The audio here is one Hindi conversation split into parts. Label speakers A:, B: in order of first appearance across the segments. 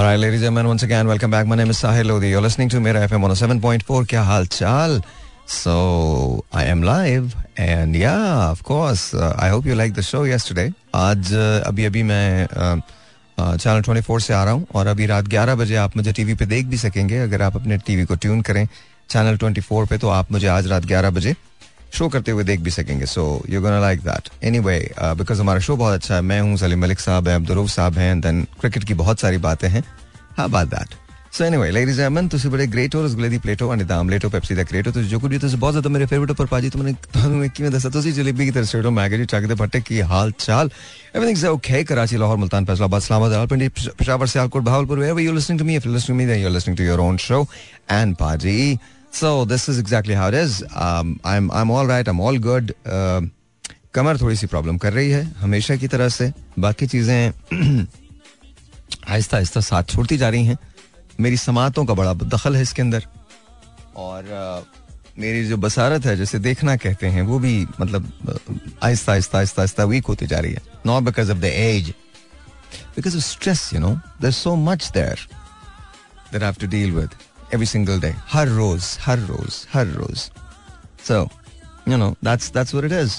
A: All right, ladies and gentlemen, once again, welcome back. My name is Sahil Lodi. You're listening to Mera FM 107.4. क्या हाल चाल? So, I am live and yeah, of course, uh, I hope you liked the show yesterday. आज uh, अभी मैं uh, 24 से आ रहा हूँ और अभी रात 11 बजे आप मुझे टीवी पे देख भी सकेंगे अगर आप अपने टीवी को ट्यून करें चैनल 24 पे तो आप मुझे आज रात 11 बजे शो करते हुए देख भी सकेंगे। So you gonna like that anyway because हमारा शो बहुत अच्छा है, मैं हूँ सलीम मलिक साहब हैं अब्दुल साहब हैं देन क्रिकेट की बहुत सारी बातें हैं। हाँ बात that so anyway ladies एमन तुझे बड़े ग्रेट हो, रसगुल्ले प्लेटो और दाम लेटो पेप्सी द क्रिएटो तुझे जो कुछ भी तुझे बहुत ज़्यादा मेरे फेवरेट पर पाजी, तुमने तुम्हें की मैं दसा? तुझे जलेबी की तरह से मैगे चाक दे भट्टे, की हाल चाल? Everything is okay Karachi, Lahore, Multan, Faisalabad, Islamabad Rawalpindi Peshawar, Sialkot Bahawalpur where you listening to me if you are listening to your own show and पाजी So this is exactly how it is. Um, I'm I'm all right. I'm all good. Uh, कमर थोड़ी सी प्रॉब्लम कर रही है हमेशा की तरह से बाकी चीज़ें आहिस्ता आहिस्ता साथ छोड़ती जा रही हैं मेरी समातों का बड़ा दखल है इसके अंदर और uh, मेरी जो बसारत है जैसे देखना कहते हैं वो भी मतलब आहिस्ता आहिस्ता आहिस्ता आहिस्ता वीक होती जा रही है not because of the age because of stress you know there so much there there have to deal with every single day. हर रोज हर रोज हर रोज. So you know that's that's what it is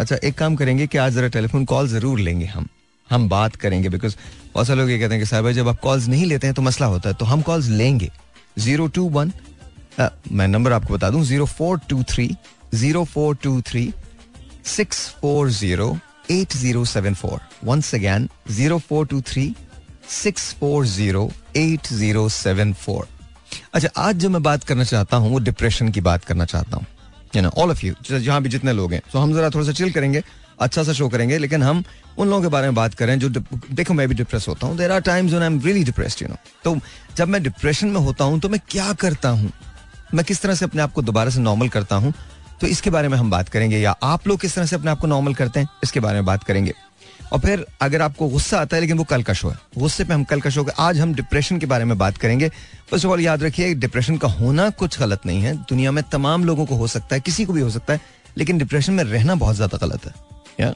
A: अच्छा एक काम करेंगे कि आज जरा टेलीफोन कॉल ज़रूर लेंगे हम. हम बात करेंगे बिकॉज़ बहुत सारे लोग ये कहते हैं कि साहब, जब आप कॉल्स नहीं लेते हैं तो मसला होता है तो हम कॉल्स लेंगे. ज़ीरो टू वन मैं नंबर आपको बता दूँ zero four two three zero four two three six four zero eight zero seven four once again zero four two three six four zero eight zero seven four अच्छा आज जो मैं बात करना चाहता हूँ, वो डिप्रेशन की बात करना चाहता हूँ। You know all of you जहाँ भी जितने लोग हैं। तो हम जरा थोड़ा सा चिल करेंगे अच्छा सा शो करेंगे, लेकिन हम उन लोगों के बारे में बात करें जो देखो, मैं भी डिप्रेस होता हूँ। There are times I am really depressed you know तो जब मैं डिप्रेशन में होता हूँ तो मैं क्या करता हूँ? मैं किस तरह से अपने आप को दोबारा से नॉर्मल करता हूँ? तो इसके बारे में हम बात करेंगे, या आप लोग किस तरह से अपने आप को नॉर्मल करते हैं? इसके बारे में बात करेंगे। और फिर अगर आपको गुस्सा आता है, लेकिन वो कल का शो है। गुस्से पे हम कल का शो आज हम डिप्रेशन के बारे में बात करेंगे। फ़र्स्ट ऑफ़ ऑल याद रखिए डिप्रेशन का होना कुछ गलत नहीं है। दुनिया में तमाम लोगों को हो सकता है, किसी को भी हो सकता है, लेकिन डिप्रेशन में रहना बहुत ज़्यादा गलत है। या?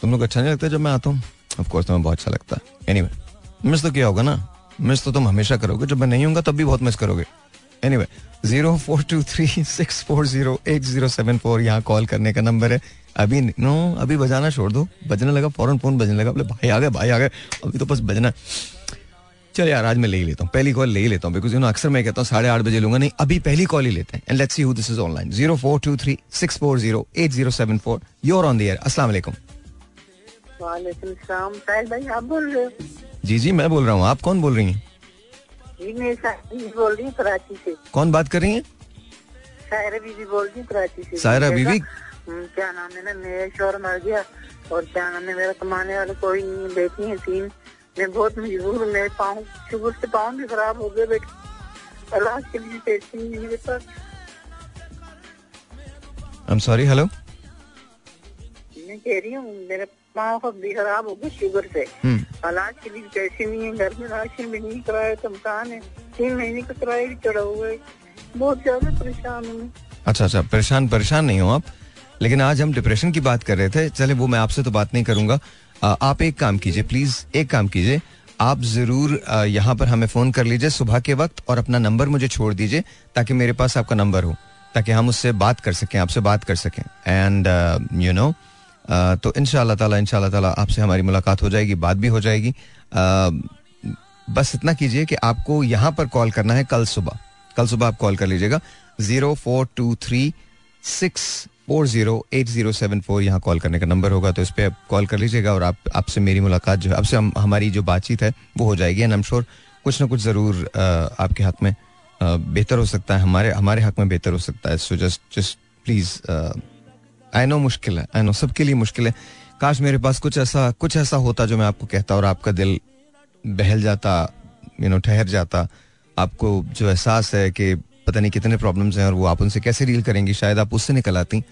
A: तुम लोग अच्छा नहीं लगता जब मैं आता हूँ? ऑफकोर्स तुम्हें बहुत अच्छा लगता है। एनी मिस तो क्या होगा ना? मिस तो तुम हमेशा करोगे। जब मैं नहीं हूँ तब भी बहुत मिस करोगे। Anyway zero four two three six four zero eight zero seven four यहाँ कॉल करने का नंबर है। अभी नो अभी बजाना छोड़ दो। बजने लगा फ़ौरन फ़ोन बजने लगा बोले भाई आ गए भाई आ गए अभी तो बस बजना। चल यार आज मैं ले ही लेता हूँ पहली कॉल ले ही लेता हूँ बिकॉज़ यू नो अक्सर मैं कहता हूँ साढ़े आठ बजे लूँगा नहीं अभी पहली कॉल ही लेते हैं। And let's see who this is online zero four two three six four zero eight zero seven four you're on there अस्सलाम वालेकुम
B: भाई आप बोल रहे हो?
A: जी जी मैं बोल रहा हूँ। आप कौन बोल रही हैं?
B: बोल रही हूँ कराची से।
A: कौन बात कर रही हैं?
B: सायरा बीबी बोल रही हूँ कराची से।
A: सायरा बीबी
B: हम्म, क्या नाम है ना मेरा शोर मर गया और क्या नाम है मेरा कमाने वाला कोई नहीं बेटी है तीन। मैं बहुत मजबूर हूँ मेरे पाँव शुगर से पाँव भी खराब हो गए बेटे। इलाज के लिए पैसे नहीं मेरे पास।
A: एम सॉरी हेलो
B: मैं कह रही हूँ मेरे पाँव भी खराब हो गए शुगर से।
A: हम्म।
B: इलाज के लिए पैसे नहीं है घर में राशन भी नहीं कराया तो मकान है। तीन महीने का किराया भी चढ़ा हुआ है। बहुत ज़्यादा परेशान हूँ
A: अच्छा अच्छा परेशान परेशान नहीं हो आप? लेकिन आज हम डिप्रेशन की बात कर रहे थे। चले वो मैं आपसे तो बात नहीं करूँगा। आप एक काम कीजिए प्लीज़ एक काम कीजिए। आप ज़रूर यहाँ पर हमें फ़ोन कर लीजिए सुबह के वक्त और अपना नंबर मुझे छोड़ दीजिए ताकि मेरे पास आपका नंबर हो ताकि हम उससे बात कर सकें आपसे बात कर सकें। एंड यू नो तो इन ताला इन ताला आपसे हमारी मुलाकात हो जाएगी बात भी हो जाएगी। uh, बस इतना कीजिए कि आपको यहाँ पर कॉल करना है कल सुबह। कल सुबह आप कॉल कर लीजिएगा। Zero four two three six four zero eight zero seven four यहाँ कॉल करने का नंबर होगा तो इस पर आप कॉल कर लीजिएगा और आप आपसे मेरी मुलाकात जो है आपसे हम, हमारी जो बातचीत है वो हो जाएगी। एंड एम श्योर कुछ ना कुछ ज़रूर आपके हक में बेहतर हो सकता है हमारे हमारे हक में बेहतर हो सकता है। So just just please I know मुश्किल है आई नो सबके लिए मुश्किल है। काश मेरे पास कुछ ऐसा कुछ ऐसा होता जो मैं आपको कहता और आपका दिल बहल जाता यू नो ठहर जाता आपको जो एहसास है कि पता नहीं कितने प्रॉब्लम्स हैं और वो आप उनसे कैसे डील करेंगी? शायद आप उससे निकल आती।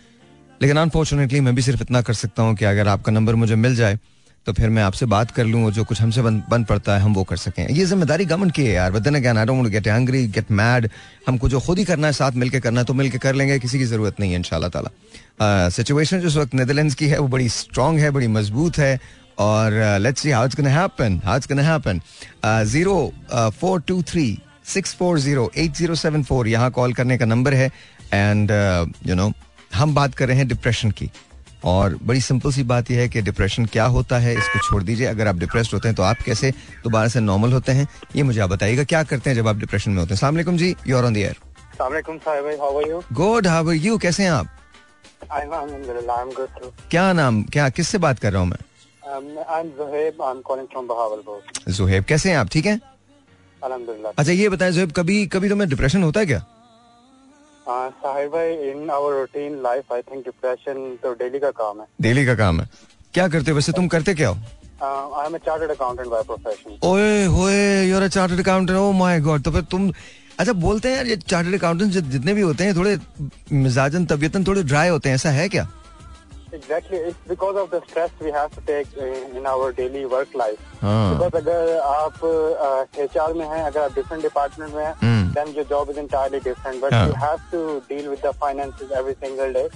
A: लेकिन अनफॉर्चुनेटली मैं भी सिर्फ़ इतना कर सकता हूँ कि अगर आपका नंबर मुझे मिल जाए तो फिर मैं आपसे बात कर लूँ जो कुछ हमसे बन, बन पड़ता है हम वो कर सकें। ये ज़िम्मेदारी गवर्नमेंट की है यार। बदन again I don't get hungry get mad हमको जो खुद ही करना है साथ मिलकर करना है तो मिलकर कर लेंगे किसी की ज़रूरत नहीं है इन ताला। सिचुएशन जिस वक्त नदरलैंड की है वो बड़ी स्ट्रांग है बड़ी मज़बूत है। और let's see how it's gonna happen how it's gonna happen zero four two three six four zero eight zero seven four यहाँ कॉल करने का नंबर है। एंड यू नो हम बात कर रहे हैं डिप्रेशन की। और बड़ी सिंपल सी बात यह है कि डिप्रेशन क्या होता है इसको छोड़ दीजिए। अगर आप डिप्रेस्ड होते हैं तो आप कैसे दोबारा से नॉर्मल होते हैं ये मुझे आप बताइएगा। क्या करते हैं जब आप डिप्रेशन में होते हैं? सलाम जी you are on the air good how are you कैसे हैं आप? क्या नाम क्या किससे बात कर रहा हूँ मैं? जुहेब um, कैसे हैं आप? ठीक हैं? अच्छा ये बताएँ जुहेब कभी कभी तो मैं डिप्रेशन होता है क्या?
C: साहिर भाई in our routine life I think depression तो डेली का काम है।
A: डेली का काम है। क्या करते हो? वैसे तुम करते क्या हो?
C: I am a chartered accountant by profession
A: ओए होए you are a chartered accountant oh my god तो फिर तुम अच्छा बोलते हैं यार ये चार्टर्ड अकाउंटेंट जितने भी होते हैं थोड़े मिजाजन तबीयतन थोड़े ड्राई होते हैं ऐसा है क्या?
C: Exactly, it's because of the stress we have to take in our daily work life. Because अगर आप एच uh, में हैं, अगर आप different department में हैं, hmm. then your job is entirely different. But you have to deal with the finances every single day.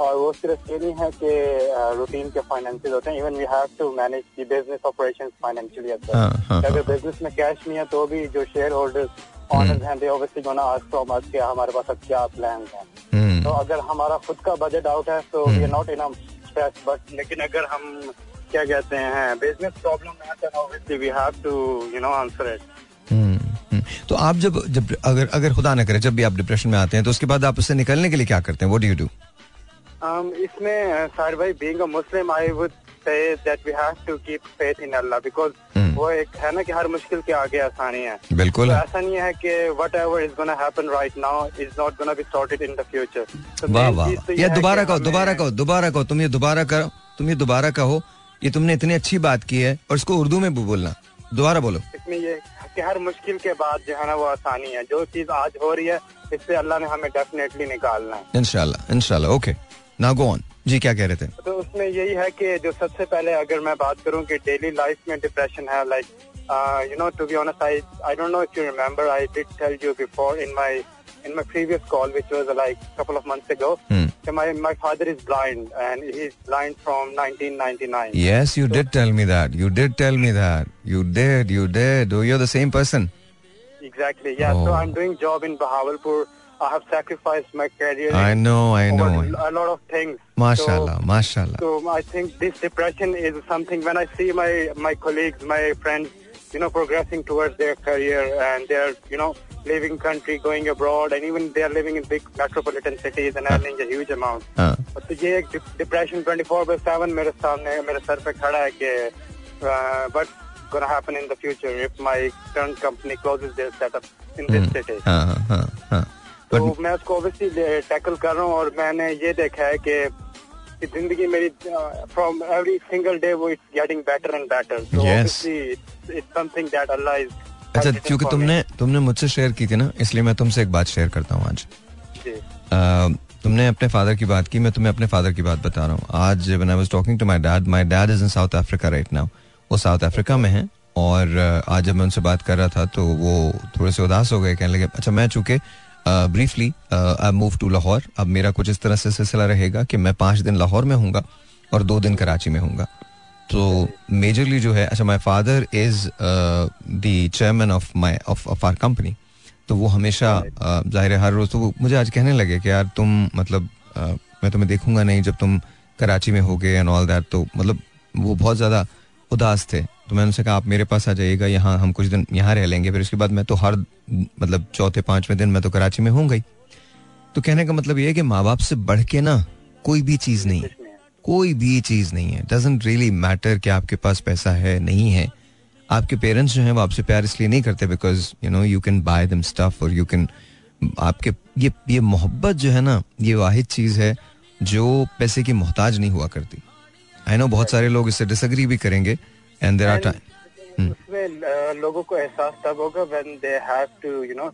C: और वो सिर्फ़ ये नहीं है कि रूटीन के फाइनेंसेस होते हैं even we have to manage the business operations financially अगर बिज़नेस में कैश नहीं है तो भी जो शेयर होल्डर्स ऑनर्स हैं they obviously gonna ask from us हमारे पास अब क्या प्लान हैं hmm. तो अगर हमारा खुद का बजट आउट है तो we are not in stress but लेकिन अगर हम क्या कहते हैं बिज़नेस प्रॉब्लम है तो obviously we have to you know answer it
A: तो आप जब जब अगर अगर खुदा ना करे जब भी आप डिप्रेशन में आते हैं तो उसके बाद आप उससे निकलने के लिए क्या करते हैं? व्हाट डू डू
C: इसमें सार भाई being a Muslim I would that we एक है ना कि हर मुश्किल के आगे आसानी है।
A: बिल्कुल।
C: तो ऐसा नहीं है कि whatever is gonna happen right now is not gonna be sorted in the future
A: वाह वाह ये दोबारा कहो दोबारा कहो दोबारा कहो तुम ये दोबारा करो तुम ये दोबारा कहो ये तुमने इतनी अच्छी बात की है और इसको उर्दू में भी बोलना। दोबारा बोलो।
C: इसमें ये कि हर मुश्किल के बाद जो है ना वो आसानी है। जो चीज़ आज हो रही है इससे अल्लाह ने हमें डेफिनेटली निकालना है।
A: इनशाला इनशाला ओके। ना गो ऑन जी क्या कह रहे थे?
C: तो उसमें यही है कि जो सबसे पहले अगर मैं बात करूँ कि डेली लाइफ में डिप्रेशन है like you know to be honest I I don't know if you remember I did tell you before in my in my previous call which was like couple of months ago कि my my father is blind and he is blind from 1999
A: yes you did tell me that you did tell me that you did you did you are the same person
C: exactly या so I am doing job in Bahawalpur I have sacrificed my career.
A: I know, I know.
C: A lot of things.
A: Mashallah, so, mashallah.
C: So I think this depression is something when I see my my colleagues, my friends, you know, progressing towards their career and they're, you know, leaving country, going abroad, and even they are living in big metropolitan cities and earning a huge amount. Uh. तो ये एक डिप्रेशन 24 by 7 मेरे सामने मेरे सर पे खड़ा है कि but gonna happen in the future if my current company closes their setup in this city. तो मैं उसको ऑब्वियसली टैकल कर रहा हूँ और मैंने ये देखा है कि ज़िंदगी मेरी फ्रॉम एवरी सिंगल डे वो it's getting better and better it's something that Allah is
A: अच्छा क्योंकि तुमने तुमने मुझसे शेयर की थी ना इसलिए मैं तुमसे एक बात शेयर करता हूँ आज। तुमने अपने फादर की बात की मैं तुम्हें अपने फादर की बात बता रहा हूँ। आज when I was talking to my dad my dad is in South Africa right now वो साउथ अफ्रीका में है और आज जब मैं उनसे बात कर रहा था तो वो थोड़े से उदास हो गए कहने लगे अच्छा मैं चूँकि briefly I move to Lahore अब मेरा कुछ इस तरह से सिलसिला रहेगा कि मैं पाँच दिन लाहौर में हूँ और दो दिन कराची में हूँ तो मेजरली जो है अच्छा my father is the chairman of my of of our company तो वो हमेशा uh, ज़ाहिर है हर रोज तो वो मुझे आज कहने लगे कि यार तुम मतलब uh, मैं तुम्हें देखूँगा नहीं जब तुम कराची में हो गए एंड ऑल दैट तो मतलब वो बहुत ज़्यादा उदास थे। तो मैंने उनसे कहा, आप मेरे पास आ जाइएगा, यहाँ हम कुछ दिन, यहाँ रह लेंगे। फिर उसके बाद मैं तो हर मतलब चौथे, पाँचवें दिन मैं तो कराची में हूँ गई। तो कहने का मतलब ये है कि माँ बाप से बढ़ के ना कोई भी चीज़ नहीं है। कोई भी चीज़ नहीं है। डजेंट रियली मैटर कि आपके पास पैसा है, नहीं है। आपके पेरेंट्स जो हैं, वो आपसे प्यार इसलिए नहीं करते because you know you can buy them stuff और यू कैन आपके, ये ये मोहब्बत जो है ना, ये वाहिद चीज़ है जो पैसे की मोहताज नहीं हुआ करती। आई नो बहुत सारे लोग इससे डिसग्री भी करेंगे एंड देयर आर टाइम
C: उसमें लोगों को एहसास तब होगा when they have to you know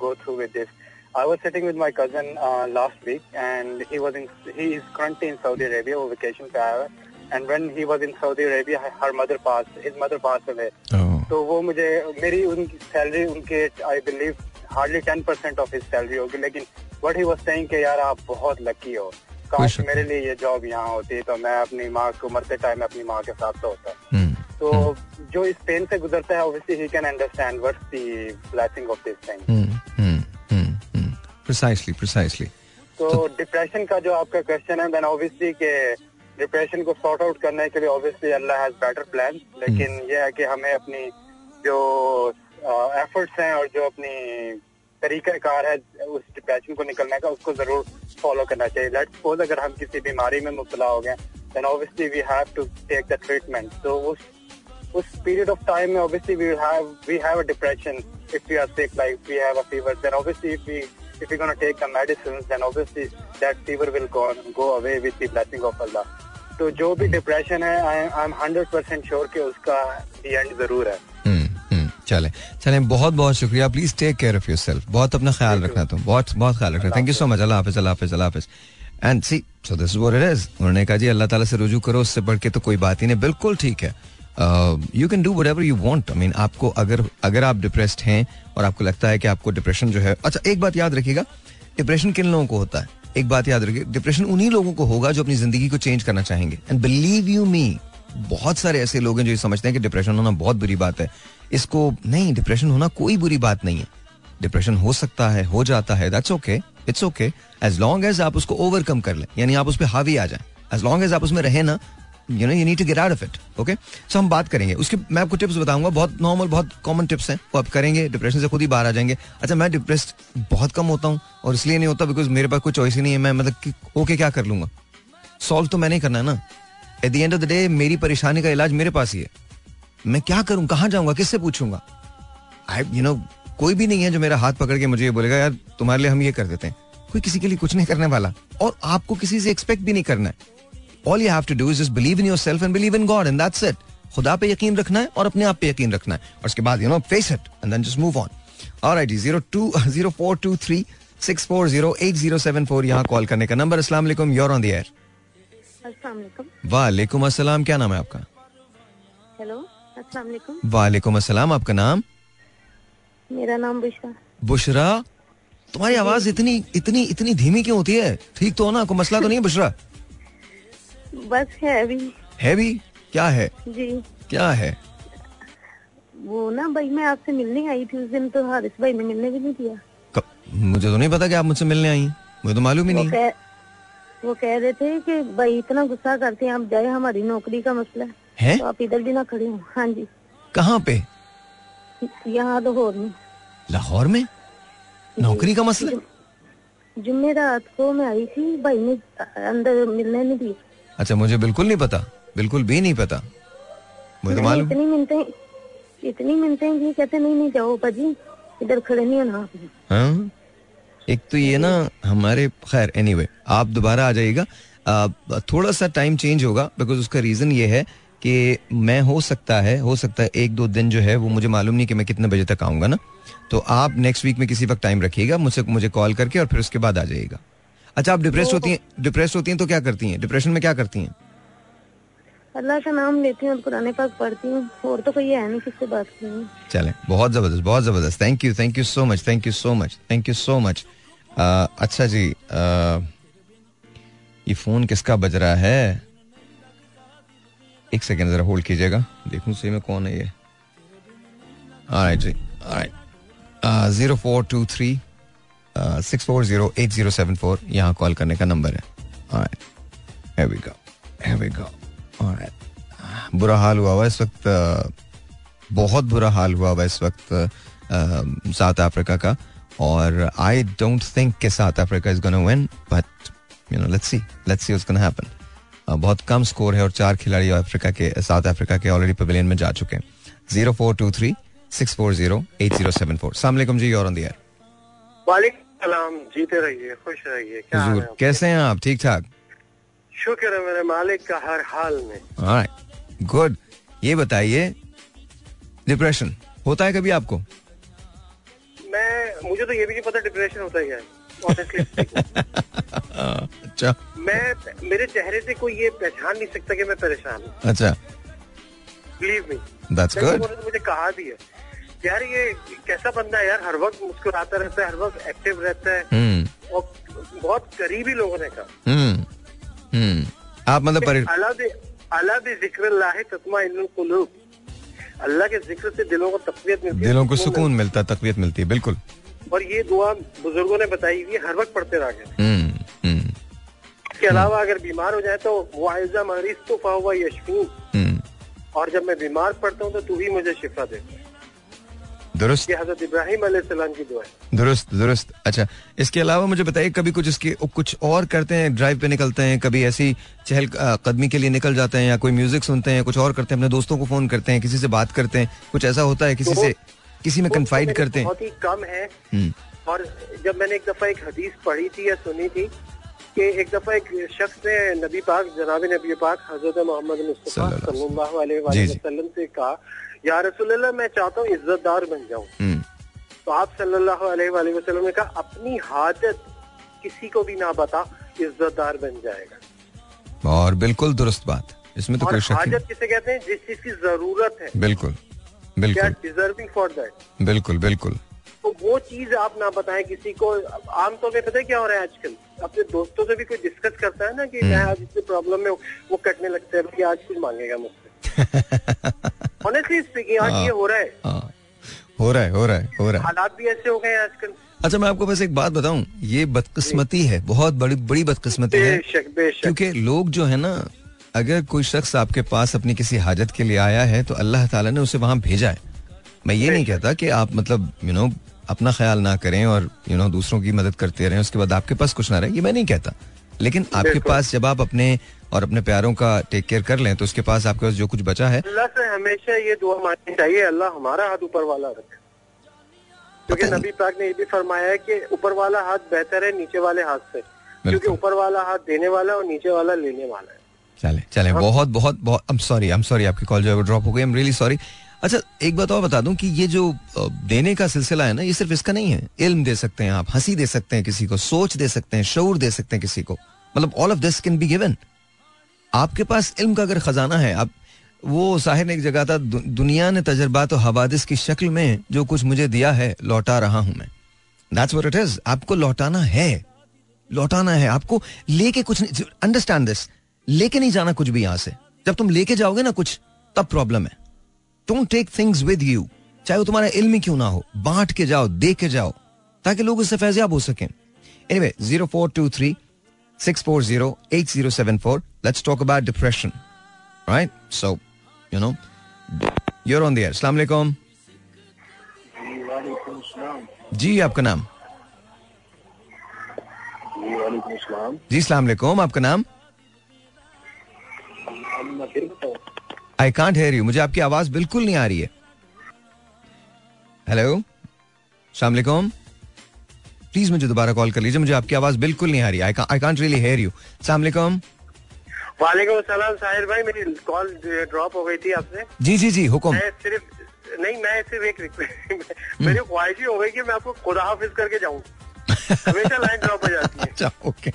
C: go through with this I was sitting with my cousin uh, last week, and he was in. He is currently in Saudi Arabia on vacation पे आया And when he was in Saudi Arabia, her mother passed. His mother passed away. Oh. तो वो मुझे मेरी उनकी सैलरी उनके I believe hardly 10% of his salary होगी लेकिन what he was saying कि यार आप बहुत लकी हो काश मेरे लिए ये जॉब यहाँ होती तो मैं अपनी माँ को मरते टाइम अपनी माँ के साथ तो होता। हम्म, तो हम्म। जो इस पेन से गुजरता है obviously he can understand what's the blessing of this thing
A: precisely precisely
C: तो डिप्रेशन का जो आपका क्वेश्चन है देन ऑब्वियसली के डिप्रेशन को सॉर्ट आउट करने के लिए obviously Allah has better plan लेकिन ये है कि हमें अपनी जो एफर्ट्स हैं और जो अपनी तरीका कार है, उस डिप्रेशन को निकलने का, उसको ज़रूर फॉलो करना चाहिए। लेट्स सपोज़ अगर हम किसी बीमारी में मुबतला हो गए then obviously we have to take the treatment तो उस उस पीरियड ऑफ़ टाइम में obviously we have we have a depression if we are sick like we have a fever then obviously if we if you're going to take the then obviously that fever will go go away with the blessing of Allah. तो जो भी डिप्रेशन है I am hundred percent sure कि उसका एंड ज़रूर है।
A: चले। चले बहुत बहुत शुक्रिया। Please take care of yourself बहुत अपना ख्याल रखना तुम। बहुत बहुत ख्याल रखना। Thank you so much Allah हाफिज अल्लाह हाफिज अल्लाह हाफिज। And see so this what it is उन्होंने कहा जी अल्लाह ताला से रुजू करो। उससे बढ़ के तो कोई बात ही नहीं। बिल्कुल ठीक है। You can do whatever you want I mean आपको अगर अगर आप डिप्रेस्ड हैं और आपको लगता है कि आपको डिप्रेशन जो है अच्छा एक बात याद रखिएगा। डिप्रेशन किन लोगों को होता है? एक बात याद रखिए डिप्रेशन उन्हीं लोगों को होगा जो अपनी ज़िंदगी को चेंज करना चाहेंगे। एंड बिलीव यू मी बहुत सारे ऐसे लोग हैं जो ये समझते हैं कि डिप्रेशन होना बहुत बुरी बात है। इसको, नहीं डिप्रेशन होना कोई बुरी बात नहीं है। डिप्रेशन हो सकता है, हो जाता है that's okay it's okay as long as आप उसको ओवरकम कर लें, यानी आप उस पर हावी आ जाए। एज लॉन्ग एज आप उसमें रहे ना you know you need to get out of it okay so हम बात करेंगे। उसके, मैं आपको टिप्स बताऊँगा, बहुत नॉर्मल बहुत कॉमन टिप्स हैं। वो आप करेंगे डिप्रेशन से खुद ही बाहर आ जाएँगे। अच्छा मैं डिप्रेस्ड बहुत कम होता हूँ, और इसलिए नहीं होता बिकॉज़ मेरे पास कोई चॉइस ही नहीं है, मैं मतलब ओके क्या कर लूँगा? सॉल्व तो मैंने ही करना है ना। At the end of the day मेरी परेशानी का इलाज मेरे पास ही है। मैं क्या करूँ? कहाँ जाऊँगा? किससे पूछूँगा? आई यू नो कोई भी नहीं है जो मेरा हाथ पकड़ के मुझे ये बोलेगा यार तुम्हारे लिए हम ये कर देते हैं। कोई किसी के लिए कुछ नहीं करने वाला। और आपको किसी से एक्सपेक्ट भी नहीं करना है। All you have to do is just believe in yourself and believe in God and that's it खुदा पे यकीन रखना है और अपने आप पे यकीन रखना है। और उसके बाद you know face it and then just move on alright seven four यहाँ कॉल करने का नंबर अस्सलाम वालेकुम योर ऑन द एयर वालेकुम अस्सलाम क्या नाम है आपका?
D: हेलो।
A: वालेकुम अस्सलाम आपका नाम?
D: मेरा नाम बुशरा।
A: बुशरा तुम्हारी आवाज़ इतनी इतनी इतनी धीमी क्यों होती है? ठीक तो हो ना कोई मसला तो नहीं है बुशरा?
D: बस हैवी
A: हैवी क्या है?
D: जी।
A: क्या है?
D: वो ना भाई मैं आपसे मिलने आई थी उस दिन तो हारिस भाई ने मिलने भी नहीं दिया।
A: मुझे तो नहीं पता कि आप मुझसे मिलने आई मुझे तो मालूम ही नहीं।
D: वो कह रहे थे कि भाई इतना गुस्सा करते हैं आप जाए हमारी नौकरी का मसला
A: है।
D: तो आप इधर भी ना खड़े हो। हाँ जी।
A: कहाँ पे?
D: यहाँ लाहौर में।
A: लाहौर में? नौकरी का मसला?
D: जुम्मे रात को मैं आई थी भाई ने अंदर मिलने नहीं दी
A: अच्छा मुझे बिल्कुल नहीं पता। बिल्कुल भी नहीं पता। मुझे तो मालूम
D: इतनी मिलते इतनी मिलते हैं कहते नहीं नहीं जाओ भाजी इधर खड़े नहीं होना
A: हाँ? एक तो ये ना हमारे खैर एनीवे anyway, आप दोबारा आ जाइएगा। थोड़ा सा टाइम चेंज होगा बिकॉज़ उसका रीजन ये है कि मैं हो सकता है हो सकता है एक दो दिन जो है वो मुझे मालूम नहीं कि मैं कितने बजे तक आऊँगा ना। तो आप नेक्स्ट वीक में किसी वक्त टाइम रखिएगा मुझसे मुझे कॉल करके और फिर उसके बाद आ जाइएगा। अच्छा आप डिप्रेस होती हैं डिप्रेस होती हैं तो क्या करती हैं? डिप्रेशन में क्या करती हैं?
D: अल्लाह का नाम लेती हूँ कुरान पाक पढ़ती हूँ। और तो कोई है नहीं किससे बात
A: चले बहुत ज़बरदस्त बहुत ज़बरदस्त। Thank you thank you so much thank you so much thank you so much अच्छा जी आ, ये फ़ोन किसका बज रहा है? एक सेकेंड जरा होल्ड कीजिएगा। देखूँ सही में कौन है ये। राइट जी। Right zero four two three six four zero eight zero seven four यहाँ कॉल करने का नंबर है। Go. Here we go. All right. बुरा हाल हुआ हुआ इस वक्त बहुत बुरा हाल हुआ हुआ इस वक्त साउथ अफ्रीका का। और आई डोंट थिंक कि South Africa is gonna win but you know let's see let's see what's gonna happen बहुत कम स्कोर है और चार खिलाड़ी अफ्रीका के साउथ अफ्रीका के ऑलरेडी पवेलियन में जा चुके हैं। Zero four two three six four zero eight zero seven four सलामकुम जी और ऑन दियर
E: सलाम जीते रहिए खुश रहिए क्या
A: कैसे हैं आप? ठीक ठाक?
E: शुक्र है मेरे मालिक का हर हाल में।
A: गुड ये बताइए डिप्रेशन होता है कभी आपको?
E: मैं मुझे तो ये भी नहीं पता डिप्रेशन होता है
A: अच्छा।
E: मैं मेरे चेहरे से कोई ये पहचान नहीं सकता कि मैं परेशान हूँ।
A: अच्छा।
E: बिलीव मी
A: दैट्स गुड
E: मुझे कहा भी है। यार ये कैसा बंदा है यार? हर वक्त मुस्कुराता रहता है हर वक्त एक्टिव रहता है।
A: hmm.
E: और बहुत करीबी लोगों ने कहा।
A: hmm. आप मतलब.
E: अल्लाह भी ज़िक्र तस्मा अल्लाह के ज़िक्र से दिलों को तकवीत मिलती
A: है दिलों को सुकून मिलता है। तकवीत मिलती है बिल्कुल।
E: और ये दुआ बुज़ुर्गों ने बताई हुई हर वक्त पढ़ते रह गए हम्म। इसके अलावा अगर बीमार हो जाए तो वाइजा मरीज़ तो फावा यशफी हम्म। और जब मैं बीमार पड़ता हूँ तो तू ही मुझे शिफा दे।
A: दुरुस्त।
E: हज़रत इब्राहिम की दुआ है।
A: दुरुस्त दुरुस्त। अच्छा इसके अलावा मुझे बताइए कभी कुछ इसके कुछ और करते हैं ड्राइव पे निकलते हैं कभी ऐसी चहल कदमी के लिए निकल जाते हैं या कोई म्यूज़िक सुनते हैं कुछ और करते हैं अपने दोस्तों को फ़ोन करते हैं किसी से बात करते हैं कुछ ऐसा होता है किसी तो से किसी में कन्फाइड करते हैं?
E: बहुत ही कम है। हम्म। और जब मैंने एक दफ़ा एक हदीस पढ़ी थी या सुनी थी कि एक दफ़ा एक शख्स ने नबी पाक जनाब नबी पाक हज़रत मोहम्मद वसल्लम। से कहा या रसूल मैं चाहता हूँ इज्जतदार बन जाऊँ। हम्म। तो आप सल्लल्लाहु अलैहि वसल्लम ने कहा अपनी हाजत किसी को भी ना बता इज्जतदार बन जाएगा।
A: और बिल्कुल दुरुस्त बात। इसमें तो कोई शक
E: हाजत किसे कहते हैं? जिस चीज़ की ज़रूरत है।
A: बिल्कुल बिल्कुल।
E: डिजर्विंग फॉर दैट
A: बिल्कुल बिल्कुल।
E: तो वो चीज़ आप ना बताएँ किसी को। आमतौर पर पता क्या हो रहा है आजकल? अपने दोस्तों से भी कोई डिस्कस करता है ना कि मैं हम्म। आज इतनी प्रॉब्लम में वो कटने लगते हैं कि आज कुछ मांगेगा मुझसे। ऑनेस्टली स्पीकिंग आज ये हो रहा है। हाँ।
A: हो रहा है हो रहा है हो रहा है।
E: हालात भी ऐसे हो गए हैं आजकल।
A: अच्छा मैं आपको बस एक बात बताऊँ ये बदकिस्मती है बहुत बड़ी बड़ी बदकिस्मती है। क्योंकि लोग जो है ना अगर कोई शख्स आपके पास अपनी किसी हाजत के लिए आया है तो अल्लाह ताला ने उसे वहाँ भेजा है। मैं ये नहीं कहता कि आप मतलब यू नो अपना ख्याल ना करें और यू नो दूसरों की मदद करते रहें उसके बाद आपके पास कुछ ना रहे ये मैं नहीं कहता। लेकिन आपके पास जब आप अपने और अपने प्यारों का टेक केयर कर लें तो उसके पास आपके पास जो कुछ बचा है।
E: अल्लाह से हमेशा ये दुआ मांगनी चाहिए अल्लाह हमारा हाथ ऊपर वाला रखे। क्योंकि नबी पाक ने ये भी फरमाया है कि ऊपर वाला हाथ बेहतर है नीचे वाले हाथ से क्योंकि ऊपर वाला हाथ देने वाला और नीचे वाला लेने वाला है।
A: चले चले। बहुत बहुत बहुत I am sorry I am sorry आपकी कॉल जो है ड्रॉप हो गई आई एम रियली सॉरी अच्छा एक बात और बता दूँ कि ये जो देने का सिलसिला है ना, ये सिर्फ़ इसका नहीं है। इल्म दे सकते हैं आप, हँसी दे सकते हैं किसी को, सोच दे सकते हैं शौर दे सकते हैं किसी को। मतलब all of this can be given आपके पास इल्म का अगर खजाना है, आप, वो साहिर ने एक जगह था दुनिया ने तजर्बा और हवादिस की शक्ल में जो कुछ मुझे दिया है, लौटा रहा हूँ मैं। दैट्स व्हाट इट इज़ आपको लौटाना है। लौटाना है। आपको लेके कुछ अंडरस्टैंड दिस लेके नहीं जाना कुछ भी यहाँ से। जब तुम लेके जाओगे ना कुछ, तब प्रॉब्लम है। Don't take things with you चाहे वो तुम्हारा इल्म ही क्यों ना हो, बांट के जाओ, दे के जाओ, ताकि लोग उससे फैजियाब हो सकें। Anyway zero four two three six four zero eight zero seven four let's talk about depression right so you know you're on अस्सलाम वालेकुम जी, आपका नाम? जी सलाम आपका नाम? आई कांट हेयर यू मुझे आपकी आवाज़ बिल्कुल नहीं आ रही है। हेलो सलामकुम प्लीज़ मुझे दोबारा कॉल कर लीजिए। मुझे आपकी आवाज़ बिल्कुल नहीं आ रही। I can't really hear you सलामकुम
E: वालेकुम सलाम साहिर भाई। मेरी कॉल ड्रॉप हो गई थी आपसे।
A: जी जी जी हुक्म।
E: मैं सिर्फ़ नहीं मैं सिर्फ़ एक मेरी हम्म। ख्वाहिश हो गई कि मैं आपको खुदा हाफिज करके जाऊँ। हमेशा लाइन ड्रॉप हो जाती है। अच्छा ओके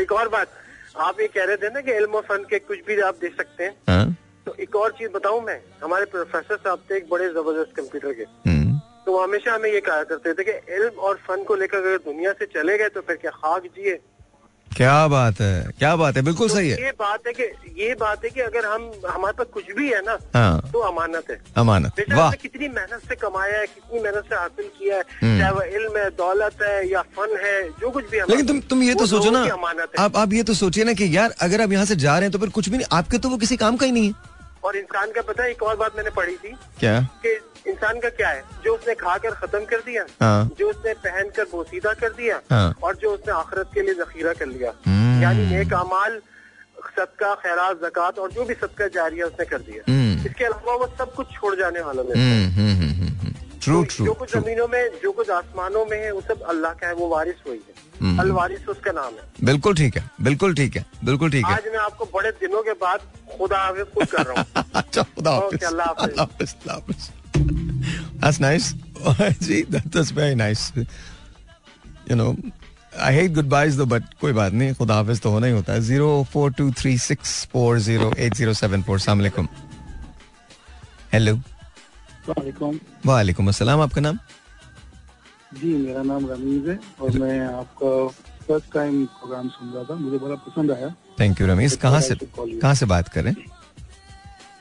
E: एक और बात। आप ये कह रहे थे ना कि इल्म फन के कुछ भी आप देख सकते हैं आ? तो एक और चीज़ बताऊँ मैं हमारे प्रोफेसर साहब थे एक बड़े ज़बरदस्त कंप्यूटर के हम्म। तो वो हमेशा हमें ये कहा करते थे कि इल्म और फन को लेकर अगर दुनिया से चले गए तो फिर क्या खाक जिए
A: क्या बात है? क्या बात है? बिल्कुल तो सही है।
E: ये बात है कि ये बात है कि अगर हम हमारे पास कुछ भी है ना हाँ। तो अमानत है।
A: अमानत। वाह।
E: कितनी मेहनत से कमाया है कितनी मेहनत से हासिल किया है हम्म। चाहे वो इल्म है दौलत है या फन है जो कुछ भी
A: लेकिन तुम तुम ये तो सोचो ना अमानत आप आप ये तो सोचिए ना कि यार अगर आप यहाँ से जा रहे हैं तो फिर कुछ भी नहीं आपके तो वो किसी काम का ही नहीं है।
E: और इंसान का पता है एक और बात मैंने पढ़ी थी
A: क्या?
E: कि इंसान का क्या है? जो उसने खा कर खत्म कर दिया हाँ। जो उसने पहन कर बोसीदा कर दिया हाँ। और जो उसने आखिरत के लिए जखीरा कर लिया। हम्म। यानी नेक अमाल सदका खैरात जक़ात और जो भी सदका जारिया उसने कर दिया। हम्म। इसके अलावा वो सब कुछ छोड़ जाने वालों में
A: ट्रू ट्रू
E: जो कुछ जमीनों में जो कुछ आसमानों में है वो सब अल्लाह का है वो वारिस हुई है। हम्म। अल वारिस उसका नाम है।
A: बिल्कुल ठीक है बिल्कुल ठीक है बिल्कुल ठीक है।
E: आज मैं आपको बड़े दिनों के बाद खुदा हाफिज खुद कर रहा हूँ।
A: अच्छा खुदा हाफिज। अल्लाह हाफिज अल्लाह हाफिज। That's nice. Ji that was very nice. You know, I hate goodbyes though, but कोई बात नहीं खुदा हाफिज तो होना ही होता है। Zero four two three six four zero eight zero seven four सलामकुम हेलो वालेकुम। अस्सलाम आपका नाम?
F: जी मेरा नाम रमीज है और मैं आपका फ़र्स्ट टाइम प्रोग्राम सुन रहा था। मुझे बड़ा पसंद आया।
A: थैंक यू रमेश कहाँ से कहाँ से बात करें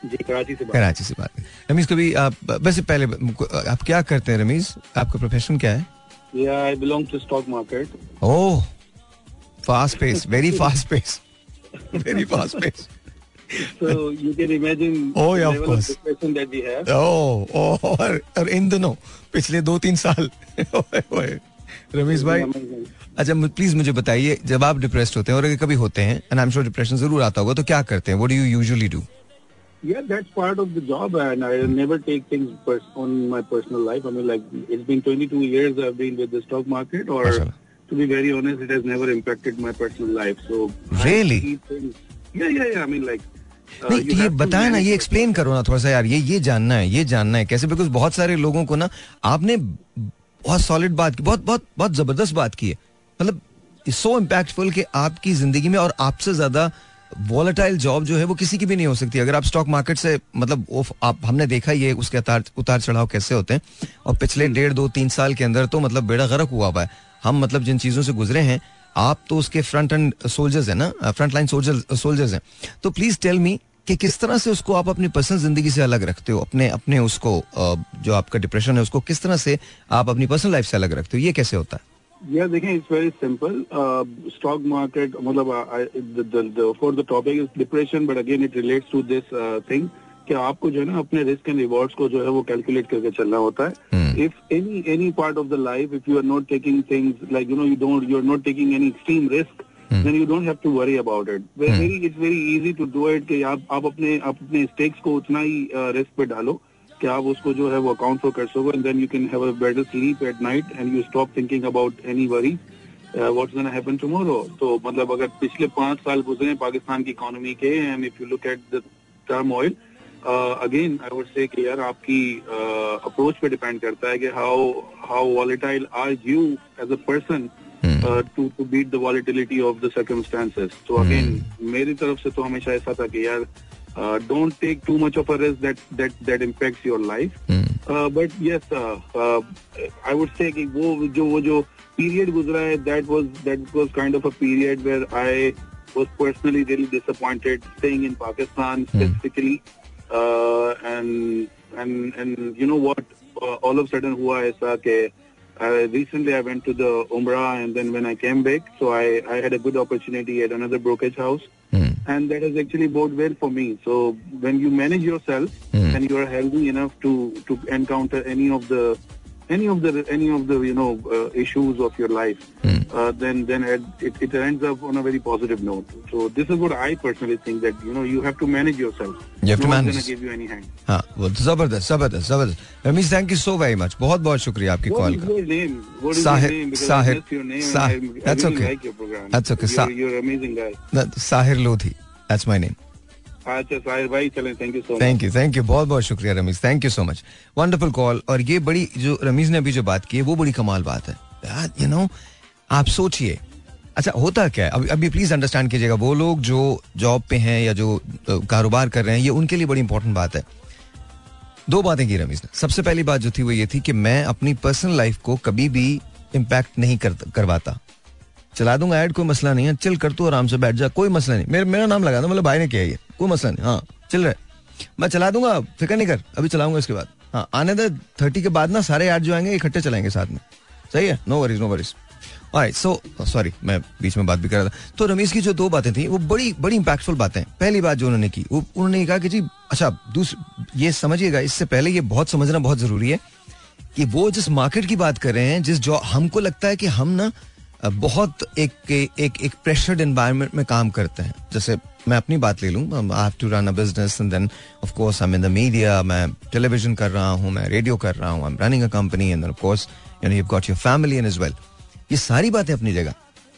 F: जी कराची से
A: कराची से बात रमेश कभी आप वैसे पहले आप क्या करते हैं रमीज? आपका प्रोफेशन क्या है?
F: I belong to stock market.
A: Oh, fast pace, very fast pace, very fast pace.
F: so you can imagine
A: oh yeah of course
F: of depression that we have.
A: Oh oh और, और इन दिनों पिछले दो तीन साल। रमेश भाई अच्छा प्लीज़ मुझे बताइए जब आप डिप्रेस्ड होते हैं और अगर कभी होते हैं and I am sure depression ज़रूर आता होगा तो क्या करते हैं? What do you usually do
F: Yeah, that's part of the job, and I never take things pers- on my personal life. I mean, like it's been 22 years I've been with the stock market, or Mashallah. to be very honest, it has never impacted my personal life. So
A: really,
F: yeah, yeah, yeah. I mean, like.
A: Uh, नहीं तो ये बताया ना ये एक्सप्लेन करो ना थोड़ा सा यार ये ये जानना है ये जानना है कैसे बिकॉज़ बहुत सारे लोगों को ना आपने बहुत सॉलिड बात की बहुत बहुत बहुत ज़बरदस्त बात की है मतलब सो इम्पैक्टफुल कि आपकी ज़िंदगी में और आपसे ज़्यादा वॉलेटाइल जॉब जो है वो किसी की भी नहीं हो सकती। अगर आप स्टॉक मार्केट से मतलब वो आप हमने देखा ये उसके उतार उतार चढ़ाव कैसे होते हैं। और पिछले हम्म। डेढ़ दो तीन साल के अंदर तो मतलब बेड़ा गर्क हुआ हुआ है। हम मतलब जिन चीज़ों से गुजरे हैं आप तो उसके फ्रंट एंड सोल्जर्स है ना फ्रंट लाइन सोल्जर्स हैं। तो प्लीज़ टेल मी कि किस तरह से उसको आप अपनी पर्सनल ज़िंदगी से अलग रखते हो? अपने अपने उसको जो आपका डिप्रेशन है उसको किस तरह से आप अपनी पर्सनल लाइफ से अलग रखते हो? ये कैसे होता है?
F: Yeah, देखें it's very simple stock market मतलब for the topic is depression but again it relates to this thing कि आपको जो है ना अपने रिस्क एंड रिवॉर्ड्स को जो है वो कैलकुलेट करके चलना होता है। If any any part of the life if you are not taking things like you know you don't you are not taking any extreme risk then you don't have to worry about it hmm. it's very easy to do it कि आप आप अपने आप अपने स्टेक्स को उतना ही रिस्क uh, पे डालो। कि आप उसको जो है वो अकाउंट फॉर कर सको and then you can have a better sleep at night and you stop thinking about any worry what's gonna happen tomorrow तो मतलब अगर पिछले पाँच साल गुजरे पाकिस्तान की इकोनॉमी के and if you look at the term oil again I would say कि यार आपकी अप्रोच uh, पे डिपेंड करता है कि how how volatile are you as a person to to beat the volatility of the circumstances तो अगेन मेरी तरफ़ से तो हमेशा ऐसा था कि यार uh, don't take too much of a risk that that that impacts your life. Mm. Uh, but yes, uh, uh, I would say कि वो जो वो जो period गुजरा है that was that was kind of a period where I was personally really disappointed staying in Pakistan specifically, mm. uh, and and and you know what, uh, all of a sudden हुआ ऐसा कि uh, recently I went to the Umrah and then when I came back, so I, I had a good opportunity at another brokerage house. Mm. And that has actually bode well for me. So when you manage yourself mm. and you are healthy enough to, to encounter any of the any of the any of the you know uh, issues of your life, mm. uh, then then it, it ends up on a very positive note. So this is what I personally think that you know you have to manage yourself.
A: You have
F: no
A: to manage.
F: Going to give you any hand.
A: हाँ वो जबरदस्त जबरदस्त जबरदस्त Ramish thank you so very much बहुत बहुत शुक्रिया आपकी कॉल
F: का What is your name? What is Sahir, your name? Because Sahir, I
A: Thank you thank you बहुत बहुत शुक्रिया Rameez thank you so much wonderful call और ये बड़ी जो रमीज ने अभी जो बात की है वो बड़ी कमाल बात है। यू नो आप सोचिए। अच्छा होता क्या है? अभी अभी प्लीज़ अंडरस्टैंड कीजिएगा वो लोग जो जॉब पे हैं या जो कारोबार कर रहे हैं ये उनके लिए बड़ी इंपॉर्टेंट बात है। दो बातें की रमीज ने। सबसे पहली बात जो थी वो ये थी कि मैं अपनी पर्सनल लाइफ को कभी भी इम्पैक्ट नहीं कर, करवाता। चला दूँगा ऐड कोई मसला नहीं है चिल कर तू आराम से बैठ जा कोई मसला नहीं। मेरे मेरा नाम लगा दो मतलब भाई ने किया ये। कोई मसला नहीं हाँ चल रहे मैं चला दूँगा, फ़िक्र नहीं कर, अभी चलाऊँगा इसके बाद। हाँ आने दे थर्टी के बाद ना सारे ऐड जो आएँगे, इकट्ठे चलाएँगे साथ में। सही है? No worries no worries so sorry मैं बीच में बात भी कर रहा था। तो रमेश की जो दो बातें थी, वो बड़ी बड़ी इंपैक्टफुल बातें। पहली बात जो उन्होंने की, वो, उन्होंने कहा कि जी अच्छा दूसरी ये समझिएगा, इससे पहले ये बहुत समझना बहुत ज़रूरी है कि वो जिस मार्केट की बात कर रहे हैं, जिस जो हमको लगता है कि हम ना बहुत एक एक एक प्रेशर्ड एनवायरनमेंट में काम करते हैं। जैसे मैं अपनी बात ले लूँ। I have to run a business and then of course I in the media मैं टेलीविज़न कर रहा हूँ, मैं रेडियो कर रहा हूँ I am running a company and of course you know you got your family and is well ये सारी बातें अपनी जगह।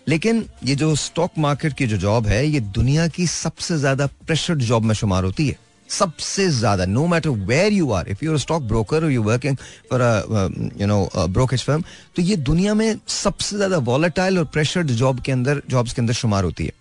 A: लेकिन ये जो स्टॉक मार्केट की जो जॉब है, ये दुनिया की सबसे ज़्यादा प्रेशर्ड जॉब में शुमार होती है। सबसे ज़्यादा no matter where you are if you stock broker और you working for you know brokerage firm तो ये दुनिया में सबसे ज़्यादा वॉलेटाइल और प्रेशर्ड जॉब के अंदर जॉब्स के अंदर शुमार होती है।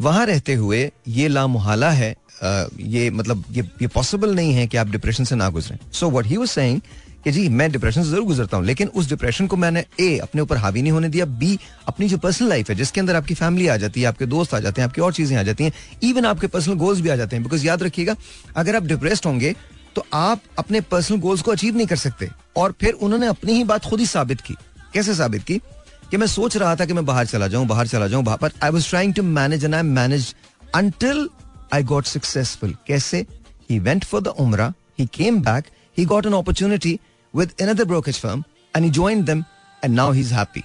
A: वहाँ रहते हुए ये लामुहाला है ये मतलब ये ये पॉसिबल नहीं है कि आप डिप्रेशन से ना गुजरें। So what he was saying कि जी, मैं डिप्रेशन से ज़रूर गुजरता हूँ, लेकिन उस डिप्रेशन को मैंने ए अपने ऊपर हावी नहीं होने दिया बी अपनी जो पर्सनल लाइफ है, जिसके अंदर आपकी फैमिली आ जाती है, आपके दोस्त आ जाते हैं, आपकी और चीज़ें आ जाती हैं इवन आपके पर्सनल गोल्स भी आ जाते हैं। बिकॉज़ याद रखिएगा, अगर आप डिप्रेस्ड होंगे तो आप अपने पर्सनल गोल्स को अचीव नहीं कर सकते। और फिर उन्होंने अपनी ही बात खुद ही साबित की। कैसे साबित की? कि मैं सोच रहा था कि मैं बाहर चला जाऊँ, बाहर चला जाऊँ पर I was trying to manage and I manage until I got successful कैसे? He went for the Umrah he came back he got an opportunity with another brokerage firm and he joined them and now he is happy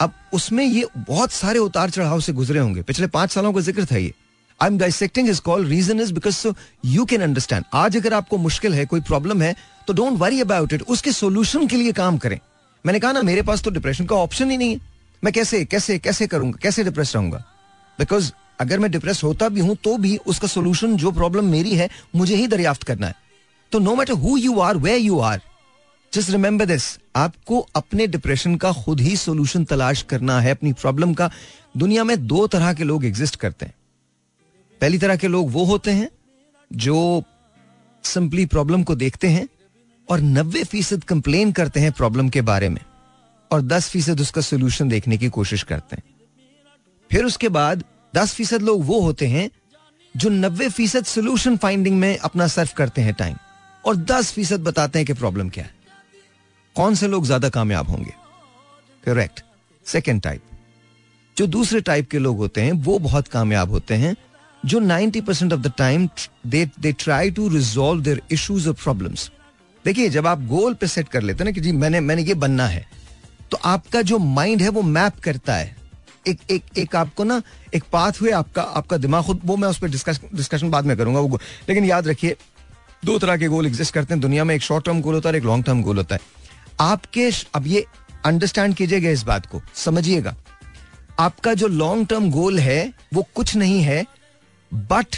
A: अब उसमें ये बहुत सारे उतार चढ़ाव से गुजरे होंगे। पिछले पाँच सालों का ज़िक्र था ये। I am dissecting is call reason is because so you can understand आज अगर आपको मुश्किल है, कोई प्रॉब्लम है तो डोंट वरी अबाउट इट उसके सोल्यूशन के लिए काम करें। मैंने कहा ना, मेरे पास तो डिप्रेशन का ऑप्शन ही नहीं है। मैं कैसे कैसे कैसे करूँगा, कैसे डिप्रेस रहूँगा? बिकॉज़ अगर मैं डिप्रेस होता भी हूँ तो भी उसका सोल्यूशन जो प्रॉब्लम मेरी है, मुझे ही दरियाफ्त करना है। तो no matter who you are way you are just remember this आपको अपने डिप्रेशन का खुद ही सोल्यूशन तलाश करना है, अपनी प्रॉब्लम का। दुनिया में दो तरह के लोग एग्जिस्ट करते हैं। पहली तरह के लोग वो होते हैं, जो सिंपली प्रॉब्लम को देखते हैं और नब्बे फ़ीसद कंप्लेन करते हैं प्रॉब्लम के बारे में और दस फ़ीसद उसका सोल्यूशन देखने की कोशिश करते हैं। फिर उसके बाद दस फ़ीसद लोग वो होते हैं जो नब्बे फ़ीसद सोल्यूशन फाइंडिंग में अपना सर्व करते हैं टाइम और दस फ़ीसद बताते हैं कि प्रॉब्लम क्या है। कौन से लोग ज़्यादा कामयाब होंगे? करेक्ट सेकेंड टाइप जो दूसरे टाइप के लोग होते हैं, वो बहुत कामयाब होते हैं, जो 90 percent of the time they they try to resolve their issues और प्रॉब्लम्स देखिए, जब आप गोल पे सेट कर लेते हैं ना कि जी, मैंने मैंने ये बनना है तो आपका जो माइंड है वो मैप करता है। एक एक एक आपको ना, एक पाथ हुए, आपका आपका दिमाग खुद, वो मैं उस पर डिस्कशन बाद में करूँगा, वो लेकिन याद रखिए, दो तरह के गोल एग्जिस्ट करते हैं दुनिया में, एक शॉर्ट टर्म गोल होता है एक लॉन्ग टर्म गोल होता है। आपके अब ये अंडरस्टैंड कीजिएगा इस बात को, समझिएगा। आपका जो लॉन्ग टर्म गोल है, वो कुछ नहीं है बट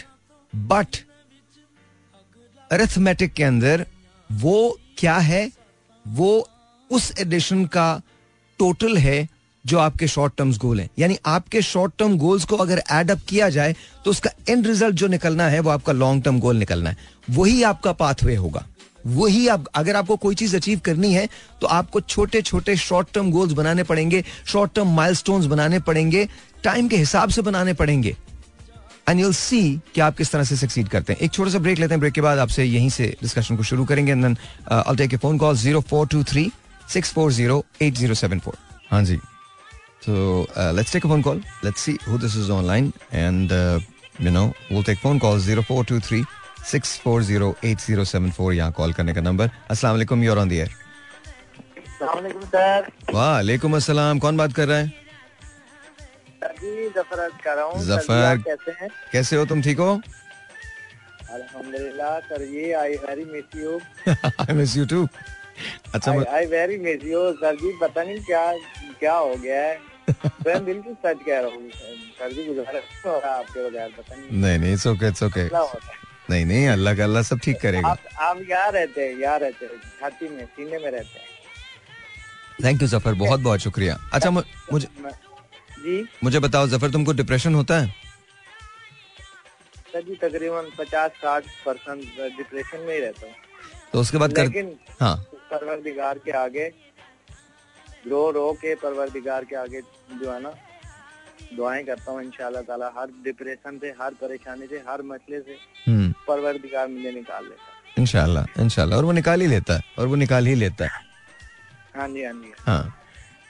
A: बट अरेथमेटिक के अंदर वो क्या है? वो उस एडिशन का टोटल है जो आपके शॉर्ट टर्म गोल हैं। यानी आपके शॉर्ट टर्म गोल्स को अगर एड अप किया जाए तो उसका एंड रिज़ल्ट जो निकलना है, वो आपका लॉन्ग टर्म गोल निकलना है। वही आपका पाथवे होगा। वही आप, अगर आपको कोई चीज़ अचीव करनी है तो आपको छोटे छोटे शॉर्ट टर्म गोल्स बनाने पड़ेंगे शॉर्ट टर्म माइलस्टोन्स बनाने पड़ेंगे टाइम के हिसाब से बनाने पड़ेंगे। एंड यूल सी कि आप किस तरह से सक्सीड करते हैं। एक छोटा सा ब्रेक लेते हैं। ब्रेक के बाद आपसे यहीं से डिस्कशन को शुरू करेंगे। And then I take a phone call zero four two three six four zero eight zero seven four हाँ जी। So uh, let's take a phone call. Let's see who this is online. And, uh, you know, we'll take phone calls 0423 640 यहाँ कॉल करने का नंबर अस्सलाम वालेकुम यूर ऑन द एयर वालेकुम अस्सलाम कौन बात कर रहे हैं?
G: ज़फ़र कर रहा हूँ।
A: ज़फ़र कैसे हैं? कैसे हो तुम ठीक हो?
G: अल्हम्दुलिल्लाह सर ये I very miss you
A: I miss you too अच्छा
G: I very miss you sir जी पता नहीं क्या क्या हो गया है। मैं बिल्कुल सच कह रहा हूँ सर जी। गुजारा हो रहा आपके बगैर पता नहीं।
A: नहीं नहीं इट्स ओके इट्स ओके नहीं नहीं अल्लाह का अल्लाह सब ठीक करेगा।
G: आप आप यहाँ रहते हैं यहाँ रहते हैं छाती में सीने में रहते हैं।
A: थैंक यू ज़फ़र बहुत बहुत शुक्रिया। अच्छा मुझे
G: जी।
A: मुझे बताओ ज़फ़र तुमको डिप्रेशन होता है?
G: सर जी तकरीबन पचास साठ परसेंट डिप्रेशन में ही रहता हूँ।
A: तो उसके बाद
G: लेकिन
A: कर... हाँ।
G: परवरदिगार के आगे रो रो के परवरदिगार के आगे जो है ना दुआएँ करता हूँ इंशाल्लाह ताला हर डिप्रेशन से हर परेशानी से हर मसले से हम्म। परवरदिगार मुझे निकाल लेता है।
A: इंशाल्लाह इंशाल्लाह। और वो निकाल ही लेता है और वो निकाल ही लेता है।
G: हाँ जी हाँ जी।
A: हाँ।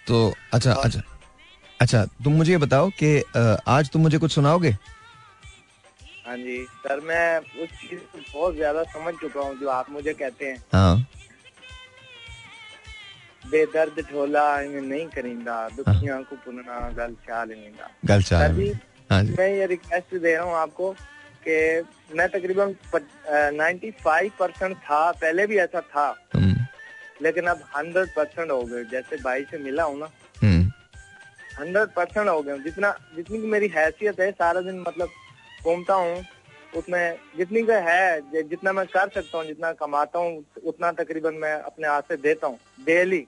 A: तो अच्छा अच्छा। अच्छा तुम मुझे ये बताओ कि आज तुम मुझे कुछ सुनाओगे?
G: हाँ जी। सर मैं उस चीज़ को बहुत ज़्यादा समझ चुका हूँ जो आप मुझे कहते हैं।
A: हाँ।
G: बेदर्द ढोला नहीं करींदा दुखियाँ को पुनना गल चाल
A: गल चाल
G: हाँ मैं ये रिक्वेस्ट दे रहा हूँ आपको कि मैं तकरीबन नाइन्टी फाइव परसेंट था पहले भी ऐसा था। हम्म। लेकिन अब हंड्रेड परसेंट हो गए। जैसे भाई से मिला हूँ ना हंड्रेड। परसेंट हो गया जितना जितनी की मेरी हैसियत है सारा दिन मतलब घूमता हूँ उसमें जितनी का है जितना मैं कर सकता हूँ जितना कमाता हूँ उतना तकरीबन मैं अपने हाथ से देता हूँ डेली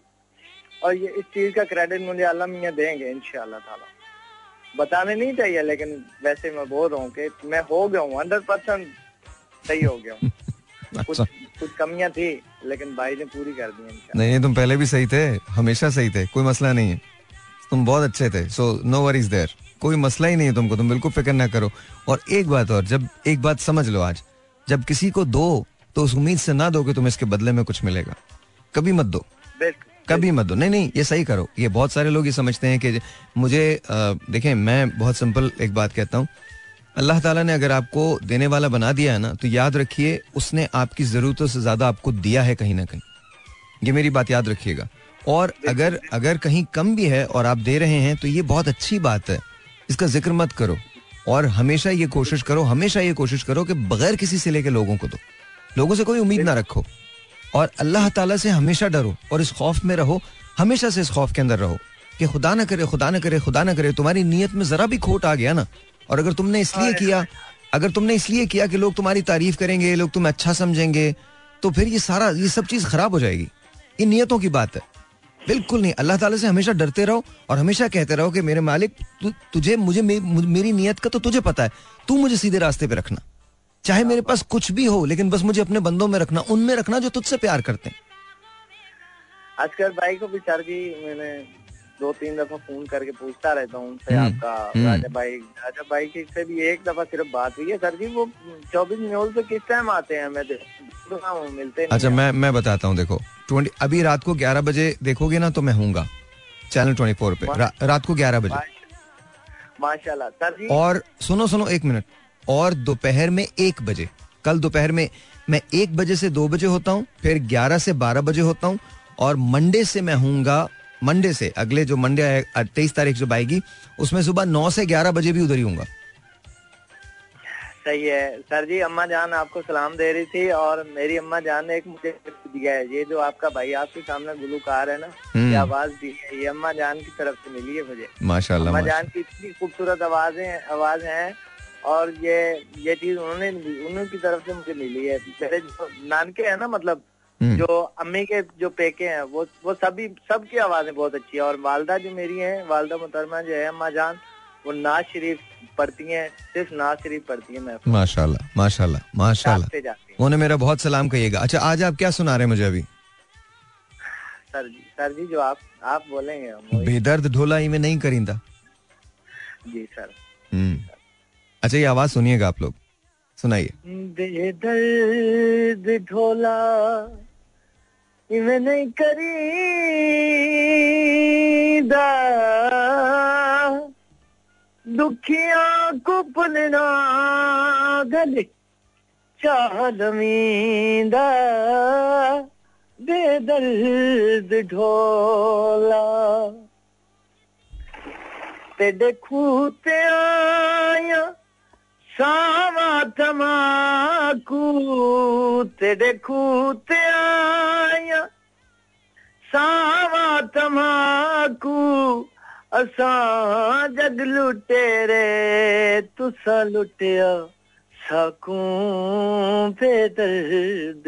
G: और ये इस चीज़ का क्रेडिट मुझे अल्लाह मियाँ देंगे इनशाला ताला। बताने नहीं चाहिए लेकिन वैसे मैं बोल रहा हूँ कि मैं हो गया हूँ हंड्रेड परसेंट सही हो गया हूँ। कुछ कुछ कमियाँ थी लेकिन भाई ने पूरी कर दी
A: नहीं तुम पहले भी सही थे हमेशा सही थे कोई मसला नहीं है। तुम बहुत अच्छे थे सो नो वरीज देर कोई मसला ही नहीं है तुमको तुम बिल्कुल फ़िक्र ना करो। और एक बात और जब एक बात समझ लो आज जब किसी को दो तो उस उम्मीद से ना दो कि तुम्हें इसके बदले में कुछ मिलेगा। कभी मत दो। कभी मत दो। नहीं नहीं ये सही करो। ये बहुत सारे लोग ये समझते हैं कि मुझे देखें मैं बहुत सिंपल एक बात कहता हूँ। अल्लाह ताला ने अगर आपको देने वाला बना दिया है ना तो याद रखिए उसने आपकी ज़रूरतों से ज़्यादा आपको दिया है कहीं ना कहीं। ये मेरी बात याद रखिएगा। और अगर अगर कहीं कम भी है और आप दे रहे हैं तो ये बहुत अच्छी बात है। इसका ज़िक्र मत करो। और हमेशा ये कोशिश करो हमेशा ये कोशिश करो कि बगैर किसी से लेके लोगों को दो। लोगों से कोई उम्मीद ना रखो। और अल्लाह ताला से हमेशा डरो और इस खौफ में रहो हमेशा से इस खौफ के अंदर रहो कि खुदा ना करे खुदा ना करे खुदा ना करे तुम्हारी नीयत में जरा भी खोट आ गया ना। और अगर तुमने इसलिए किया अगर तुमने इसलिए किया कि लोग तुम्हारी तारीफ़ करेंगे लोग तुम्हें अच्छा समझेंगे तो फिर ये सारा ये सब चीज़ खराब हो जाएगी। ये नियतों की बात है। बिल्कुल नहीं। अल्लाह ताला से हमेशा डरते रहो और हमेशा कहते रहो कि मेरे मालिक तु, तुझे मुझे मे, मेरी नियत का तो तुझे पता है। तू मुझे सीधे रास्ते पे रखना। चाहे मेरे पास कुछ भी हो लेकिन बस मुझे अपने बंदों में रखना उनमें रखना जो तुझसे प्यार करते हैं।
G: आजकल भाई को भी सर जी मैंने दो तीन दफ़ा फ़ोन करके पूछता रहता हूँ उनसे हम्म, आपका हम्म। राजा भाई राजा भाई की से भी एक दफ़ा सिर्फ़ बात हुई है सर जी वो चौबीस न्यूज़ से किस टाइम आते हैं? मैं मिलते
A: अच्छा मैं मैं बताता हूँ देखो ट्वेंटी अभी रात को ग्यारह बजे देखोगे ना तो मैं हूँ चैनल ट्वेंटी फोर पे। रा, रात को ग्यारह बजे।
G: माशाल्लाह सर जी।
A: और सुनो सुनो एक मिनट और दोपहर में एक बजे कल दोपहर में मैं एक बजे से दो बजे होता हूँ फिर ग्यारह से बारह बजे होता हूँ और मंडे से मैं हूँगा मंडे से अगले जो मंडे है तेईस तारीख जब आएगी उसमें सुबह नौ से ग्यारह बजे भी उधर ही हूँ
G: सही है। सर जी अम्मा जान आपको सलाम दे रही थी और मेरी अम्मा जान ने एक मुझे दिया है। ये जो आपका भाई आपके सामने गुलूकार है ना हम्म। ये आवाज़ दी है। ये अम्मा जान की तरफ़ से मिली है मुझे।
A: माशाल्लाह
G: अम्मा जान की इतनी खूबसूरत आवाज़ें आवाज़ हैं और ये ये चीज़ उन्होंने उन्हीं की तरफ़ से मुझे मिली है। मेरे नानके है ना मतलब। जो अम्मी के जो पेके हैं वो वो सभी सबकी आवाज़ें बहुत अच्छी है। और वालदा जो मेरी है वालदा मुतरमा जो है अम्मा जान वो नाज शरीफ पढ़ती हैं सिर्फ़ नाज शरीफ पढ़ती हैं मैं।
A: माशाल्लाह माशाल्लाह माशाल्लाह। उन्हें मेरा बहुत सलाम कहिएगा। अच्छा आज आप क्या सुना रहे हैं मुझे अभी?
G: सर जी सर जी जो आप आप बोलेंगे
A: बेदर्द ढोला ही में नहीं करींदा।
G: जी सर।
A: हम्म। अच्छा ये आवाज़ सुनिएगा आप लोग। सुनाइए।
G: बेदर्द ढोला इमें नहीं करी दुखिया को पुलना गले चालमींदा बेदर्द ढोला। ते देखू आया सावा तमाकू ते देखू आया। सावा तमाकू असां जग लुटेरे तुसा लुटिया सकूँ पे दर्द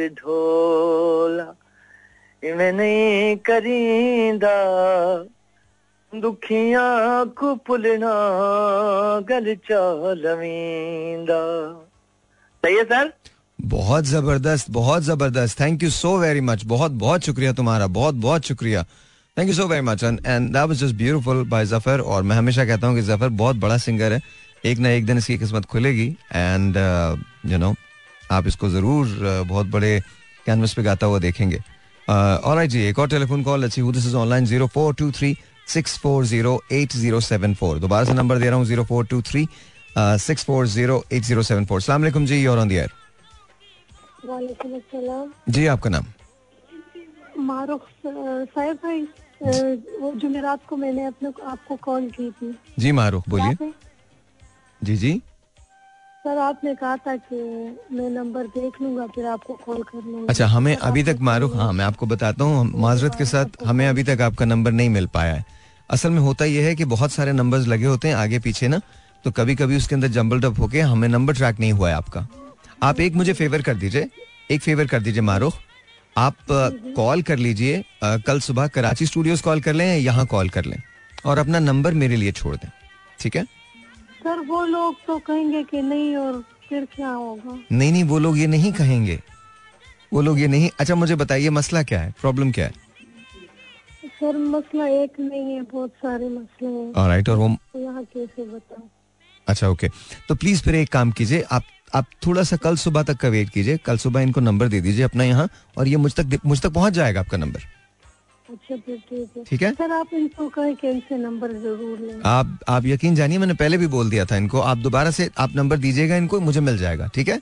G: इवें नहीं करींदा दुखियाँ पुलना गल चालवींदा सही है सर?
A: बहुत ज़बरदस्त बहुत ज़बरदस्त। Thank you so very much बहुत बहुत शुक्रिया तुम्हारा। बहुत बहुत शुक्रिया। Thank you so very much and that was just beautiful by Zafar और मैं हमेशा कहता हूँ कि ज़फ़र बहुत बड़ा सिंगर है। एक ना एक दिन इसकी किस्मत खुलेगी एंड यू नो आप इसको ज़रूर uh, बहुत बड़े कैनवस पे गाता हुआ देखेंगे। और uh, जी एक और टेलीफोन कॉल अच्छी this is online zero four two three six four zero eight zero seven four. दोबारा से नंबर दे रहा हूँ zero four two three six four zero eight zero seven four. सलाम जी और ऑन दी जी आपका नाम?
D: मारूफ साहिब भाई वो जुमेरात को मैंने अपने आपको कॉल की थी।
A: जी मारूफ बोलिए। जी जी।
D: सर आपने कहा था कि मैं नंबर देख लूँगा फिर आपको कॉल कर लूँगा।
A: अच्छा हमें अभी तक मारूफ हाँ मैं आपको बताता हूँ माजरत के साथ हमें अभी तक आपका नंबर नहीं मिल पाया है। असल में होता यह है कि बहुत सारे नंबर्स लगे होते हैं आगे पीछे ना तो कभी कभी उसके अंदर जम्बल डप होके हमें नंबर ट्रैक नहीं हुआ है आपका। आप एक मुझे फेवर कर दीजिए एक फेवर कर दीजिए मारूफ आप कॉल कर लीजिए कल सुबह कराची स्टूडियोज कॉल कर लें या यहाँ कॉल कर लें और अपना नंबर मेरे लिए छोड़ दें ठीक है?
D: सर वो लोग तो कहेंगे कि नहीं और फिर क्या होगा?
A: नहीं नहीं वो लोग ये नहीं कहेंगे। वो लोग ये नहीं अच्छा मुझे बताइए मसला क्या है प्रॉब्लम क्या है?
H: सर मसला एक नहीं है बहुत सारे मसले हैं।
A: राइट और वो
H: यहाँ कैसे बताऊँ?
A: अच्छा ओके तो प्लीज़ फिर एक काम कीजिए आप आप थोड़ा सा कल सुबह तक का वेट कीजिए। कल सुबह इनको नंबर दे दीजिए अपना यहाँ और ये मुझ तक मुझ तक पहुँच जाएगा आपका नंबर
H: अच्छा ठीक है।
A: ठीक है?
H: सर आप इनको कहें कि इनसे नंबर ज़रूर लें।
A: आप आप यकीन जानिए मैंने पहले भी बोल दिया था इनको। आप दोबारा से आप नंबर दीजिएगा इनको मुझे मिल जाएगा ठीक है?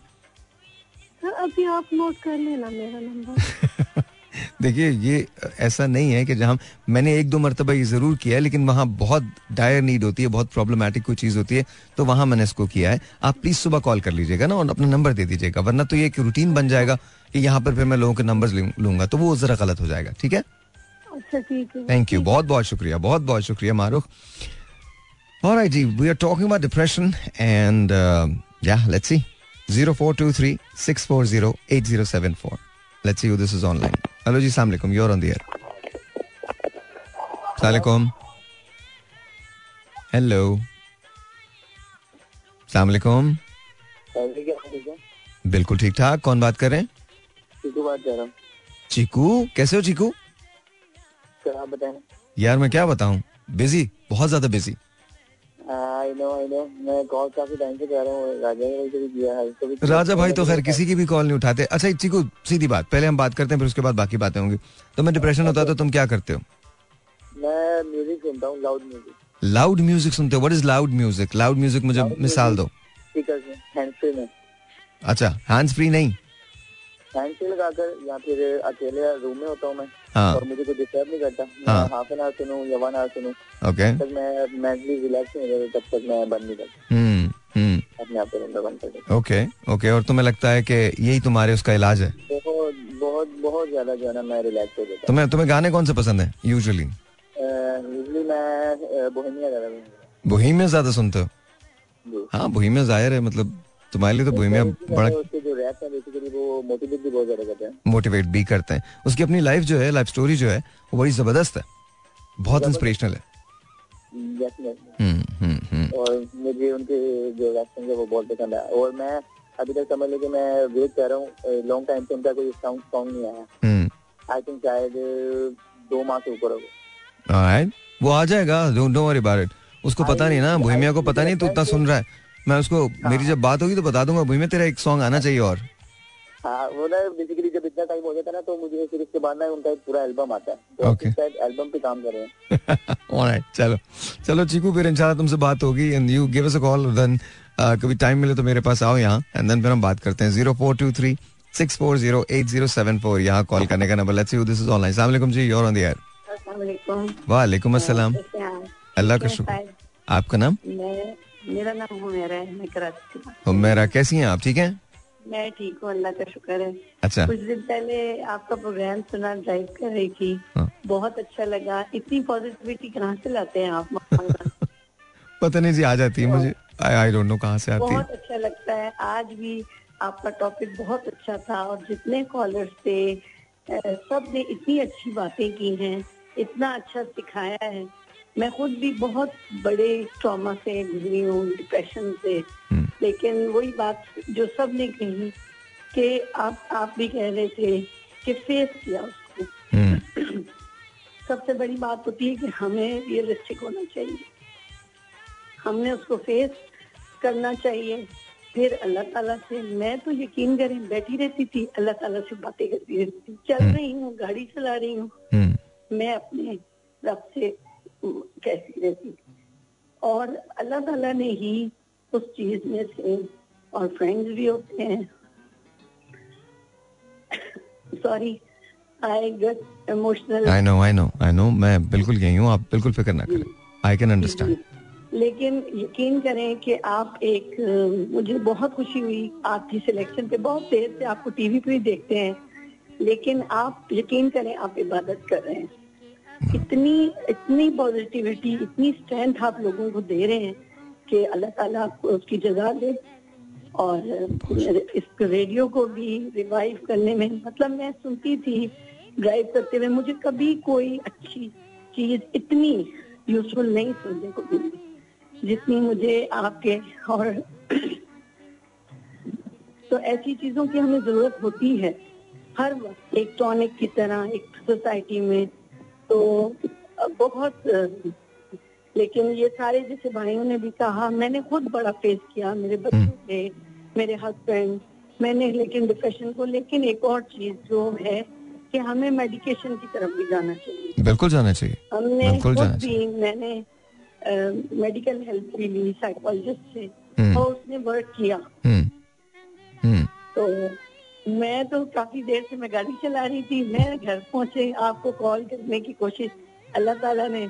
H: सर अभी आप नोट कर लेना मेरा नंबर
A: देखिए ये ऐसा नहीं है कि जहाँ मैंने एक दो मरतबा ये ज़रूर किया है लेकिन वहाँ बहुत डायर नीड होती है बहुत प्रॉब्लमेटिक कोई चीज़ होती है तो वहाँ मैंने इसको किया है आप प्लीज़ सुबह कॉल कर लीजिएगा ना और अपना नंबर दे दीजिएगा वरना तो ये एक रूटीन बन जाएगा कि यहाँ पर फिर मैं लोगों के नंबर लूँगा तो वो जरा गलत हो जाएगा ठीक है
H: अच्छा
A: थैंक यू बहुत बहुत शुक्रिया बहुत बहुत शुक्रिया मारूख Alright, जी, we are talking about depression and uh, yeah, let's see. 0423 640 8074. Let's see who this is online. Hello जी सलाम अलैकुम यूर ऑन द एयर सलाम हेलो सलाम अलैकुम बिल्कुल ठीक ठाक। कौन बात कर रहे हैं?
I: चीकू बात कर रहा हूँ।
A: चीकू? कैसे हो चीकू?
I: आप बताएँ।
A: यार मैं क्या बताऊँ? बिज़ी बहुत ज़्यादा busy
I: I know I know मैं कॉल काफ़ी टाइम से कर रहा हूँ राजा भाई को भी किया है तो भी
A: राजा भाई तो खैर किसी की भी कॉल नहीं उठाते। अच्छा चीकू सीधी बात। पहले हम बात करते हैं फिर उसके बाद बाकी बातें होंगी। तो मैं डिप्रेशन होता तो तुम क्या करते हो?
I: मैं म्यूज़िक सुनता हूँ लाउड म्यूज़िक
A: लाउड म्यूज़िक सुनते हो? What is loud music loud music मुझे मिसाल दो।
I: हैंड
A: अच्छा हैंड्स फ्री नहीं।
I: हैंड फ्री लगाकर या फिर अकेले रूम में होता हूँ मैं।
A: हाँ।
I: और मुझे कोई डिस्टर्ब नहीं करता।
A: हाँ।
I: हाफ़ एन आवर सुनूं या वन आवर सुनूं।
A: ओके
I: तक मैं मेंटली रिलैक्स नहीं रहता तब तक मैं बंद नहीं करता।
A: हम्म हम्म।
I: अपने आप को बंद कर
A: ओके ओके और तुम्हें लगता है कि यही तुम्हारे उसका इलाज है?
I: बहुत बहुत बहुत ज़्यादा जो है ना मैं रिलैक्स हो जाता
A: तुम्हें तुम्हें गाने कौन से पसंद है यूजुअली
I: यूजली मैं बोहेमिया रहा हूँ।
A: ज़्यादा सुनते हो? हाँ बोहीमिया ज़ाहिर है मतलब तुम्हारे लिए तो बोहीमिया बड़ा
I: उसके जो रैप बेसिकली वो मोटिवेट भी बहुत ज़्यादा करते हैं।
A: मोटिवेट भी करते हैं। उसकी अपनी लाइफ जो है लाइफ स्टोरी जो है वो बड़ी ज़बरदस्त है। बहुत इंस्पिरेशनल है। हम्म हम्म हम्म।
I: और मुझे उनके जो है वो बहुत पसंद है। और मैं अभी तक समझ लो कि मैं वेट कर रहा हूँ लॉन्ग टाइम से उनका कोई सॉन्ग सॉन्ग नहीं आया। आई थिंक शायद दो माह से ऊपर होगा।
A: वो आ जाएगा। Don't don't worry about it उसको पता नहीं ना। बोहेमिया को पता नहीं तू इतना सुन रहा है। मैं उसको मेरी जब बात होगी तो बता दूँगा बोहेमिया तेरा एक सॉन्ग आना चाहिए और।
I: हाँ वो ना बेसिकली जब इतना टाइम हो जाता है ना तो मुझे फिर उसके बाद ना उनका एक पूरा एल्बम आता है। तो
A: Okay.
I: शायद एल्बम पे काम कर रहे हैं।
A: Alright, चलो। चलो चीकू फिर इंशाल्लाह तुमसे बात होगी and you give us a call then कभी टाइम मिले तो मेरे पास आओ यहाँ एंड देन फिर हम बात करते हैं। Zero four two three six four zero eight zero seven four यहाँ कॉल करने का number let's see this is online सलाम जी योर ऑन द एयर वालेकुम अस्सलाम अल्लाह का शुक्र। आपका नाम?
B: मैं मेरा नाम हुमेरा है मैं कराची
A: हुमेरा कैसी हैं आप? ठीक हैं?
B: मैं ठीक हूँ अल्लाह का शुक्र है।
A: अच्छा।
B: कुछ दिन पहले आपका प्रोग्राम सुना ड्राइव कर रही थी।
A: हाँ।
B: बहुत अच्छा लगा। इतनी पॉजिटिविटी कहाँ से लाते हैं आप
A: पता नहीं जी आ जाती है मुझे। आई आई डोंट नो कहाँ से आती है।
B: बहुत अच्छा लगता है। आज भी आपका टॉपिक बहुत अच्छा था और जितने कॉलर्स थे सबने इतनी अच्छी बातें की हैं इतना अच्छा सिखाया है। मैं खुद भी बहुत बड़े ट्रॉमा से गुजरी हूँ डिप्रेशन से।
A: हम्म,
B: लेकिन वही बात जो सबने कही कि आप आप भी कह रहे थे कि फेस किया उसको।
A: हम्म,
B: सबसे बड़ी बात होती है कि हमें रियलिस्टिक होना चाहिए। हमने उसको फेस करना चाहिए। फिर अल्लाह ताला से मैं तो यकीन करें बैठी रहती थी अल्लाह ताला से बातें करती रहती थी। चल रही हूँ गाड़ी चला रही हूँ।
A: हम्म,
B: मैं अपने रब से कहती रहती। और अल्लाह ताला ने ही उस चीज़ में से और फ्रेंड्स भी होते हैं। Sorry I get emotional
A: I know I know I know मैं बिल्कुल यही हूँ आप बिल्कुल फ़िक्र ना करें। आई कैन अंडरस्टैंड
B: लेकिन यकीन करें कि आप एक मुझे बहुत खुशी हुई। आपकी सिलेक्शन पे बहुत देर से आपको टीवी पे भी देखते हैं। लेकिन आप यकीन करें आप इबादत कर रहे हैं। इतनी इतनी पॉजिटिविटी इतनी स्ट्रेंथ आप लोगों को दे रहे हैं कि अल्लाह ताला आपको उसकी जगह दे। और, इस रेडियो को भी रिवाइव करने में मतलब मैं सुनती थी ड्राइव करते हुए, मुझे कभी कोई अच्छी चीज़ इतनी यूजफुल नहीं सुनने को मिली, जितनी मुझे आपके और तो ऐसी चीज़ों की हमें ज़रूरत होती है। हर वक्त एक टॉनिक की तरह, एक सोसाइटी में तो बहुत लेकिन ये सारे जैसे भाइयों ने भी कहा मैंने खुद बड़ा फेस किया मेरे बच्चों से मेरे हस्बैंड मैंने लेकिन डिप्रेशन को लेकिन एक और चीज़ जो है कि हमें मेडिकेशन की तरफ़ भी जाना चाहिए।
A: बिल्कुल जाना चाहिए।
B: हमने खुद भी मैंने मेडिकल हेल्प भी ली साइकोलॉजिस्ट से हम्म। और उसने वर्क किया। हम्म। तो मैं तो काफ़ी देर से मैं गाड़ी चला रही थी मैं घर पहुँचे आपको कॉल करने की कोशिश अल्लाह ताला ने।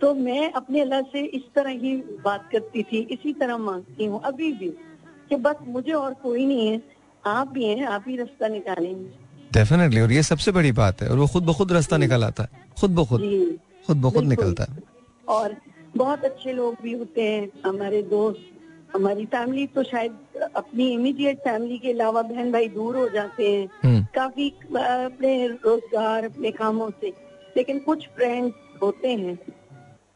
B: तो मैं अपने अल्लाह से इस तरह ही बात करती थी इसी तरह मांगती हूँ अभी भी कि बस मुझे और कोई नहीं है आप भी हैं आप ही रास्ता निकालेंगे।
A: डेफिनेटली और ये सबसे बड़ी बात है और वो खुद ब खुद रास्ता निकल आता है खुद ब खुद खुद ब खुद निकलता है।
B: और बहुत अच्छे लोग भी होते हैं हमारे दोस्त हमारी फैमिली तो शायद अपनी इमीडिएट फैमिली के अलावा बहन भाई दूर हो जाते हैं। हम्म। काफ़ी अपने रोज़गार अपने कामों से। लेकिन कुछ फ्रेंड्स होते हैं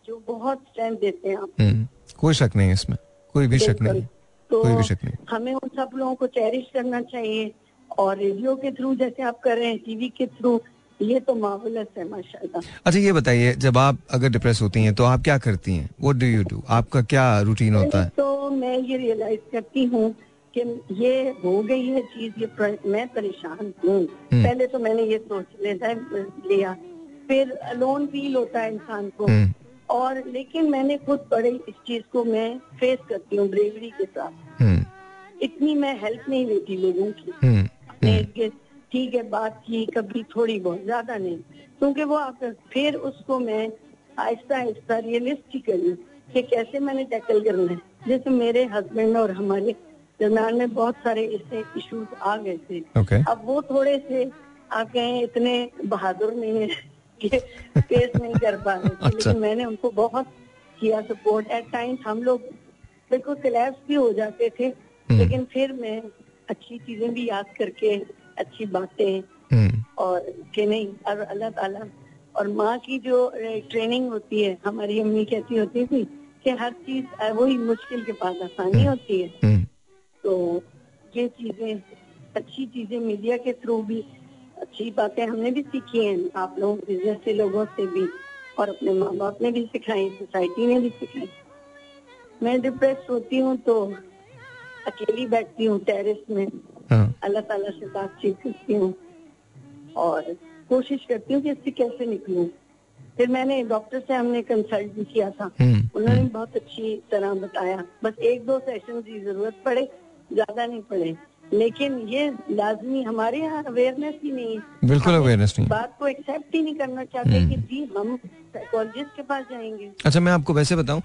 B: जो बहुत स्ट्रेंथ देते हैं आप।
A: हम्म। कोई शक नहीं इसमें। कोई भी शक नहीं।
B: तो कोई भी शक नहीं। हमें उन सब लोगों को चेरिश करना चाहिए। और रेडियो के थ्रू जैसे आप कर रहे हैं टीवी के थ्रू ये तो मामूलस है माशाल्लाह।
A: अच्छा ये बताइए जब आप अगर डिप्रेस होती हैं तो आप क्या करती हैं? व्हाट डू यू डू आपका क्या रूटीन होता है?
B: तो मैं ये रियलाइज़ करती हूँ कि ये हो गई है चीज़ ये मैं परेशान हूँ। हम्म। पहले तो मैंने ये सोच लेता लिया। फिर लोन फील होता है इंसान को। हम्म। और लेकिन मैंने खुद बड़े इस चीज़ को मैं फेस करती हूँ ब्रेवरी के साथ। हम्म। इतनी मैं हेल्प नहीं लेती लोगों की। ठीक है बात की कभी थोड़ी बहुत ज़्यादा नहीं क्योंकि वो आप फिर उसको मैं आहिस्ता आहिस्ता रियलिस्टिकली कि कैसे मैंने टैकल करना है जैसे मेरे हस्बैंड और हमारे दरम्यान में बहुत सारे ऐसे इश्यूज़ आ गए थे
A: okay.
B: अब वो थोड़े से आ गए इतने बहादुर नहीं है कि फेस नहीं कर पा रहे थे अच्छा। लेकिन मैंने उनको बहुत किया सपोर्ट एट टाइम्स हम लोग बिल्कुल क्लैप्स भी हो जाते थे हम्म। लेकिन फिर मैं अच्छी चीज़ें भी याद करके अच्छी बातें हम्म। और कि नहीं और अल्लाह ताला और माँ की जो ट्रेनिंग होती है हमारी अम्मी कैसी होती थी कि हर चीज़ वही मुश्किल के पास आसानी हम्म। होती है हम्म। तो ये चीज़ें अच्छी चीज़ें मीडिया के थ्रू भी अच्छी बातें हमने भी सीखी हैं आप लोग बिज़नेस से लोगों से भी और अपने माँ बाप ने भी सिखाई सोसाइटी ने भी सिखाई मैं डिप्रेस होती हूँ तो अकेली बैठती हूँ टेरिस में। हाँ। अल्लाह ताला से बातचीत करती हूँ। और कोशिश करती हूँ कि इससे कैसे निकलूं। फिर मैंने डॉक्टर से हमने कंसल्ट भी किया था। हम्म, उन्होंने हम्म। बहुत अच्छी तरह बताया। बस एक दो सेशन की ज़रूरत पड़े ज़्यादा नहीं पड़े। लेकिन ये लाजमी हमारे यहाँ अवेयरनेस ही नहीं है।
A: बिल्कुल अवेयरनेस नहीं
B: बात को एक्सेप्ट ही नहीं करना चाहते हम्म। कि जी हम साइकोलॉजिस्ट के पास जाएँगे।
A: अच्छा मैं आपको वैसे बताऊँ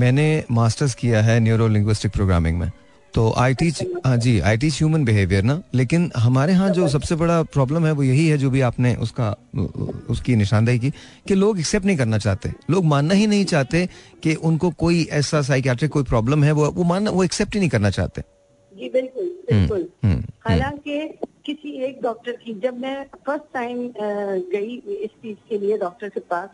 A: मैंने मास्टर्स किया है न्यूरो लिंग्विस्टिक प्रोग्रामिंग में। तो आई टीच हाँ जी आई टीच ह्यूमन बिहेवियर ना लेकिन हमारे यहाँ जो सबसे बड़ा प्रॉब्लम है वो यही है जो भी आपने उसका उसकी निशानदेही की कि लोग एक्सेप्ट नहीं करना चाहते। लोग मानना ही नहीं चाहते कि उनको कोई ऐसा साइकियाट्रिक कोई प्रॉब्लम है वो वो मानना वो एक्सेप्ट ही नहीं करना चाहते।
B: जी बिल्कुल बिल्कुल। हम्म, हम्म, हम्म। हालाँकि किसी एक डॉक्टर की जब मैं फ़र्स्ट टाइम गई इस चीज़ के लिए डॉक्टर के पास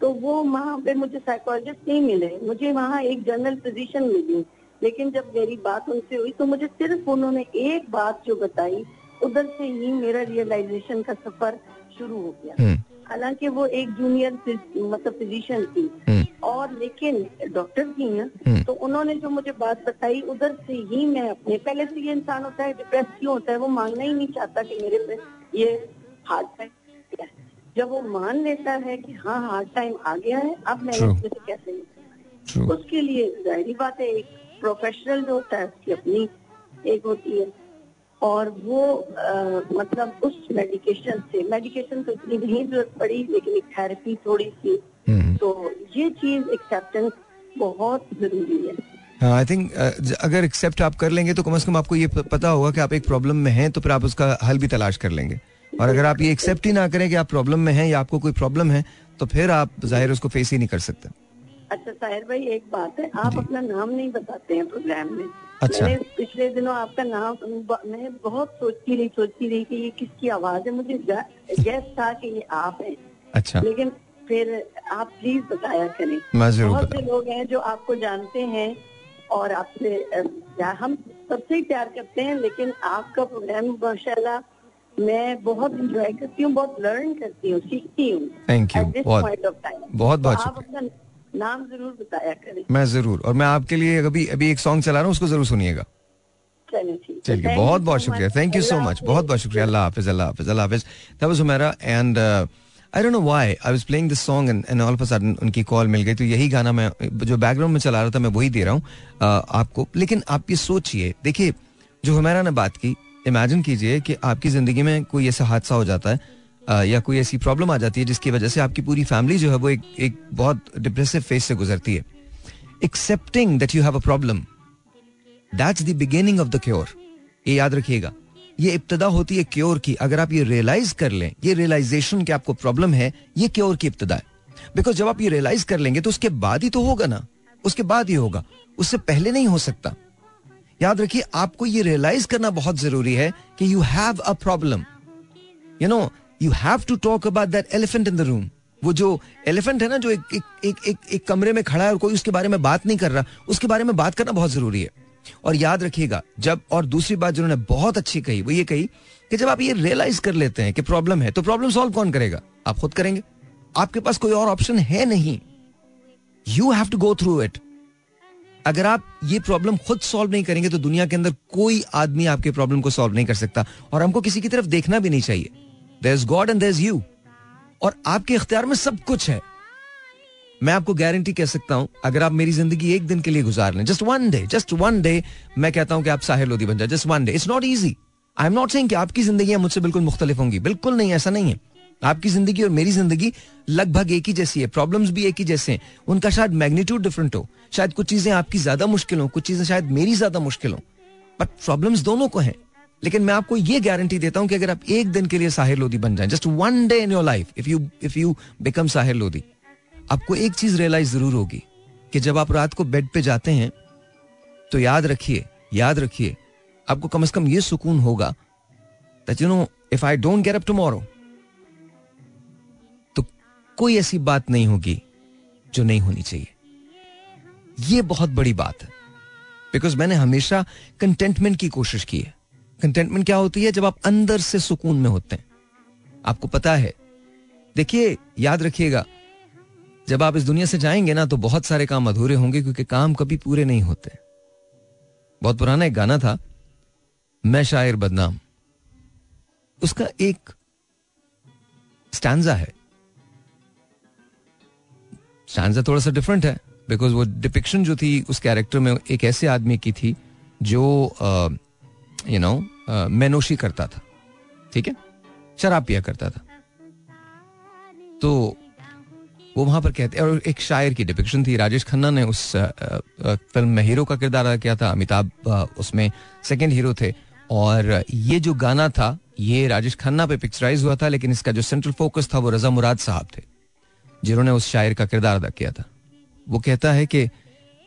B: तो वो वहाँ पे मुझे साइकोलॉजिस्ट नहीं मिले। मुझे वहाँ एक जनरल फिजिशियन मिली। लेकिन जब मेरी बात उनसे हुई तो मुझे सिर्फ़ उन्होंने एक बात जो बताई उधर से ही मेरा रियलाइजेशन का सफ़र शुरू हो गया हम्म। हालाँकि वो एक जूनियर मतलब फिजिशियन थी हम्म। और लेकिन डॉक्टर थी ना हम्म। तो उन्होंने जो मुझे बात बताई उधर से ही मैं अपने पहले से ये इंसान होता है डिप्रेस क्यों होता है वो मांगना ही नहीं चाहता कि मेरे पे ये हार्ड टाइम जब वो मान लेता है कि हाँ हार्ड टाइम आ गया है अब मैं इसमें से कैसे उसके लिए ज़ाहिर बात है एक प्रोफेशनल जो होता है उसकी अपनी एक होती है। और वो आ, मतलब उस मेडिकेशन से मेडिकेशन तो इतनी नहीं ज़रूरत पड़ी लेकिन एक थेरेपी थोड़ी सी। तो ये चीज़ एक्सेप्टेंस बहुत ज़रूरी है।
A: आई थिंक uh, अगर एक्सेप्ट आप कर लेंगे तो कम से कम आपको ये पता होगा कि आप एक प्रॉब्लम में हैं तो फिर आप उसका हल भी तलाश कर लेंगे। और अगर आप ये एक्सेप्ट ही ना करें कि आप प्रॉब्लम में हैं या आपको कोई प्रॉब्लम है तो फिर आप ज़ाहिर उसको फेस ही नहीं कर सकते।
B: अच्छा साहिर भाई एक बात है आप अपना नाम नहीं बताते हैं प्रोग्राम में। अच्छा। मैंने पिछले दिनों आपका नाम मैं बहुत सोचती रही सोचती रही कि ये किसकी आवाज़ है मुझे गैस था कि ये आप हैं।
A: अच्छा।
B: लेकिन फिर आप प्लीज़ बताया करें।
A: बहुत
B: से लोग हैं जो आपको जानते हैं और आपसे हम सबसे ही प्यार करते हैं लेकिन आपका प्रोग्राम माशाला
D: मैं बहुत इंजॉय करती हूँ बहुत लर्न करती हूँ सीखती हूँ
A: थैंक यू बहुत बहुत बहुत
D: तो शुक्रिया। नाम ज़रूर बताया करें।
A: मैं ज़रूर। और मैं आपके लिए अभी अभी एक सॉन्ग चला रहा हूँ उसको ज़रूर सुनिएगा। चलिए बहुत बहुत शुक्रिया। थैंक यू सो मच बहुत बहुत शुक्रिया। अल्लाह हाफिज अल्लाह हाफिज अल्लाह हाफिज that was Humaira and I don't know why I was playing this song and and all of a sudden उनकी कॉल मिल गई। तो यही गाना मैं जो बैकग्राउंड में चला रहा था मैं वही दे रहा हूँ uh, आपको। लेकिन आप ये सोचिए देखिए जो हमारा ने बात की इमेजिन कीजिए कि आपकी ज़िंदगी में कोई ऐसा हादसा हो जाता है या कोई ऐसी प्रॉब्लम आ जाती है जिसकी वजह से आपकी पूरी फैमिली जो है वो एक एक बहुत डिप्रेसिव फेस से गुजरती है। Accepting that you have a problem that's the beginning of the cure ये याद रखिएगा। ये इब्तदा होती है क्योर की। अगर आप ये रियलाइज़ कर लें, ये रियलाइजेशन कि आपको प्रॉब्लम है, ये क्योर की इब्तदा है। बिकॉज़ जब आप ये रियलाइज़ कर लेंगे तो उसके बाद ही तो होगा ना। उसके बाद ही होगा। उससे पहले नहीं हो सकता। याद रखिए, आपको ये रियलाइज़ करना बहुत ज़रूरी है कि you have a problem you know you have to talk about that elephant in the room वो जो एलिफेंट है ना जो एक एक, एक एक एक कमरे में खड़ा है और कोई उसके बारे में बात नहीं कर रहा उसके बारे में बात करना बहुत ज़रूरी है। और याद रखिएगा जब और दूसरी बात जिन्होंने बहुत अच्छी कही वो ये कही कि जब आप ये रियलाइज़ कर लेते हैं कि प्रॉब्लम है तो प्रॉब्लम सॉल्व कौन करेगा? आप खुद करेंगे। आपके पास कोई और ऑप्शन है नहीं। You have to go through it अगर आप ये प्रॉब्लम खुद सॉल्व नहीं करेंगे तो दुनिया के अंदर कोई आदमी आपके प्रॉब्लम को सॉल्व नहीं कर सकता। और हमको किसी की तरफ़ देखना भी नहीं चाहिए। There God and there is you और आपके इख्तियार में सब कुछ है। मैं आपको गारंटी कह सकता हूँ, अगर आप मेरी ज़िंदगी एक दिन के लिए गुजार लें just one day just one day मैं कहता हूँ कि आप साहिर लोधी बन जाए just one day it's not easy I am not कि आपकी ज़िंदगी मुझसे बिल्कुल मुख्तलिफ़ होंगी, बिल्कुल नहीं, ऐसा नहीं है। आपकी ज़िंदगी और मेरी ज़िंदगी लगभग एक ही जैसी है प्रॉब्लम्स भी एक ही जैसे हैं। उनका शायद मैग्नीट्यूड डिफरेंट हो। शायद कुछ चीज़ें आपकी ज़्यादा मुश्किल हो, कुछ चीज़ें शायद मेरी ज़्यादा मुश्किल हो। बट प्रॉब्लम्स दोनों को हैं। लेकिन मैं आपको ये गारंटी देता हूँ कि अगर आप एक दिन के लिए साहिर लोधी बन जाए just one day in your life if you if you become Sahir Lodhi, आपको एक चीज़ रियलाइज़ ज़रूर होगी कि जब आप रात को बेड पे जाते हैं तो याद रखिए याद रखिए, आपको कम से कम ये सुकून होगा that you know if I don't get up tomorrow तो कोई ऐसी बात नहीं होगी जो नहीं होनी चाहिए। ये बहुत बड़ी बात है बिकॉज़ मैंने हमेशा कंटेंटमेंट की कोशिश की है। कंटेंटमेंट क्या होती है? जब आप अंदर से सुकून में होते हैं। आपको पता है। देखिए, याद रखिएगा, जब आप इस दुनिया से जाएँगे ना तो बहुत सारे काम अधूरे होंगे, क्योंकि काम कभी पूरे नहीं होते। बहुत पुराना एक गाना था, मैं शायर बदनाम। उसका एक स्टैंडा है। स्टैंडा थोड़ा सा डिफरेंट है बिकॉज़ वो डिपिक्शन जो थी, उस कैरेक्टर में एक ऐसे आदमी की थी, जो यू नो मैनोशी करता था। ठीक है? शराब पिया करता था। तो वो वहाँ पर कहते, और एक शायर की डिपिक्शन थी। राजेश खन्ना ने उस फ़िल्म में हीरो का किरदार अदा किया था। अमिताभ उसमें सेकंड हीरो थे। और ये जो गाना था, ये राजेश खन्ना पे पिक्चराइज हुआ था, लेकिन इसका जो सेंट्रल फोकस था, वो रजा मुराद साहब थे, जिन्होंने उस शायर का किरदार अदा किया था। वो कहता है कि,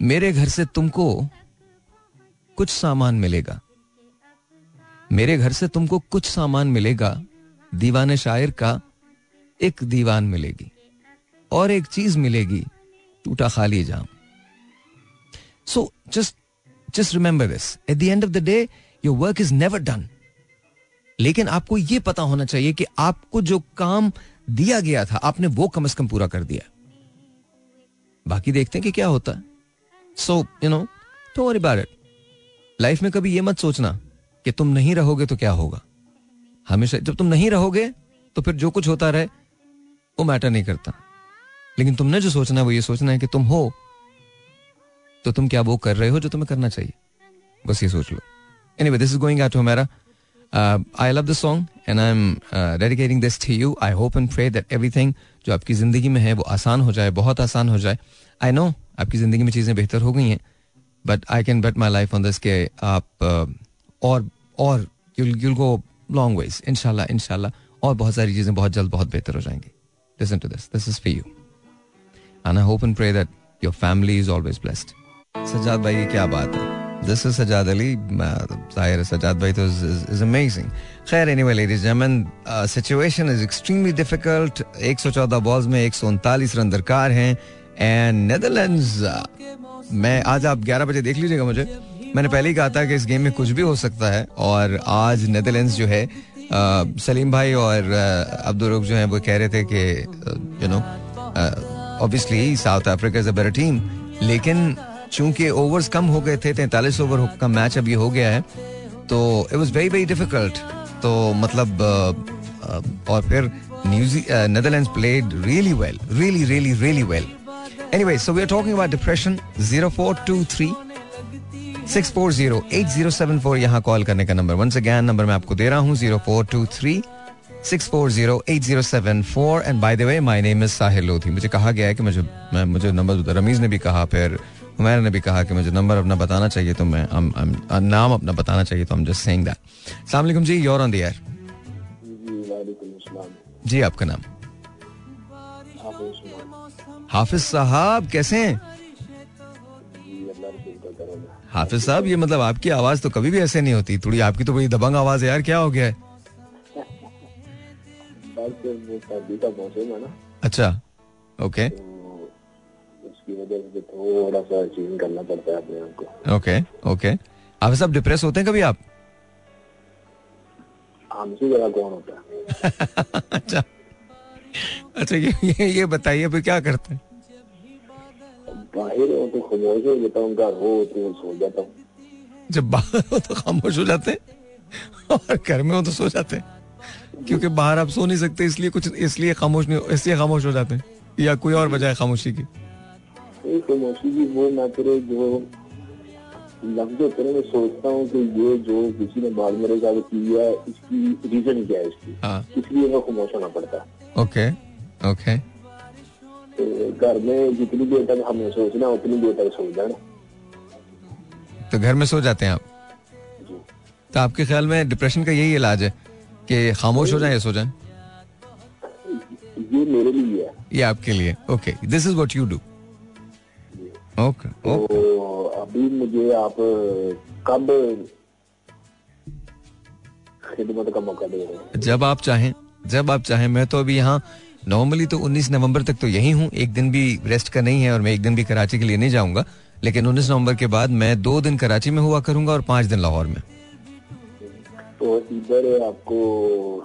A: मेरे घर से तुमको कुछ सामान मिलेगा मेरे घर से तुमको कुछ सामान मिलेगा, दीवान शायर का एक दीवान मिलेगी और एक चीज़ मिलेगी, टूटा खाली जाम। So just just remember this at the end of the day your work is never done लेकिन आपको यह पता होना चाहिए कि आपको जो काम दिया गया था, आपने वो कम से कम पूरा कर दिया। बाकी देखते हैं कि क्या होता। है सो यू नो तो वरी इट लाइफ में कभी ये मत सोचना। कि तुम नहीं रहोगे तो क्या होगा? हमेशा जब तुम नहीं रहोगे तो फिर जो कुछ होता रहे वो मैटर नहीं करता। लेकिन तुमने जो सोचना है वो ये सोचना है कि तुम हो तो तुम क्या वो कर रहे हो जो तुम्हें करना चाहिए? बस ये सोच लो। Any this is going to हमारा I love the song and I am dedicating this to you I hope and pray that everything जो आपकी ज़िंदगी में है वो आसान हो जाए बहुत आसान हो जाए। आई नो आपकी ज़िंदगी में चीज़ें बेहतर हो गई हैं but I can bet my life on this के आप uh, और और यूल गो लॉन्ग वेज इनशाला इनशाला और बहुत सारी चीज़ें बहुत जल्द बहुत बेहतर हो जाएँगी। Listen to this this is for you and I hope and pray that your family is always blessed Sajjad भाई, ये क्या बात है? This is Sajjad Ali. ज़ाहिर सजाद भाई तो इज़ अमेजिंग खैर anyway ladies gentleman situation is extremely difficult 114 balls में 139 रन दरकार हैं. एंड नेदरलैंड्स मैं आज आप 11 बजे देख लीजिएगा मुझे. मैंने पहले ही कहा था कि इस गेम में कुछ भी हो सकता है और आज नेदरलैंड्स जो है सलीम भाई और अब्दुल रुख जो है, वो कह रहे थे कि you know obviously South Africa is a better team लेकिन चूँकि ओवर्स कम हो गए थे, तैतालीस ओवर का मैच अभी हो गया है तो it was very very difficult तो मतलब और फिर Netherlands played really well really really really well anyway so we are talking about depression 0423 640 यहाँ कॉल करने का नंबर। वंस अगेन नंबर मैं आपको दे रहा हूँ 0423 6408074 and by the way my name is Sahil Lodhi मुझे कहा गया है कि मुझे मैं मुझे नंबर रमीज ने भी कहा फिर हुमैर ने भी कहा कि मुझे नंबर अपना बताना चाहिए तो मैं I'm, I'm, नाम अपना बताना चाहिए तो हम जस्ट सेइंग दैट अस्सलाम वालेकुम जी योर ऑन द एयर जी आपका नाम? हाफिज साहब कैसे हैं? हाफिज साहब ये मतलब आपकी आवाज़ तो कभी भी ऐसे नहीं होती। थोड़ी आपकी तो बड़ी दबंग आवाज़ है यार क्या हो गया है? अच्छा ओके। Okay okay. हाफिज साहब डिप्रेस होते हैं कभी आप? अच्छा अच्छा ये, ये बताइए फिर क्या करते हैं?
J: बाहर हो तो खामोश हो जाता हूँ घर हो तो सो जाता हूँ
A: जब बाहर हो तो खामोश हो जाते हैं। और घर में हो तो सो जाते हैं। क्योंकि बाहर आप सो नहीं सकते इसलिए कुछ इसलिए खामोश नहीं इसलिए खामोश हो जाते हैं। या कोई और वजह है खामोशी की।
J: खामोशी की वो मैं तेरे जो लफ्ज होते हैं मैं सोचता हूँ कि ये जो किसी ने बाद मेरे किया है इसकी रीजन क्या है इसकी? हाँ। इसलिए मैं खामोश होना पड़ता। है
A: ओके ओके
J: घर में जितनी देर तक हमें सोचना उतनी देर तक सो जाना।
A: तो घर में सो जाते हैं आप? तो आपके ख्याल में डिप्रेशन का यही इलाज है कि खामोश हो जाए या सो जाए?
J: ये मेरे लिए है।
A: ये आपके लिए। Okay this is what you do okay
J: okay अभी मुझे आप कब खिदमत का मौका दे रहे हैं?
A: जब आप चाहें जब आप चाहें। मैं तो अभी यहाँ नॉर्मली तो 19 नवंबर तक तो यही हूँ। एक दिन भी रेस्ट का नहीं है और मैं एक दिन भी कराची के लिए नहीं जाऊँगा। लेकिन 19 नवंबर के बाद मैं दो दिन कराची में हुआ करूँगा और पाँच दिन लाहौर में।
J: तो इधर आपको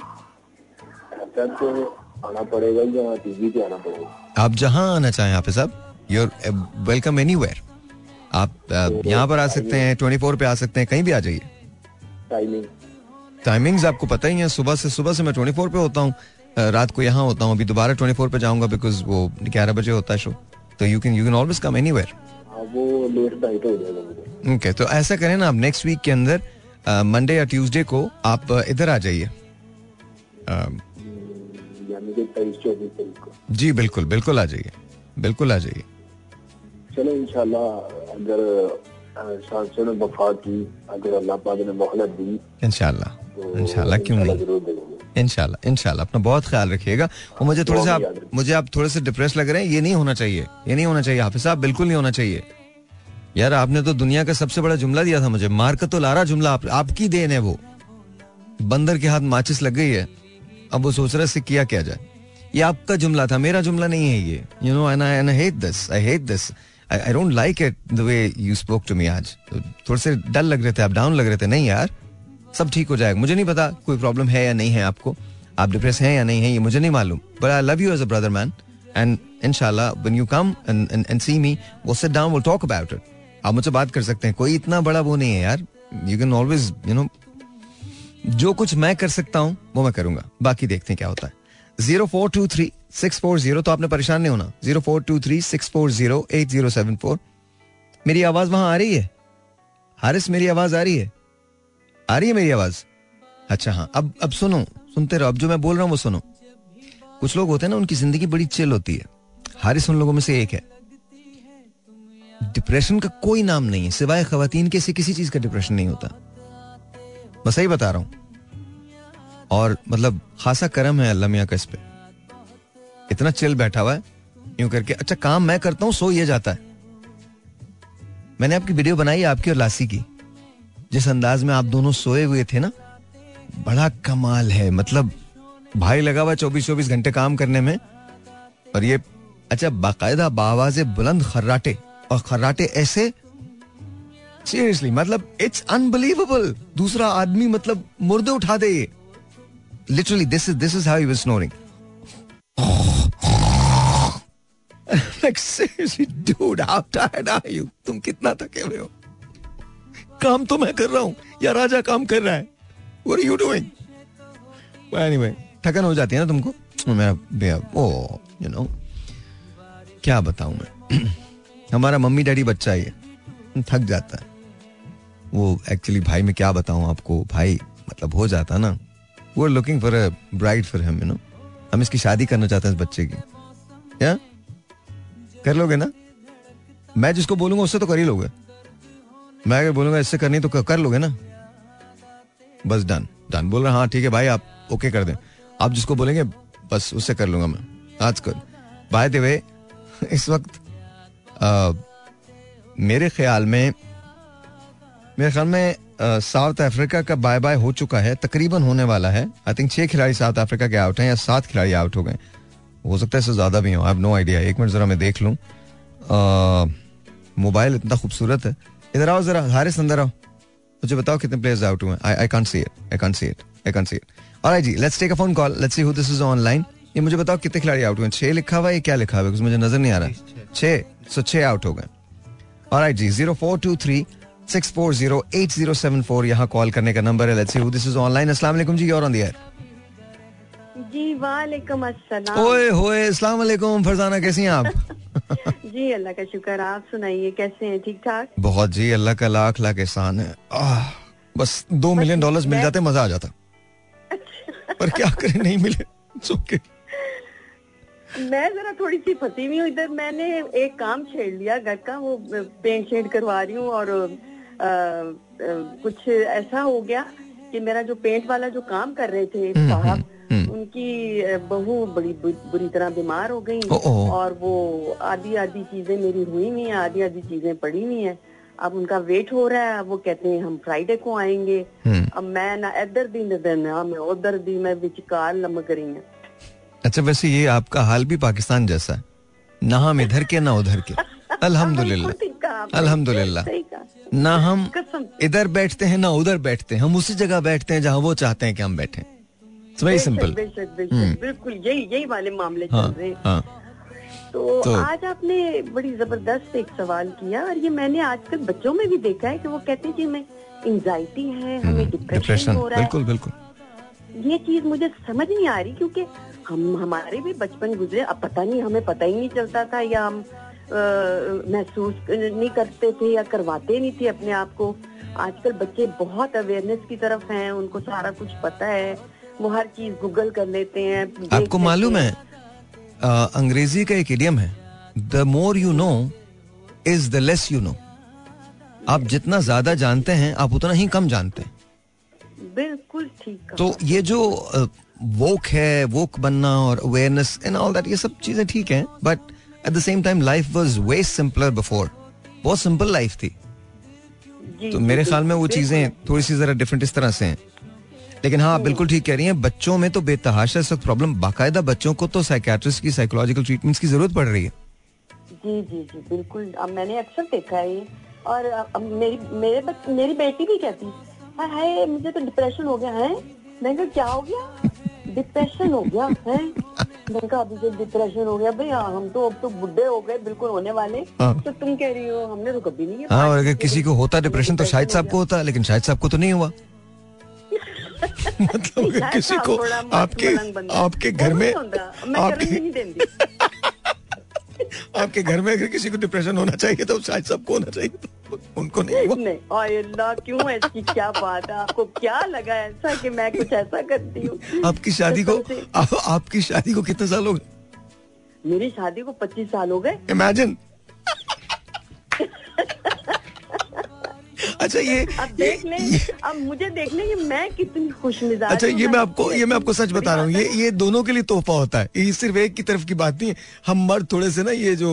J: आना पड़ेगा या टीवी पे आना पड़ेगा?
A: आप जहाँ आना चाहें आप साहब यूर वेलकम एनी वेयर आप तो यहाँ पर आ सकते हैं ट्वेंटी फोर पे आ सकते हैं कहीं भी आ जाइए।
J: टाइमिंग
A: टाइमिंग्स आपको पता ही है सुबह से सुबह से मैं ट्वेंटी फोर पे होता हूँ। रात को यहाँ होता हूँ अभी दोबारा ट्वेंटी फोर पे जाऊँगा बिकॉज़ वो ग्यारह बजे होता है शो तो you can you can always come anywhere okay तो ऐसा करें ना आप नेक्स्ट वीक के अंदर मंडे या ट्यूसडे को आप इधर आ जाइए। जी बिल्कुल बिल्कुल आ जाइए बिल्कुल आ जाइए।
J: चलो इंशाल्लाह अगर सांसद ने वफा की अगर अल्लाह पाक ने मोहलत दी
A: इंशाल्लाह तो क्यों नहीं? अपना बहुत ख्याल रखिएगा। और मुझे थोड़े से आप मुझे आप थोड़े से डिप्रेस लग रहे हैं ये नहीं होना चाहिए ये नहीं होना चाहिए हाफिज साहब बिल्कुल नहीं होना चाहिए। यार आपने तो दुनिया का सबसे बड़ा जुमला दिया था मुझे मार का तो लारा जुमला आप, आपकी देन है वो। बंदर के हाथ माचिस लग गई है अब वो सोच रहे से किया क्या जाए। ये आपका जुमला था मेरा जुमला नहीं है ये। You know and I hate this I hate this I don't like it the way you spoke to me आज। थोड़े से डल लग रहे थे आप डाउन लग रहे थे। नहीं यार, सब ठीक हो जाएगा। मुझे नहीं पता कोई प्रॉब्लम है या नहीं है आपको। आप डिप्रेस हैं या नहीं है, ये मुझे नहीं मालूम। But I love you as a brother man and इनशाला when you come and see me वो sit down will talk about it आप मुझसे बात कर सकते हैं। कोई इतना बड़ा वो नहीं है यार। You can always you know जो कुछ मैं कर सकता हूँ, वो मैं करूँगा। बाकी देखते हैं क्या होता है। Zero four two three six four zero तो आपने परेशान नहीं होना। Zero four two three six four zero eight zero seven four. मेरी आवाज़ वहाँ आ रही है? हारिस, मेरी आवाज़ आ रही है? आ रही है मेरी आवाज़? अच्छा हाँ अब अब सुनो, सुनते रहो। अब जो मैं बोल रहा हूँ वो सुनो। कुछ लोग होते हैं ना, उनकी ज़िंदगी बड़ी चिल होती है। हारिस, उन लोगों में से एक है। डिप्रेशन का कोई नाम नहीं है, सिवाय खातन के से किसी चीज़ का डिप्रेशन नहीं होता। मैं सही बता रहा हूँ। और मतलब खासा करम है अल्लाह मियाँ का इस पे। इतना चिल बैठा हुआ है, यूँ करके अच्छा काम मैं करता हूँ, सो ये जाता है। मैंने आपकी वीडियो बनाई आपकी और लासी की। जिस अंदाज में आप दोनों सोए हुए थे ना, बड़ा कमाल है। मतलब भाई लगा हुआ चौबीस चौबीस घंटे काम करने में, और ये अच्छा बाकायदा बावाजे बुलंद खर्राटे, और खर्राटे ऐसे सीरियसली मतलब इट्स अनबिलीवेबल दूसरा आदमी मतलब मुर्दे उठा दे ये। Literally this is this is how was snoring like, seriously, dude, how tired तुम कितना थके हुए हो? काम तो मैं कर रहा हूँ, या राजा काम कर रहा है? What are you doing? Anyway, थकन हो जाती है ना तुमको? मैं ओ यू नो क्या बताऊँ मैं? हमारा मम्मी डैडी बच्चा ही है। थक जाता है। वो एक्चुअली भाई मैं क्या बताऊँ आपको? भाई मतलब हो जाता ना। वो looking for a bride for him you know हम इसकी शादी करना चाहते हैं इस बच्चे की। या कर लोगे ना? मैं जिसको बोलूँगा उससे तो कर ही लोगे। मैं अगर बोलूँगा इससे करनी तो कर लोगे ना? बस डन डन बोल रहा हाँ ठीक है भाई आप ओके कर दें। आप जिसको बोलेंगे बस उससे कर लूँगा मैं। आज कर। बाय द वे इस वक्त आ, मेरे ख्याल में मेरे ख्याल में साउथ अफ्रीका का बाय बाय हो चुका है। तकरीबन होने वाला है। आई थिंक छह खिलाड़ी साउथ अफ्रीका के आउट हैं या सात खिलाड़ी आउट हो गए। हो सकता है इससे ज़्यादा भी हो आई नो आइडिया एक मिनट जरा मैं देख लूँ। मोबाइल इतना खूबसूरत है। इधर आओ, जरा, हारिस अंदर आओ। मुझे बताओ कितने प्लेयर्स आउट हुए I I can't see it I can't see it I can't see it alright ji let's take a phone call let's see who this is online ये मुझे बताओ कितने खिलाड़ी आउट हुए छह लिखा हुआ है क्या लिखा हुआ है? मुझे नज़र नहीं आ रहा छह सो छह आउट हो गए। ऑलराइट जी zero four two three six four zero eight zero seven four यहाँ कॉल करने का नंबर है। Let's see who this is online अस्सलाम जी, और ऑन द एयर
D: जी वालेकुम अस्सलाम।
A: ओए होए अस्सलाम वालेकुम फरजाना कैसी हैं आप?
D: जी अल्लाह का शुक्र आप सुनाइए कैसे हैं ठीक ठाक
A: बहुत जी अल्लाह का लाख लाख एहसान है। आ, बस दो मिलियन डॉलर्स मिल जाते मज़ा आ जाता। पर क्या करें नहीं मिले okay.
D: मैं जरा थोड़ी सी फंसी हुई हूँ इधर मैंने एक काम छेड़ लिया घर का वो पेंट शेड करवा रही हूँ और आ, आ, कुछ ऐसा हो गया कि मेरा जो पेंट वाला जो काम कर रहे थे हम्म, साहब हम्म। उनकी बहू बड़ी बुरी तरह बीमार हो गई। और वो आधी आधी चीज़ें मेरी हुई हुई है आधी आधी चीज़ें पड़ी हुई है। अब उनका वेट हो रहा है वो कहते हैं हम फ्राइडे को आएँगे। अब मैं ना इधर दी नज़र ना मैं उधर दी मैं विचकार लमक रही हूँ।
A: अच्छा वैसे ये आपका हाल भी पाकिस्तान जैसा है। ना हम इधर के ना उधर के। अल्हम्दुलिल्लाह। अल्हम्दुलिल्लाह। ना हम इधर बैठते हैं ना उधर बैठते हैं। हम उसी जगह बैठते हैं जहाँ वो चाहते हैं कि हम बैठे। Very
D: simple. बिल्कुल यही यही वाले मामले हाँ, चल रहे हाँ, तो, तो आज आपने बड़ी ज़बरदस्त एक सवाल किया और ये मैंने आजकल बच्चों में भी देखा है कि वो कहते हैं कि हमें एंजाइटी है हमें डिप्रेशन हो रहा है। बिल्कुल बिल्कुल। ये चीज़ मुझे समझ नहीं आ रही क्योंकि हम हमारे भी बचपन गुजरे अब पता नहीं हमें पता ही नहीं चलता था या हम महसूस नहीं करते थे या करवाते नहीं थे अपने आप को। आजकल बच्चे बहुत अवेयरनेस की तरफ़ हैं उनको सारा कुछ पता है। वो हर चीज़ गूगल कर लेते हैं
A: आपको मालूम है। अंग्रेज़ी का एक इडियम है the more you know is the less you know आप जितना ज़्यादा जानते हैं आप उतना ही कम जानते हैं।
D: बिल्कुल ठीक
A: तो ये जो वोक है वोक बनना और अवेयरनेस एंड ऑल दैट ये सब चीज़ें ठीक हैं but at the same time life was way simpler before बहुत सिंपल लाइफ थी। तो मेरे ख्याल में वो चीज़ें थोड़ी सी जरा डिफरेंट इस तरह से हैं। लेकिन हाँ आप बिल्कुल ठीक कह रही हैं बच्चों में तो बेतहाशा सख्त प्रॉब्लम बाकायदा बच्चों को तो साइकेट्रिस्ट की साइकोलॉजिकल ट्रीटमेंट्स की ज़रूरत पड़ रही है।
D: जी जी जी बिल्कुल अब मैंने अक्सर देखा है और अब मेरी मेरे बच, मेरी बेटी भी कहती है मुझे तो डिप्रेशन हो गया है? मैं क्या हो गया? डिप्रेशन हो गया है? मैंने कहा अभी जो डिप्रेशन हो गया भाई हाँ हम तो अब तो बुढ़े हो गए बिल्कुल होने वाले हाँ। तो तुम कह रही हो हमने तो कभी नहीं
A: हाँ और अगर किसी को होता डिप्रेशन तो शायद साहब को होता लेकिन शायद साहब को तो नहीं हुआ। मतलब किसी को आपके आपके घर में आपके आपके घर में अगर किसी को डिप्रेशन होना चाहिए तो शायद सबको होना चाहिए तो उनको नहीं हुआ।
D: नहीं अल्लाह क्यों ऐसी क्या बात है? आपको क्या लगा ऐसा कि मैं कुछ ऐसा करती हूँ?
A: आपकी शादी को आ, आपकी शादी को कितने साल हो गए?
D: मेरी शादी को पच्चीस साल हो गए।
A: इमेजिन अच्छा ये
D: अब देख ले अब मुझे देख ले कि मैं कितनी खुश मिजाज
A: अच्छा ये मैं आपको ये मैं आपको सच बता रहा हूँ। ये ये दोनों के लिए तोहफा होता है। ये सिर्फ़ एक की तरफ़ की बात नहीं है। हम मर्द थोड़े से ना ये जो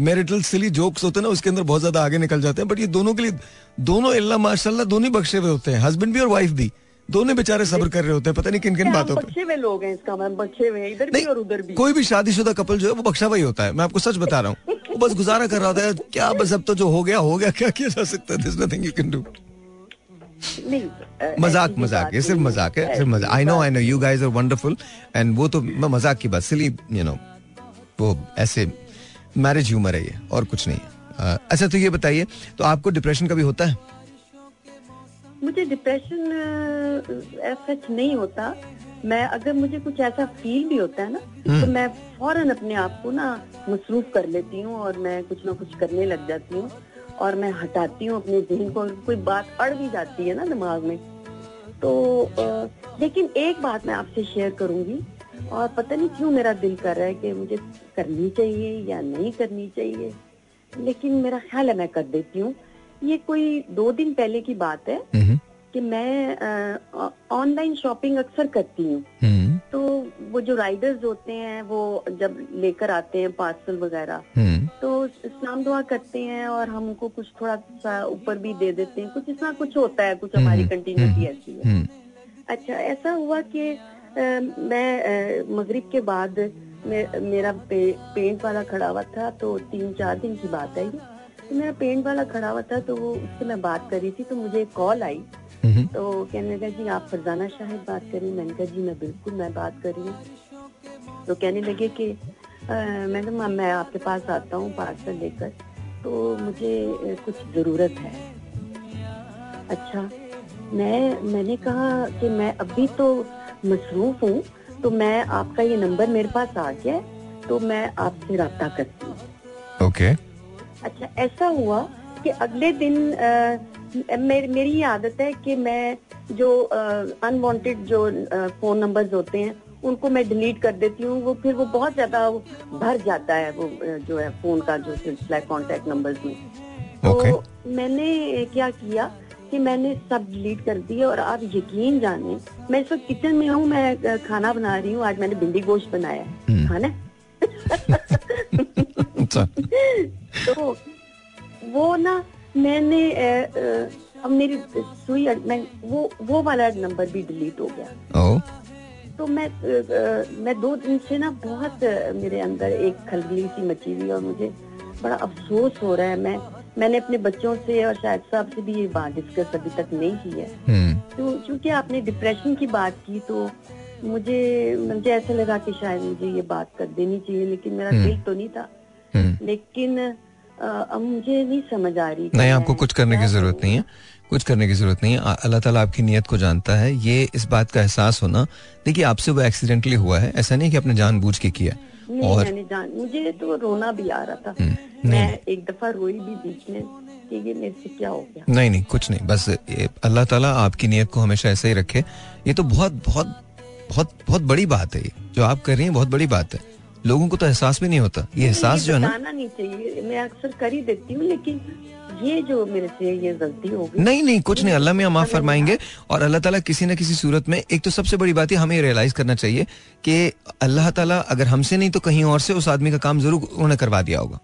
A: मैरिटल सिली जोक्स होते हैं ना उसके अंदर बहुत ज़्यादा आगे निकल जाते हैं। बट ये दोनों के लिए दोनों अल्लाह माशाल्लाह दोनों ही बख्शे हुए होते हैं। हस्बैंड भी और वाइफ भी। दोनों बेचारे सब्र कर रहे होते हैं। पता नहीं किन किन बातों
D: पे लोग हैं इसका बच्चे हुए इधर भी और उधर भी।
A: कोई भी शादीशुदा कपल जो है वो बख्शा हुआ होता है। मैं आपको सच बता रहा हूँ। वो बस गुजारा कर रहा था क्या बस अब तो जो हो गया हो गया क्या किया जा सकता है नथिंग यू कैन डू मज़ाक मज़ाक ये सिर्फ़ मज़ाक है सिर्फ़ मज़ाक। I know I know you guys are wonderful and वो तो मज़ाक की बात सिली यू नो वो ऐसे मैरिज ह्यूमर है ये और कुछ नहीं अच्छा तो ये बताइए तो आपको डिप्रेशन कभी होता है?
D: मुझे डिप्रेशन नहीं होता। मैं अगर मुझे कुछ ऐसा फील भी होता है ना तो हम्म। मैं फ़ौरन अपने आप को ना मसरूफ कर लेती हूँ और मैं कुछ ना कुछ करने लग जाती हूँ और मैं हटाती हूँ अपने जहन को कोई बात अड़ भी जाती है ना दिमाग में तो आ, लेकिन एक बात मैं आपसे शेयर करूँगी और पता नहीं क्यों मेरा दिल कर रहा है कि मुझे करनी चाहिए या नहीं करनी चाहिए लेकिन मेरा ख्याल है मैं कर देती हूँ ये कोई दो दिन पहले की बात है हम्म। कि मैं ऑनलाइन शॉपिंग अक्सर करती हूँ। हम्म। तो वो जो राइडर्स होते हैं वो जब लेकर आते हैं पार्सल वगैरह हम्म। तो इस्लाम दुआ करते हैं और हमको कुछ थोड़ा सा ऊपर भी दे देते हैं। कुछ इतना कुछ होता है कुछ हमारी कंटिन्यूटी ऐसी है। अच्छा ऐसा हुआ कि मैं मगरिब के बाद मे, मेरा पे, पेंट वाला खड़ा हुआ था तो तीन चार दिन की बात आई तो मेरा पेंट वाला खड़ा हुआ था तो वो उससे मैं बात कर रही थी तो मुझे कॉल आई। हम्म। तो कहने लगा जी आप फरजाना शाहिद बात कर। रही मैंने कहा जी मैं बिल्कुल मैं बात कर रही हूँ। तो कहने लगे कि मैंने मैं आपके पास आता हूँ पार्सल लेकर। तो मुझे कुछ ज़रूरत है। अच्छा मैं मैंने कहा कि मैं अभी तो मसरूफ हूँ तो मैं आपका ये नंबर मेरे पास आ गया तो मैं आपसे रब्ता करती हूँ।
A: ओके।
D: अच्छा ऐसा हुआ कि अगले दिन आ, मेर, मेरी ये आदत है कि मैं जो अनवांटेड जो फ़ोन नंबर्स होते हैं उनको मैं डिलीट कर देती हूँ वो फिर वो बहुत ज़्यादा भर जाता है वो जो है फ़ोन का जो सिलसिला है कॉन्टेक्ट नंबर्स में तो मैंने क्या किया कि मैंने सब डिलीट कर दिया और आप यकीन जाने मैं इस वक्त किचन में हूँ मैं खाना बना रही हूँ आज मैंने भिंडी गोश्त बनाया है हम्म। खाना अच्छा। तो वो ना मैंने अब मेरी सुई मैं वो वो वाला नंबर भी डिलीट हो गया
A: ओ?
D: तो मैं मैं दो दिन से ना बहुत मेरे अंदर एक खलबली सी मची हुई और मुझे बड़ा अफसोस हो रहा है मैं मैंने अपने बच्चों से और शायद साहब से भी ये बात डिस्कस अभी तक नहीं की है हम्म। तो क्योंकि आपने डिप्रेशन की बात की तो मुझे मुझे ऐसा लगा कि शायद मुझे ये बात कर देनी चाहिए लेकिन मेरा हम्म। दिल तो नहीं था हम्म। लेकिन अब मुझे नहीं समझ आ रही
A: नहीं आपको कुछ करने की ज़रूरत नहीं है। कुछ करने की ज़रूरत नहीं है। अल्लाह ताला आपकी नीयत को जानता है। ये इस बात का एहसास होना देखिए आपसे वो एक्सीडेंटली हुआ है। ऐसा नहीं कि आपने जान बूझ के किया
D: और जान मुझे तो रोना भी आ रहा था। हम्म, मैं एक दफ़ा रोई भी बीच में कि ये मेरे से क्या हो गया?
A: नहीं नहीं कुछ नहीं। बस अल्लाह ताला आपकी नीयत को हमेशा ऐसे ही रखे। ये तो बहुत बहुत बहुत बहुत बड़ी बात है जो आप कर रही हैं बहुत बड़ी बात है। लोगों को तो एहसास भी नहीं होता। ये एहसास जो है
D: ना नहीं चाहिए। मैं अक्सर कर ही देती हूँ लेकिन ये जो मेरे से ये गलती हो गई।
A: नहीं नहीं कुछ नहीं। अल्लाह में माफ़ फरमाएँगे और अल्लाह ताला किसी न किसी सूरत में एक तो सबसे बड़ी बात है हमें रियलाइज़ करना चाहिए कि अल्लाह ताला अगर हमसे नहीं तो कहीं और से उस आदमी का काम ज़रूर उन्होंने करवा दिया होगा।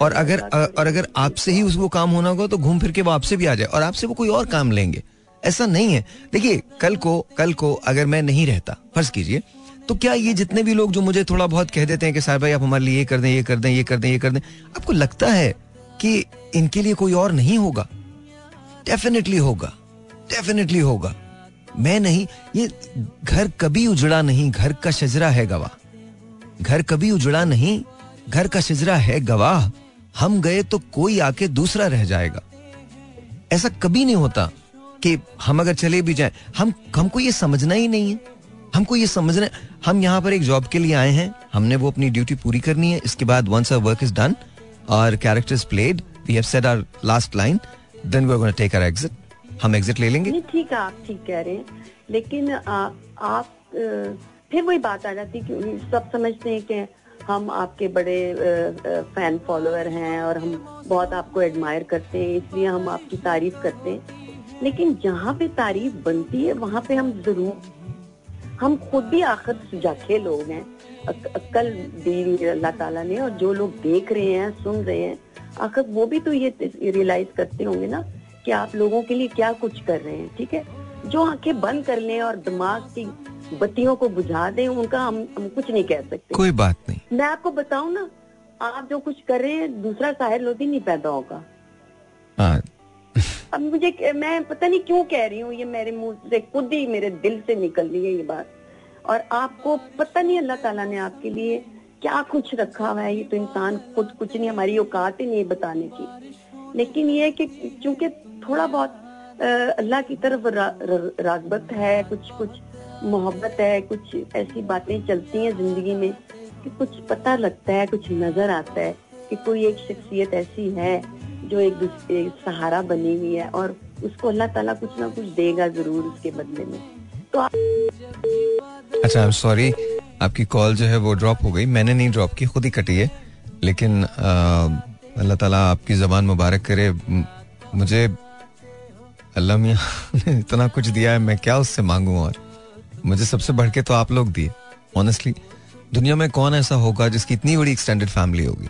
A: और अगर और अगर आपसे ही उसको काम होना होगा तो घूम फिर के वो आपसे भी आ जाए और आपसे वो कोई और काम लेंगे। ऐसा नहीं है। देखिए कल को कल को अगर मैं नहीं रहता फ़र्ज़ कीजिए तो क्या ये जितने भी लोग जो मुझे थोड़ा बहुत कह देते हैं कि साहब भाई, आप हमारे लिए ये कर दें, ये कर दें, ये कर दें, ये कर दें, आपको लगता है कि इनके लिए कोई और नहीं होगा? डेफिनेटली होगा। डेफिनेटली होगा। मैं नहीं, ये घर कभी उजड़ा नहीं, घर का शजरा है गवाह। घर कभी उजड़ा नहीं, घर का शजरा है गवाह। हम गए तो कोई आके दूसरा रह जाएगा। ऐसा कभी नहीं होता कि हम अगर चले भी जाएँ, हम, हमको ये समझना ही नहीं है। हमको ये समझना, हम यहाँ पर एक जॉब के लिए आए हैं। हमने वो अपनी ड्यूटी पूरी करनी है। इसके बाद once our work is done और characters played we have said our last line then we are gonna take our exit हम एग्जिट ले लेंगे।
D: ठीक है, आप ठीक कह रहे हैं। लेकिन आप फिर वही बात आ जाती कि सब समझते हैं कि हम आपके बड़े फ़ैन फॉलोअर हैं और हम बहुत आपको एडमायर करते हैं, इसलिए हम आपकी तारीफ़ करते हैं। लेकिन जहाँ पे तारीफ़ बनती है, वहाँ पे हम ज़रूर हम खुद भी आखिर सुजाखे लोग हैं। अक्ल दी अल्लाह ताला ने और जो लोग देख रहे हैं सुन रहे हैं आखिर वो भी तो ये रियलाइज़ करते होंगे ना कि आप लोगों के लिए क्या कुछ कर रहे हैं ठीक है? जो आँखें बंद कर लें और दिमाग की बत्तियों को बुझा दें उनका हम हम कुछ नहीं कह सकते।
A: कोई बात नहीं।
D: मैं आपको बताऊँ ना आप जो कुछ कर रहे हैं दूसरा साहिर लोधी नहीं पैदा होगा।
A: हाँ।
D: अब मुझे मैं पता नहीं क्यों कह रही हूँ, ये मेरे मुँह से खुद ही मेरे दिल से निकल रही है ये बात। और आपको पता नहीं अल्लाह ताला ने आपके लिए क्या कुछ रखा हुआ है? ये तो इंसान खुद कुछ नहीं, हमारी औकात ही नहीं बताने की। लेकिन ये कि चूँकि थोड़ा बहुत अल्लाह की तरफ़ रागबत है, कुछ कुछ मोहब्बत है, कुछ ऐसी बातें चलती हैं ज़िंदगी में कि कुछ पता लगता है, कुछ नज़र आता है कि कोई एक शख्सियत ऐसी है जो एक दूसरे सहारा बनी हुई है और उसको अल्लाह ताला कुछ ना कुछ देगा ज़रूर उसके बदले में। तो आप...
A: अच्छा सॉरी आपकी कॉल जो है वो ड्रॉप हो गई। मैंने नहीं ड्रॉप की, खुद ही कटी है। लेकिन अल्लाह ताला आपकी जबान मुबारक करे। मुझे अल्लाह मियाँ ने इतना कुछ दिया है, मैं क्या उससे मांगू और? मुझे सबसे बढ़ के तो आप लोग दिए ऑनेस्टली दुनिया में कौन ऐसा होगा जिसकी इतनी बड़ी एक्सटेंडेड फैमिली होगी?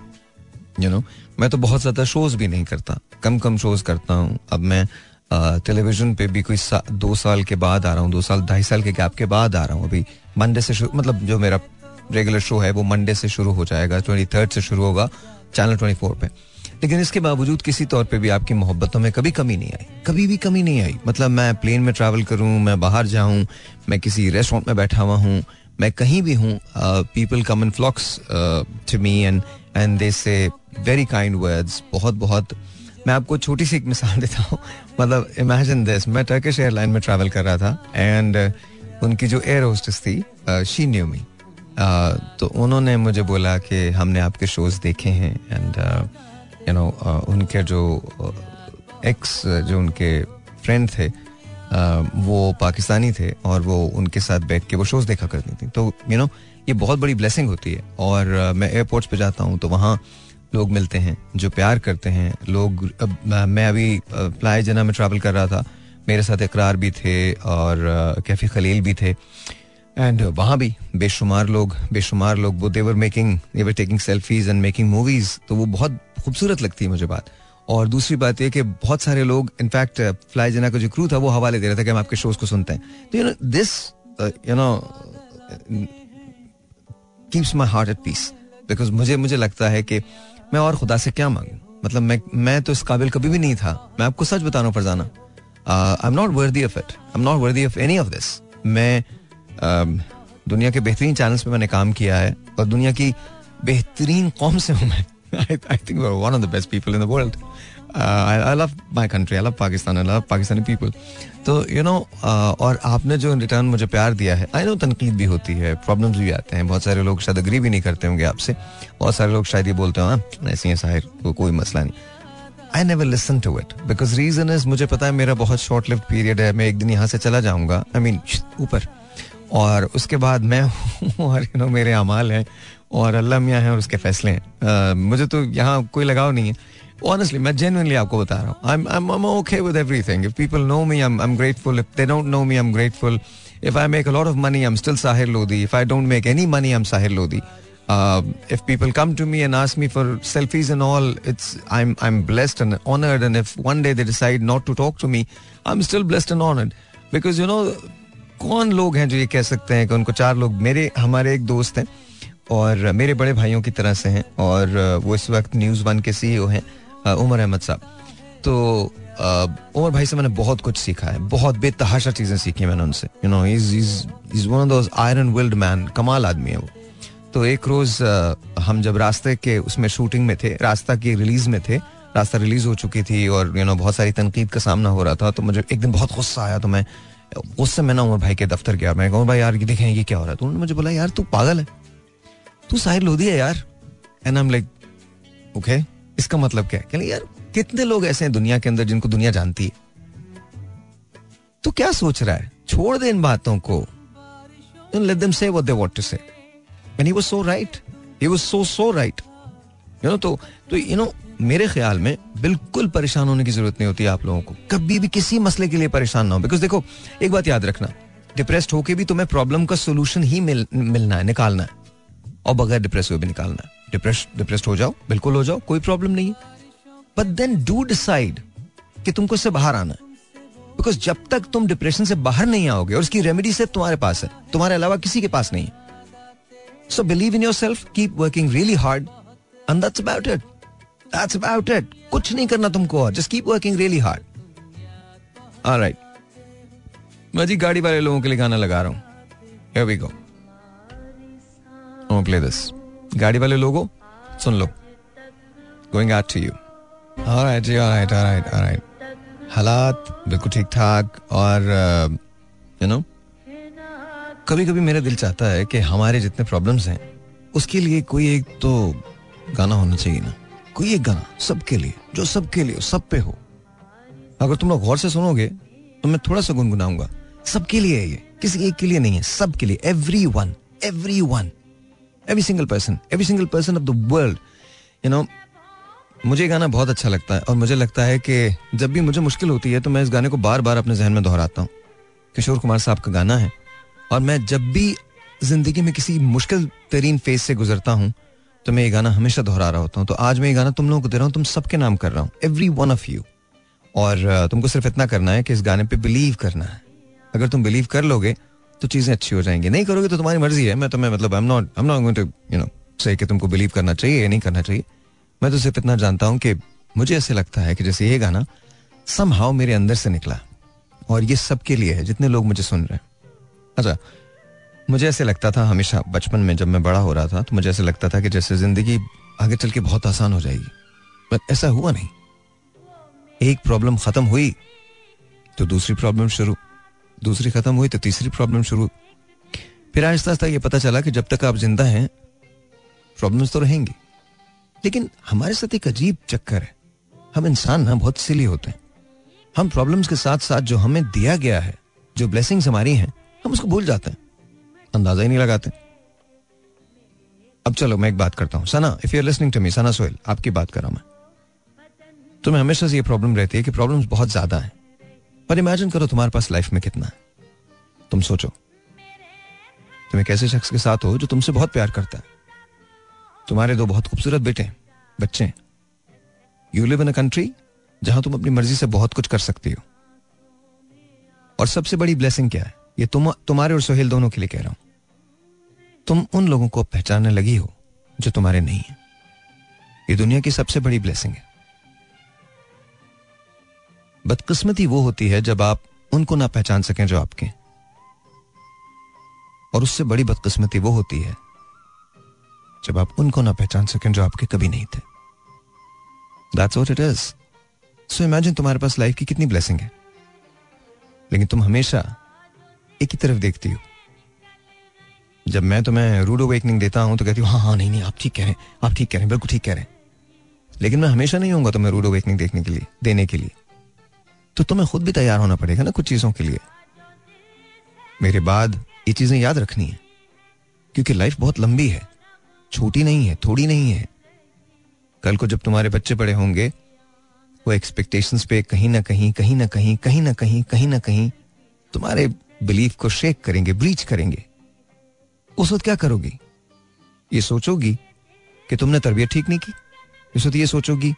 A: यू नो मैं तो बहुत ज़्यादा शोज़ भी नहीं करता। कम कम शोज़ करता हूँ। अब मैं टेलीविज़न पे भी कोई सा, दो साल के बाद आ रहा हूँ दो साल ढाई साल के गैप के बाद आ रहा हूँ अभी। मंडे से शुरू मतलब जो मेरा रेगुलर शो है वो मंडे से शुरू हो जाएगा ट्वेंटी थर्ड से शुरू होगा चैनल ट्वेंटी फोर पे। लेकिन इसके बावजूद किसी तौर पे भी आपकी मोहब्बतों में कभी कमी नहीं आई। कभी भी कमी नहीं आई। मतलब मैं प्लेन में ट्रैवल करूँ मैं बाहर जाऊँ मैं किसी रेस्टोरेंट में बैठा हुआ हूँ मैं कहीं भी हूँ people come in flocks to me and and they say very kind words बहुत बहुत। मैं आपको छोटी सी एक मिसाल देता हूँ। मतलब इमेजिन दिस मैं टर्किश एयरलाइन में ट्रैवल कर रहा था एंड uh, उनकी जो एयर होस्टेस थी शी न्यू मी तो उन्होंने मुझे बोला कि हमने आपके शोज़ देखे हैं एंड यू नो उनके जो एक्स uh, जो उनके फ्रेंड थे uh, वो पाकिस्तानी थे और वो उनके साथ बैठ के वो शोज़ देखा करती थी। तो यू नो ये बहुत बड़ी ब्लेसिंग होती है और मैं एयरपोर्ट्स पे जाता हूँ तो वहाँ लोग मिलते हैं, जो प्यार करते हैं। लोग, अब, मैं अभी फ्लाई जना में ट्रैवल कर रहा था। मेरे साथ इकरार भी थे और कैफी खलील भी थे। एंड वहाँ भी बेशुमार लोग बेशुमार लोग, वो they're making they're taking selfies and making movies तो वो बहुत खूबसूरत लगती है मुझे बात। और दूसरी बात यह कि बहुत सारे लोग इनफैक्ट फ्लाई जना का जो क्रू था, वो हवाले दे रहे थे कि हम आपके शोज़ को सुनते हैं। तो you know this you know keeps my heart at peace because मुझे मुझे लगता है कि मैं और खुदा से क्या मांगू? मतलब मैं मैं तो इस काबिल कभी भी नहीं था। मैं आपको सच बता रहा हूँ Farzana. I am not worthy of it I am not worthy of any of this मैं uh, दुनिया के बेहतरीन चैनल्स पे मैंने काम किया है और दुनिया की बेहतरीन कौम से हूँ मैं। I think one of the best people in the world I love my country I love Pakistan I love Pakistani people तो यू नो uh, और आपने जो रिटर्न मुझे प्यार दिया है आई नो तनकीद भी होती है प्रॉब्लम्स भी आते हैं बहुत सारे लोग शायद अग्री भी नहीं करते होंगे आपसे। बहुत सारे लोग शायद ये बोलते हैं हाँ, ऐसी है साहिर को कोई मसला नहीं। I never listen to it because reason is मुझे पता है मेरा बहुत शॉर्ट लिफ्ट पीरियड है मैं एक दिन यहाँ से चला जाऊँगा आई मीन ऊपर। और उसके बाद मैं हूँ और यू नो मेरे अमाल हैं और अल्लाह मियाँ हैं और उसके फैसले हैं। Uh, मुझे तो यहाँ कोई लगाव नहीं है। Honestly मैं genuinely आपको बता रहा हूँ I'm I'm I'm okay with everything if people know me I'm I'm grateful if they don't know me I'm grateful if I make a lot of money I'm still Sahir Lodi if I don't make any money I'm Sahir Lodi uh, if people come to me and ask me for selfies and all it's I'm I'm blessed and honored and if one day they decide not to talk to me I'm still blessed and honored because you know कौन लोग हैं जो ये कह सकते हैं कि उनको चार लोग मेरे हमारे एक दोस्त हैं और मेरे बड़े भाइयों की तरह से हैं और वो इस वक्त न्यूज़ वन के सीईओ हैं उमर अहमद साहब। तो उमर भाई से मैंने बहुत कुछ सीखा है। बहुत बेतहाशा चीज़ें सीखी मैंने उनसे। You know is one of iron willed man कमाल आदमी है वो। तो एक रोज हम जब रास्ते के उसमें शूटिंग में थे, रास्ता की रिलीज़ में थे, रास्ता रिलीज़ हो चुकी थी और यू नो बहुत सारी तनकीद का सामना हो रहा था तो मुझे एक दिन बहुत गुस्सा आया तो मैं उससे मैं ना उमर भाई के दफ्तर गया। मैं कहूँ भाई यार, ये देखें, ये क्या हो रहा है? तो उन्होंने मुझे बोला, यार, तू पागल है। तू साहिर लोधी है यार। And I am like okay इसका मतलब क्या है? यार कितने लोग ऐसे हैं दुनिया के अंदर जिनको दुनिया जानती है? तो क्या सोच रहा है? छोड़ दे इन बातों को। मेरे ख्याल में बिल्कुल परेशान होने की ज़रूरत नहीं होती आप लोगों को। कभी भी किसी मसले के लिए परेशान ना हो। बिकॉज़ देखो एक बात याद रखना। डिप्रेस्ड होके भी तुम्हें प्रॉब्लम का सोल्यूशन ही मिल, मिलना है निकालना है। और बगैर डिप्रेस हुए भी निकालना है। डिप्रेस्ड हो जाओ बिल्कुल हो जाओ कोई प्रॉब्लम नहीं बट देन डू डिसाइड कि तुमको इससे बाहर आना है। बिकॉज़ जब तक तुम डिप्रेशन से बाहर नहीं आओगे और उसकी रेमेडी से तुम्हारे पास है तुम्हारे अलावा किसी के पास नहीं so believe in yourself keep working really hard and that's about it that's about it कुछ नहीं करना तुमको और just keep working really hard right मैं जी गाड़ी वाले लोगों के लिए गाना लगा रहा हूँ। Here we go. Oh, play this. गाड़ी वाले लोगों, सुन लो। Going out to you alright ji alright alright alright हालात बिल्कुल ठीक ठाक और यू नो कभी कभी मेरा दिल चाहता है कि हमारे जितने प्रॉब्लम्स हैं, उसके लिए कोई एक तो गाना होना चाहिए ना। कोई एक गाना सबके लिए, जो सबके लिए सब पे हो। अगर तुम लोग गौर से सुनोगे तो मैं थोड़ा सा गुनगुनाऊँगा। सबके लिए है ये, किसी एक के लिए नहीं है, सबके लिए। Every one every one every single person every single person of the world you know मुझे गाना बहुत अच्छा लगता है और मुझे लगता है कि जब भी मुझे मुश्किल होती है तो मैं इस गाने को बार बार अपने जहन में दोहराता हूँ। किशोर कुमार साहब का गाना है और मैं जब भी ज़िंदगी में किसी मुश्किल तरीन फ़ेज़ से गुजरता हूँ तो मैं ये गाना हमेशा दोहरा रहा होता हूँ। तो आज मैं ये गाना तुम लोगों को दे रहा हूँ, तुम सबके नाम कर रहा हूँ एवरी वन ऑफ़ यू और तुमको सिर्फ़ इतना करना है कि इस गाने पे बिलीव करना है। अगर तुम बिलीव कर लोगे तो चीज़ें अच्छी हो जाएँगी। नहीं करोगे तो तुम्हारी मर्ज़ी है। मैं तुम्हें मतलब I am not I am not going to you know say कि तुमको बिलीव करना चाहिए या नहीं करना चाहिए। मैं तो सिर्फ़ इतना जानता हूँ कि मुझे ऐसे लगता है कि जैसे ये गाना सम हाउ मेरे अंदर से निकला। और ये सबके लिए है, जितने लोग मुझे सुन रहे हैं। अच्छा मुझे ऐसे लगता था हमेशा बचपन में जब मैं बड़ा हो रहा था तो मुझे ऐसे लगता था कि जैसे ज़िंदगी आगे चल के बहुत आसान हो जाएगी। पर ऐसा हुआ नहीं। एक प्रॉब्लम खत्म हुई तो दूसरी प्रॉब्लम शुरू। दूसरी खत्म हुई तो तीसरी प्रॉब्लम शुरू। फिर आहिस्ता आहिस्ता ये पता चला कि जब तक आप ज़िंदा हैं प्रॉब्लम्स तो रहेंगी। लेकिन हमारे साथ एक अजीब चक्कर है। हम इंसान ना, बहुत सिली होते हैं। हम प्रॉब्लम्स के साथ साथ जो हमें दिया गया है, जो ब्लेसिंग्स हमारी हैं, हम उसको भूल जाते हैं। अंदाज़ा ही नहीं लगाते। अब चलो, मैं एक बात करता हूँ। Sana if you are listening to me Sana Sohail, आपकी बात कर रहा मैं। तुम्हें हमेशा से ये प्रॉब्लम रहती है कि प्रॉब्लम्स बहुत ज़्यादा हैं। पर इमेजिन करो तुम्हारे पास लाइफ में कितना है। तुम सोचो। तुम एक ऐसे शख्स के साथ हो जो तुमसे बहुत प्यार करता है। तुम्हारे दो बहुत खूबसूरत बेटे बच्चे you live in a country जहाँ तुम अपनी मर्ज़ी से बहुत कुछ कर सकती हो। और सबसे बड़ी ब्लेसिंग क्या है? ये तुम, तुम्हारे और सोहेल दोनों के लिए कह रहा हूँ। तुम उन लोगों को पहचानने लगी हो जो तुम्हारे नहीं है। ये दुनिया की सबसे बड़ी ब्लेसिंग है। बदकिस्मती वो होती है जब आप उनको ना पहचान सकें जो आपके और उससे बड़ी बदकिस्मती वो होती है जब आप उनको ना पहचान सकें जो आपके कभी नहीं थे। That's what it is so imagine तुम्हारे पास लाइफ की कितनी ब्लेसिंग है। लेकिन तुम हमेशा एक ही तरफ़ देखती हो। जब मैं तुम्हें रूड अवेकनिंग देता हूँ तो कहती हूँ हाँ हाँ नहीं नहीं, आप ठीक कह रहे हैं, आप ठीक कह रहे हैं, बिल्कुल ठीक कह रहे हैं। लेकिन मैं हमेशा नहीं होऊँगा तुम्हें रूड अवेकनिंग देखने के लिए, देने के लिए। तो तुम्हें खुद भी तैयार होना पड़ेगा ना कुछ चीज़ों के लिए। मेरे बाद ये चीज़ें याद रखनी है, क्योंकि लाइफ बहुत लंबी है, छोटी नहीं है, थोड़ी नहीं है। कल को जब तुम्हारे बच्चे बड़े होंगे, वो एक्सपेक्टेशंस पे कहीं ना कहीं कहीं ना कहीं कहीं ना कहीं कहीं ना कहीं तुम्हारे बिलीफ को शेक करेंगे ब्रीच करेंगे। उस वक्त क्या करोगी? ये सोचोगी कि तुमने तरबियत ठीक नहीं की? इस वक्त ये सोचोगी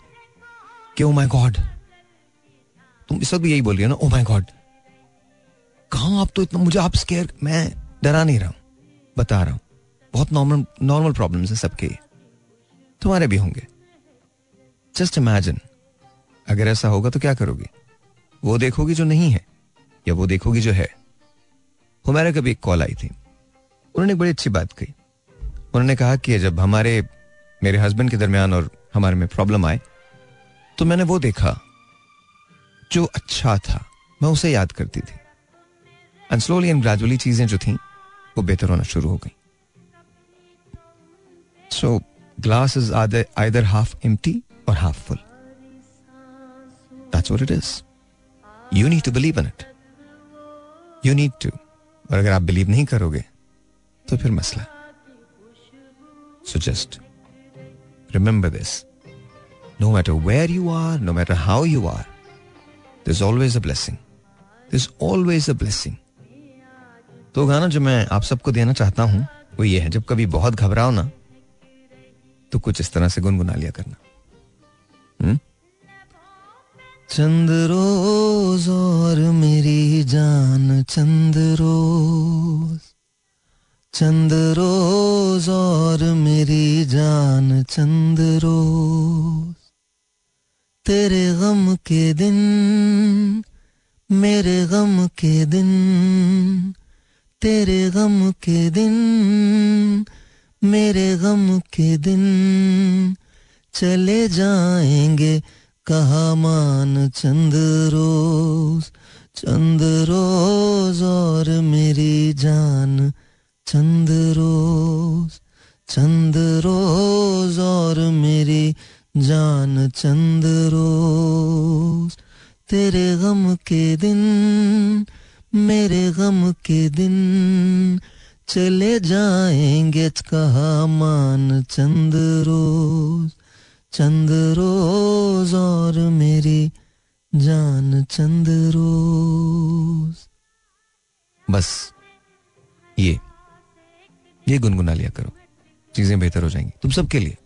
A: कि ओ माय गॉड तुम इस वक्त भी यही बोल रही हो ना? ओ माय गॉड कहा आप तो इतना मुझे आप स्केयर मैं डरा नहीं रहा हूँ। बता रहा हूँ। बहुत नॉर्मल नॉर्मल प्रॉब्लम्स है सबके। तुम्हारे भी होंगे। जस्ट इमेजिन अगर ऐसा होगा तो क्या करोगी? वो देखोगी जो नहीं है, या वो देखोगी जो है। हमारे कभी एक कॉल आई थी। उन्होंने बड़ी अच्छी बात कही। उन्होंने कहा कि जब हमारे मेरे हस्बैंड के दरमियान और हमारे में प्रॉब्लम आए तो मैंने वो देखा। जो अच्छा था, मैं उसे याद करती थी। एंड स्लोली एंड ग्रेजुअली चीज़ें जो थी, वो बेहतर होना शुरू हो गई। So glass is either half empty और half full that's what it is you need to believe in it you need to और अगर आप बिलीव नहीं करोगे तो फिर मसला। So just remember this no matter where you are no matter how you are this always a blessing this always a blessing तो गाना जो मैं आप सबको देना चाहता हूँ, वो ये है, जब कभी बहुत घबराओ ना तो कुछ इस तरह से गुनगुना लिया करना। हुँ? चंद रोज और मेरी जान, चंद रोज चंद रोज और मेरी जान, चंद रोज। तेरे गम के दिन, मेरे गम के दिन, तेरे गम के दिन, मेरे गम के दिन चले जाएँगे, कहा मान चंद रोज चंद रोज और मेरी जान, चंद रोज चंद रोज और मेरी जान चंद रोज, तेरे गम के दिन, मेरे गम के दिन चले जाएँगे कहा मान चंद रोज। चंद रोज और मेरी जान चंद रोज। बस ये ये गुनगुना लिया करो, चीज़ें बेहतर हो जाएँगी। तुम सबके लिए।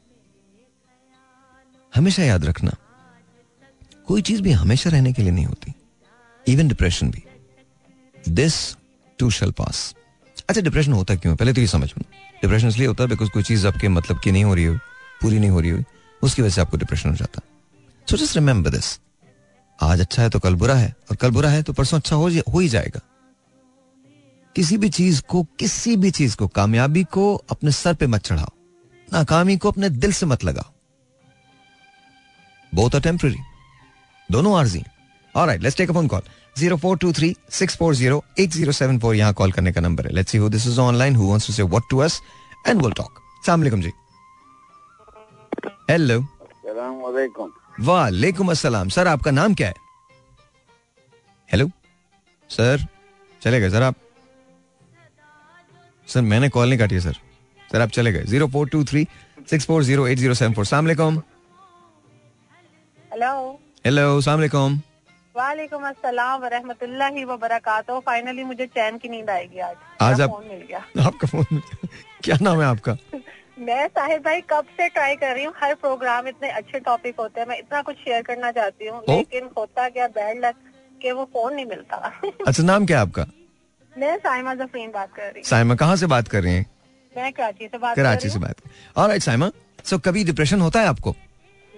A: हमेशा याद रखना कोई चीज़ भी हमेशा रहने के लिए नहीं होती इवन डिप्रेशन भी। दिस टू शेल पास अच्छा डिप्रेशन होता क्यों पहले तो ये समझ लो। डिप्रेशन इसलिए होता है बिकॉज़ कोई चीज़ आपके मतलब की नहीं हो रही हो पूरी नहीं हो रही हो उसकी वजह से आपको डिप्रेशन हो जाता। सो जस्ट रिमेंबर दिस आज अच्छा है तो कल बुरा है और कल बुरा है तो परसों अच्छा हो, हो ही जाएगा। किसी भी चीज़ को किसी भी चीज़ को कामयाबी को अपने सर पे मत चढ़ाओ। नाकामी को अपने दिल से मत लगाओ। बोथ आर टेम्पररी दोनों आरजी और right let's take a phone call zero four two three six four zero eight zero seven four यहाँ कॉल करने का नंबर है। Let's see who this is online who wants to say what to us and will talk अस्सलाम वालेकुम जी। हेलो सलाम वालेकुम अस्सलाम। सर आपका नाम क्या है? हेलो सर चले गए। सर आप सर मैंने कॉल नहीं काटी सर। सर आप चले गए। Zero four two three six four zero eight zero seven four सलामकुम
K: हेलो
A: हेलो सलामकुम
K: वालेकुम अस्सलाम वरहमतुल्लाहि व बरकातहू फाइनली मुझे चैन की नींद आएगी आज।
A: आज आप फ़ोन मिल गया। आपका फ़ोन मिल गया। क्या नाम है आपका?
K: मैं साहिब भाई कब से ट्राई कर रही हूँ? हर प्रोग्राम इतने अच्छे टॉपिक होते हैं। मैं इतना कुछ शेयर करना चाहती हूँ लेकिन होता क्या बैड लक के वो फ़ोन नहीं मिलता।
A: अच्छा नाम क्या आपका?
K: मैं साइमा जफरीन बात कर रही हूँ।
A: साइमा कहाँ से बात कर रही हैं?
K: मैं कराची से बात
A: कराची से बात और साइमा सो कभी डिप्रेशन होता है आपको?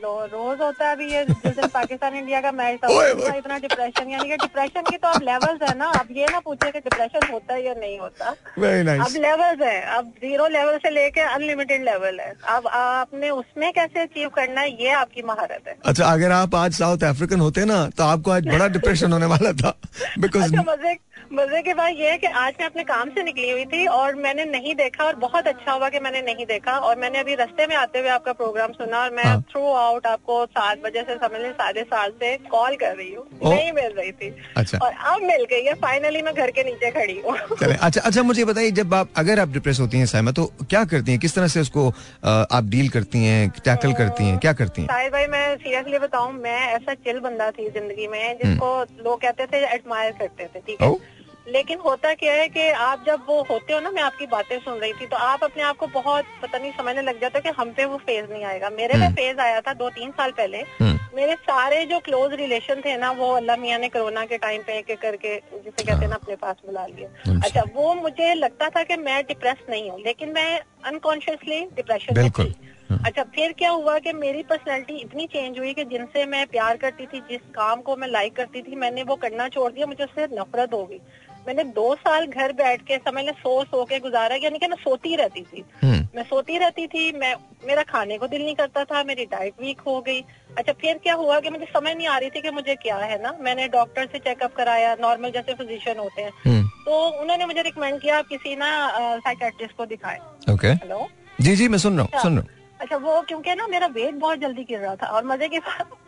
K: रोज होता है अभी ये जिस दिन पाकिस्तान इंडिया का मैच था इतना डिप्रेशन यानी कि डिप्रेशन की तो अब लेवल्स है ना अब ये ना पूछे कि डिप्रेशन होता है या नहीं होता।
A: Nice.
K: अब लेवल्स है अब ज़ीरो लेवल से लेके अनलिमिटेड लेवल है। अब आपने उसमें कैसे अचीव करना है ये आपकी महारत है।
A: अच्छा अगर आप आज साउथ अफ्रीकन होते ना तो आपको आज बड़ा डिप्रेशन होने वाला था बिकॉज़
K: अच्छा, मज़े मज़े की बात यह है कि आज मैं अपने काम से निकली हुई थी और मैंने नहीं देखा और बहुत अच्छा हुआ कि मैंने नहीं देखा। और मैंने अभी रस्ते में आते हुए आपका प्रोग्राम सुना और मैं थ्रू आउट आपको सात बजे से समझ लें साढ़े सात से कॉल कर रही हूँ। नहीं मिल रही थी। अच्छा। और अब मिल गई है फाइनली मैं घर के नीचे खड़ी हूँ।
A: अच्छा अच्छा मुझे बताइए जब आप अगर आप डिप्रेस होती हैं सहमा तो क्या करती हैं? किस तरह से उसको आप डील करती हैं टैकल करती हैं? क्या करती हैं?
K: शायद भाई मैं सीरियसली बताऊँ मैं ऐसा चिल बंदा थी ज़िंदगी में जिसको हम्म। लोग कहते थे एडमायर करते थे ठीक है? लेकिन होता क्या है कि आप जब वो होते हो ना मैं आपकी बातें सुन रही थी तो आप अपने आप को बहुत पता नहीं समझने लग जाता कि हम पे वो फ़ेज़ नहीं आएगा मेरे पे फ़ेज़ हम्म। आया था दो तीन साल पहले हम्म। मेरे सारे जो क्लोज रिलेशन थे ना वो अल्लाह मियाँ ने कोरोना के टाइम पे एक करके जिसे कहते हैं ना अपने पास बुला लिया अच्छा।, अच्छा वो मुझे लगता था कि मैं डिप्रेस नहीं हूँ लेकिन मैं अनकॉन्शियसली डिप्रेशन में थी हाँ। अच्छा फिर क्या हुआ कि मेरी पर्सनैलिटी इतनी चेंज हुई कि जिनसे मैं प्यार करती थी जिस काम को मैं लाइक करती थी मैंने वो करना छोड़ दिया मुझे उससे नफरत हो गई मैंने दो साल घर बैठ के समझ ले सो सो के गुजारा यानी कि मैं सोती रहती थी। हम्म। मैं सोती रहती थी मैं मेरा खाने को दिल नहीं करता था मेरी डाइट वीक हो गई। अच्छा फिर क्या हुआ कि मुझे समझ नहीं आ रही थी कि मुझे क्या है ना? मैंने डॉक्टर से चेकअप कराया नॉर्मल जैसे फिजिशियन होते हैं। हम्म। तो उन्होंने मुझे रिकमेंड किया आप किसी ना साइकेट्रिस्ट को दिखाए।
A: हेलो जी जी मैं सुन रहा हूँ अच्छा। सुन रहा हूँ।
K: अच्छा वो क्योंकि ना मेरा वेट बहुत जल्दी गिर रहा था और मज़े की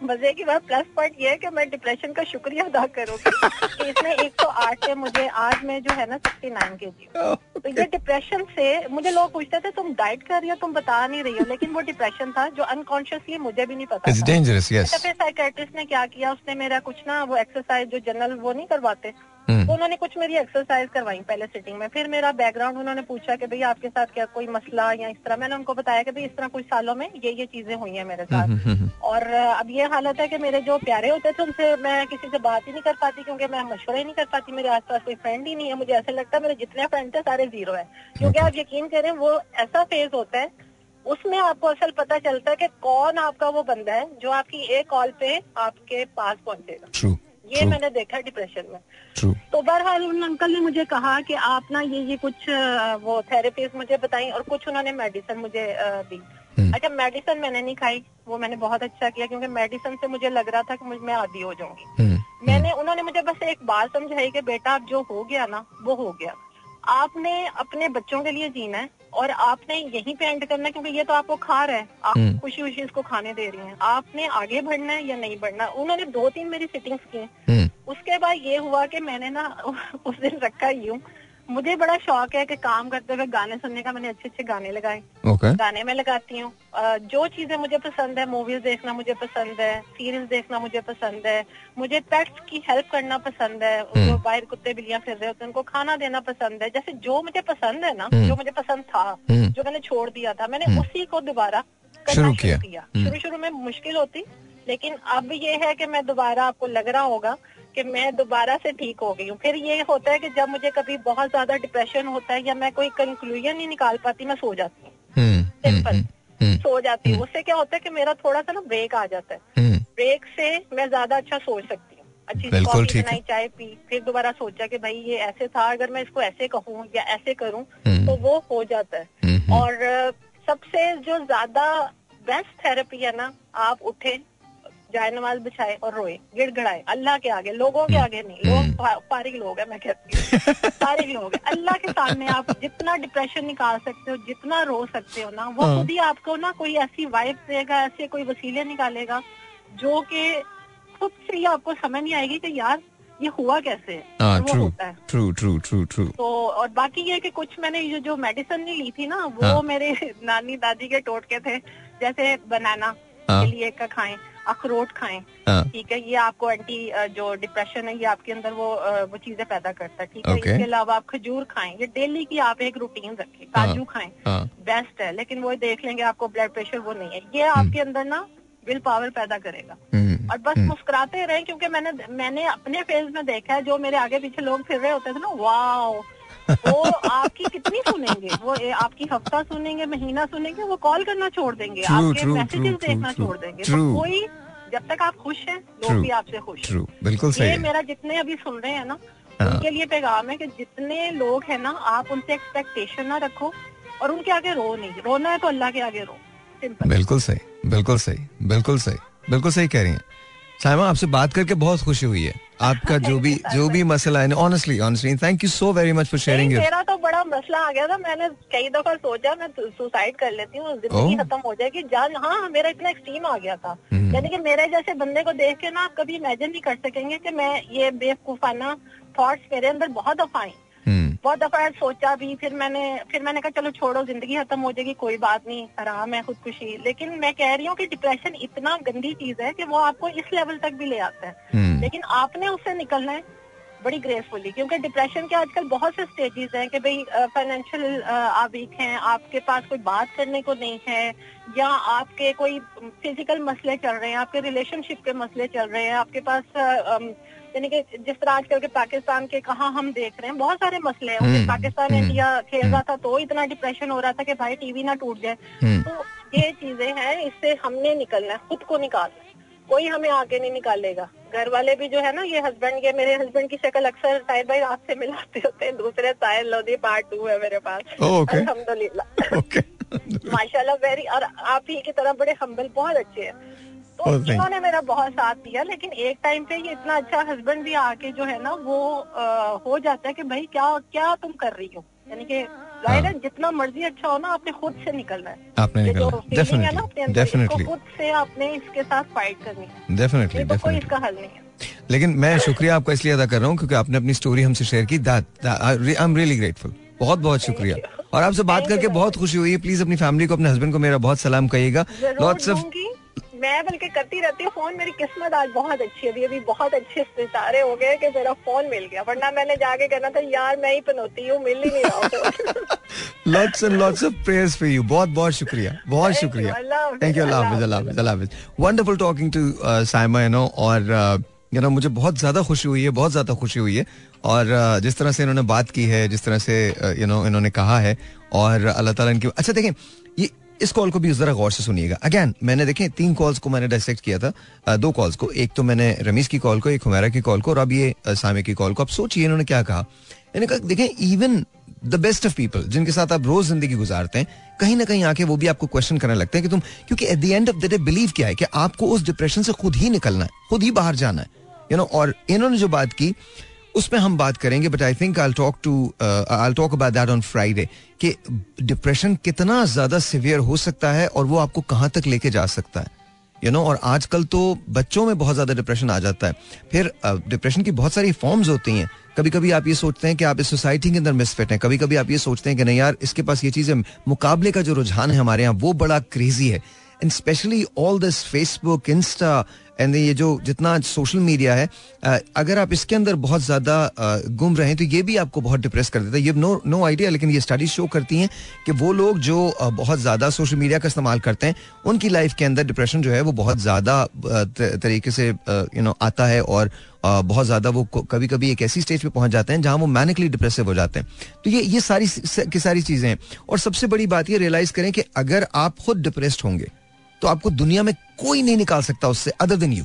K: मज़े की बात प्लस पॉइंट ये है कि मैं डिप्रेशन का शुक्रिया अदा करूँगी कि इसने 108 से मुझे आज में जो है ना 69 के जी। तो ये डिप्रेशन से मुझे लोग पूछते थे तुम डाइट कर रही हो तुम बता नहीं रही हो लेकिन वो डिप्रेशन था जो अनकॉन्शियसली मुझे भी नहीं पता
A: डेंजरस
K: यस फिर साइकेट्रिस्ट ने क्या किया? उसने मेरा कुछ ना वो एक्सरसाइज जो जनरल वो नहीं करवाते। तो उन्होंने कुछ मेरी एक्सरसाइज करवाई पहले सिटिंग में। फिर मेरा बैकग्राउंड उन्होंने पूछा कि भाई आपके साथ क्या कोई मसला या इस तरह? मैंने उनको बताया कि भाई इस तरह कुछ सालों में ये ये चीज़ें हुई हैं मेरे साथ। हम्म, हम्म, और अब ये हालत है कि मेरे जो प्यारे होते थे उनसे मैं किसी से बात ही नहीं कर पाती क्योंकि मैं मशवरे नहीं कर पाती। मेरे आसपास कोई फ्रेंड ही नहीं है। मुझे ऐसा लगता है मेरे जितने फ्रेंड थे सारे ज़ीरो है। क्योंकि आप यकीन करें वो ऐसा फ़ेज़ होता है उसमें आपको असल पता चलता है कि कौन आपका वो बंदा है जो आपकी एक कॉल पे आपके पास पहुंचेगा। ये True. मैंने देखा डिप्रेशन में True. तो बहरहाल उन अंकल ने मुझे कहा कि आप ना ये ये कुछ वो थेरेपीज मुझे बताई और कुछ उन्होंने मेडिसिन मुझे दी हम्म। अच्छा मेडिसिन मैंने नहीं खाई वो मैंने बहुत अच्छा किया क्योंकि मेडिसिन से मुझे लग रहा था कि मैं आदि हो जाऊँगी हम्म, मैंने हम्म। उन्होंने मुझे बस एक बात समझाई कि बेटा अब जो हो गया ना वो हो गया आपने अपने बच्चों के लिए जीना है और आपने यहीं पे एंड करना है क्योंकि ये तो आपको खा रहा है। आप खुशी खुशी इसको खाने दे रही हैं। आपने आगे बढ़ना है या नहीं बढ़ना? उन्होंने दो तीन मेरी सिटिंग्स की उसके बाद ये हुआ कि मैंने ना उस दिन रखा यूँ मुझे बड़ा शौक है कि काम करते हुए गाने सुनने का मैंने अच्छे अच्छे गाने लगाए
A: okay.
K: गाने में लगाती हूँ जो चीज़ें मुझे पसंद है मूवीज़ देखना मुझे पसंद है सीरीज़ देखना मुझे पसंद है मुझे पेट्स की हेल्प करना पसंद है उनको हम्म। बाहर कुत्ते बिल्लियाँ फिर रहे होते हैं उनको खाना देना पसंद है जैसे जो मुझे पसंद है ना हम्म। जो मुझे पसंद था हम्म। जो मैंने छोड़ दिया था मैंने उसी को दोबारा
A: शुरू किया
K: शुरू शुरू में मुश्किल होती लेकिन अब ये है कि मैं दोबारा आपको लग रहा होगा कि मैं दोबारा से ठीक हो गई हूँ। फिर ये होता है कि जब मुझे कभी बहुत ज़्यादा डिप्रेशन होता है या मैं कोई कंक्लूजन नहीं निकाल पाती मैं सो जाती हूँ। सिंपल हम्म, हम्म, हम्म, सो जाती हूँ। उससे क्या होता है कि मेरा थोड़ा सा ना ब्रेक आ जाता है। ब्रेक से मैं ज़्यादा अच्छा सोच सकती हूँ। अच्छी कॉफ़ी बनाई चाय पी फिर दोबारा सोचा कि भाई ये ऐसे था अगर मैं इसको ऐसे कहूँ या ऐसे करूँ तो वो हो जाता है। और सबसे जो ज़्यादा बेस्ट थेरेपी है ना आप उठे जाए नमाज़ बिछाए और रोए गिड़गड़ाए अल्लाह के आगे लोगों के आगे नहीं लोग पारिक लोग है मैं कहती हूँ। पारिक लोग है। अल्लाह के सामने आप जितना डिप्रेशन निकाल सकते हो जितना रो सकते हो ना वो हाँ। खुद ही आपको ना कोई ऐसी वाइफ देगा ऐसे कोई वसीले निकालेगा जो कि खुद से ही आपको समझ नहीं आएगी कि यार ये हुआ कैसे
A: true true true true true
K: तो और बाकी ये कि कुछ मैंने ये जो मेडिसिन नहीं ली थी ना वो हाँ. मेरे नानी दादी के टोटके थे जैसे बनाना हाँ. के लिए का खाएँ। अखरोट खाएँ हाँ। ठीक है ये आपको एंटी जो डिप्रेशन है ये आपके अंदर वो वो चीज़ें पैदा करता है ठीक है इसके अलावा आप खजूर खाएँ ये डेली की आप एक रूटीन रखें हाँ। काजू खाएँ बेस्ट हाँ। है लेकिन वो देख लेंगे आपको ब्लड प्रेशर वो नहीं है ये हम्म। आपके अंदर ना विल पावर पैदा करेगा हम्म। और बस हम्म। मुस्कुराते रहे क्योंकि मैंने मैंने अपने फ़ेज़ में देखा है जो मेरे आगे पीछे लोग फिर रहे होते थे ना वाह वो आपकी कितनी सुनेंगे? वो आपकी हफ़्ता सुनेंगे महीना सुनेंगे वो कॉल करना छोड़ देंगे true, आपके मैसेजेस देखना छोड़ देंगे। तो कोई जब तक आप खुश हैं लोग भी आपसे खुश
A: बिल्कुल सही
K: ये मेरा जितने अभी सुन रहे हैं ना हाँ। उनके लिए पैगाम है कि जितने लोग हैं ना आप उनसे एक्सपेक्टेशन ना रखो और उनके आगे रो नहीं। रोना है तो अल्लाह के आगे रो।
A: बिल्कुल सही बिल्कुल सही बिल्कुल सही बिल्कुल सही कह रही हैं। साइमा आपसे बात करके बहुत खुशी हुई है। आपका जो भी जो भी मसला है honestly honestly thank you so very much for sharing
K: मेरा तो बड़ा मसला आ गया था मैंने कई दफ़ा सोचा मैं सुसाइड कर लेती हूँ ज़िंदगी oh. खत्म हो जाएगी जान हाँ मेरा इतना एक्सट्रीम आ गया था hmm. यानी कि मेरे जैसे बंदे को देख के ना आप कभी इमेजिन नहीं कर सकेंगे कि मैं ये बेवकूफाना थॉट्स मेरे अंदर बहुत दफ़ा आई बहुत दफ़ा सोचा भी फिर मैंने फिर मैंने कहा चलो छोड़ो ज़िंदगी खत्म हो जाएगी कोई बात नहीं आराम है खुदकुशी लेकिन मैं कह रही हूँ कि डिप्रेशन इतना गंदी चीज़ है कि वो आपको इस लेवल तक भी ले आता है हम्म। लेकिन आपने उससे निकलना है बड़ी ग्रेसफुली क्योंकि डिप्रेशन के आजकल बहुत से स्टेजेस हैं कि भाई फाइनेंशियल आप वीक हैं आपके पास कोई बात करने को नहीं है या आपके कोई फ़िज़िकल मसले चल रहे हैं आपके रिलेशनशिप के मसले चल रहे हैं आपके पास यानी कि जिस तरह आजकल के पाकिस्तान के कहा हम देख रहे हैं बहुत सारे मसले हैं। हम्म, पाकिस्तान हम्म, इंडिया खेल रहा था तो इतना डिप्रेशन हो रहा था कि भाई टीवी ना टूट जाए। हम्म। तो ये चीज़ें हैं इससे हमने निकलना है खुद को निकालना कोई हमें आगे नहीं निकालेगा। घर वाले भी जो है ना ये हस्बैंड ये मेरे हस्बैंड की शक्ल अक्सर साहिर भाई आपसे मिलाते होते हैं। दूसरे साहिर लोधी पार्ट टू है मेरे पास।
A: अलहमदुल्ला
K: माशाल्लाह वेरी और आप ही की तरह बड़े हम्बल बहुत अच्छे हैं। तो इन्होंने मेरा बहुत साथ दिया लेकिन एक टाइम पे ये इतना अच्छा हस्बैंड भी आके जो है ना वो आ, हो जाता है कि भाई क्या क्या तुम कर रही हो? यानी कि ज़ाहिर है। हाँ। जितना मर्ज़ी अच्छा हो ना आपने खुद से निकलना है।
A: आपने निकलना डेफिनेटली
K: खुद से आपने इसके साथ फाइट करनी है।
A: डेफिनेटली
K: तो कोई इसका हल नहीं है।
A: लेकिन मैं शुक्रिया आपका इसलिए अदा कर रहा हूँ क्योंकि आपने अपनी स्टोरी हमसे शेयर की। आई एम रियली ग्रेटफुल बहुत बहुत शुक्रिया। और आपसे बात करके बहुत खुशी हुई। है प्लीज़ अपनी फैमिली को अपने हस्बैंड को मेरा बहुत सलाम कहिएगा।
K: लॉट्स ऑफ़ मैं बल्कि करती रहती हूँ। फ़ोन मेरी किस्मत आज बहुत अच्छी है। अभी अभी बहुत अच्छे सितारे हो गए कि मेरा फ़ोन मिल गया। वरना मैंने जाके कहना था यार मैं ही पनौती हूँ मिल ही नहीं रहा
A: lots and lots of prayers for you बहुत बहुत शुक्रिया। बहुत शुक्रिया। थैंक यू अल्लाह हाफिज अल्लाह हाफिज अल्लाह हाफिज wonderful talking to Saima you know और यू uh, नो मुझे बहुत ज़्यादा खुशी हुई है बहुत ज़्यादा खुशी हुई है। और uh, जिस तरह से इन्होंने बात की है जिस तरह से यू uh, नो इन्होंने कहा है और अल्लाह ताला इनकी अच्छा देखें ये इस कॉल को भी जरा गौर से सुनिएगा। अगेन मैंने देखें, तीन कॉल्स को मैंने डायसेक्ट किया था। दो कॉल्स को। एक तो मैंने रमीज की कॉल को, एक हुमैरा की कॉल को, और अब ये सामे की कॉल को। अब सोचिए इन्होंने क्या कहा। इन्होंने कहा, देखें even the best of people जिनके साथ आप रोज ज़िंदगी गुजारते हैं, कहीं ना कहीं आके वो भी आपको क्वेश्चन करने लगते हैं कि तुम, क्योंकि at the end of the day believe क्या है कि आपको उस डिप्रेशन से खुद ही निकलना है, खुद ही बाहर जाना है यू नो और इन्होंने जो बात की उसमें हम बात करेंगे but I think I talk to I talk about that on Friday कि डिप्रेशन कितना ज़्यादा सिवियर हो सकता है और वो आपको कहाँ तक लेके जा सकता है। यू you नो know, और आजकल तो बच्चों में बहुत ज़्यादा डिप्रेशन आ जाता है। फिर डिप्रेशन uh, की बहुत सारी फॉर्म्स होती हैं। कभी कभी आप ये सोचते हैं कि आप इस सोसाइटी के अंदर मिसफिट हैं। कभी कभी आप ये सोचते हैं कि नहीं यार इसके पास ये चीज़ें मुकाबले का जो रुझान है हमारे यहाँ वो बड़ा क्रेजी है। And specially all this Facebook insta and ये जो जितना सोशल मीडिया है अगर आप इसके अंदर बहुत ज़्यादा गुम रहे हैं तो ये भी आपको बहुत डिप्रेस कर देता है। ये नो नो आइडिया लेकिन ये स्टडीज़ शो करती हैं कि वो लोग जो बहुत ज़्यादा सोशल मीडिया का इस्तेमाल करते हैं, उनकी लाइफ के अंदर डिप्रेशन जो है, वो बहुत ज़्यादा तरीके से यू नो आता है और बहुत ज़्यादा वो कभी कभी एक ऐसी स्टेज पे पहुँच जाते हैं जहाँ वो मैनिकली डिप्रेसिव हो जाते हैं। तो ये ये सारी की सारी चीज़ें हैं। और सबसे बड़ी बात ये रियलाइज़ करें कि अगर आप खुद डिप्रेस्ड होंगे तो आपको दुनिया में कोई नहीं निकाल सकता उससे अदर देन यू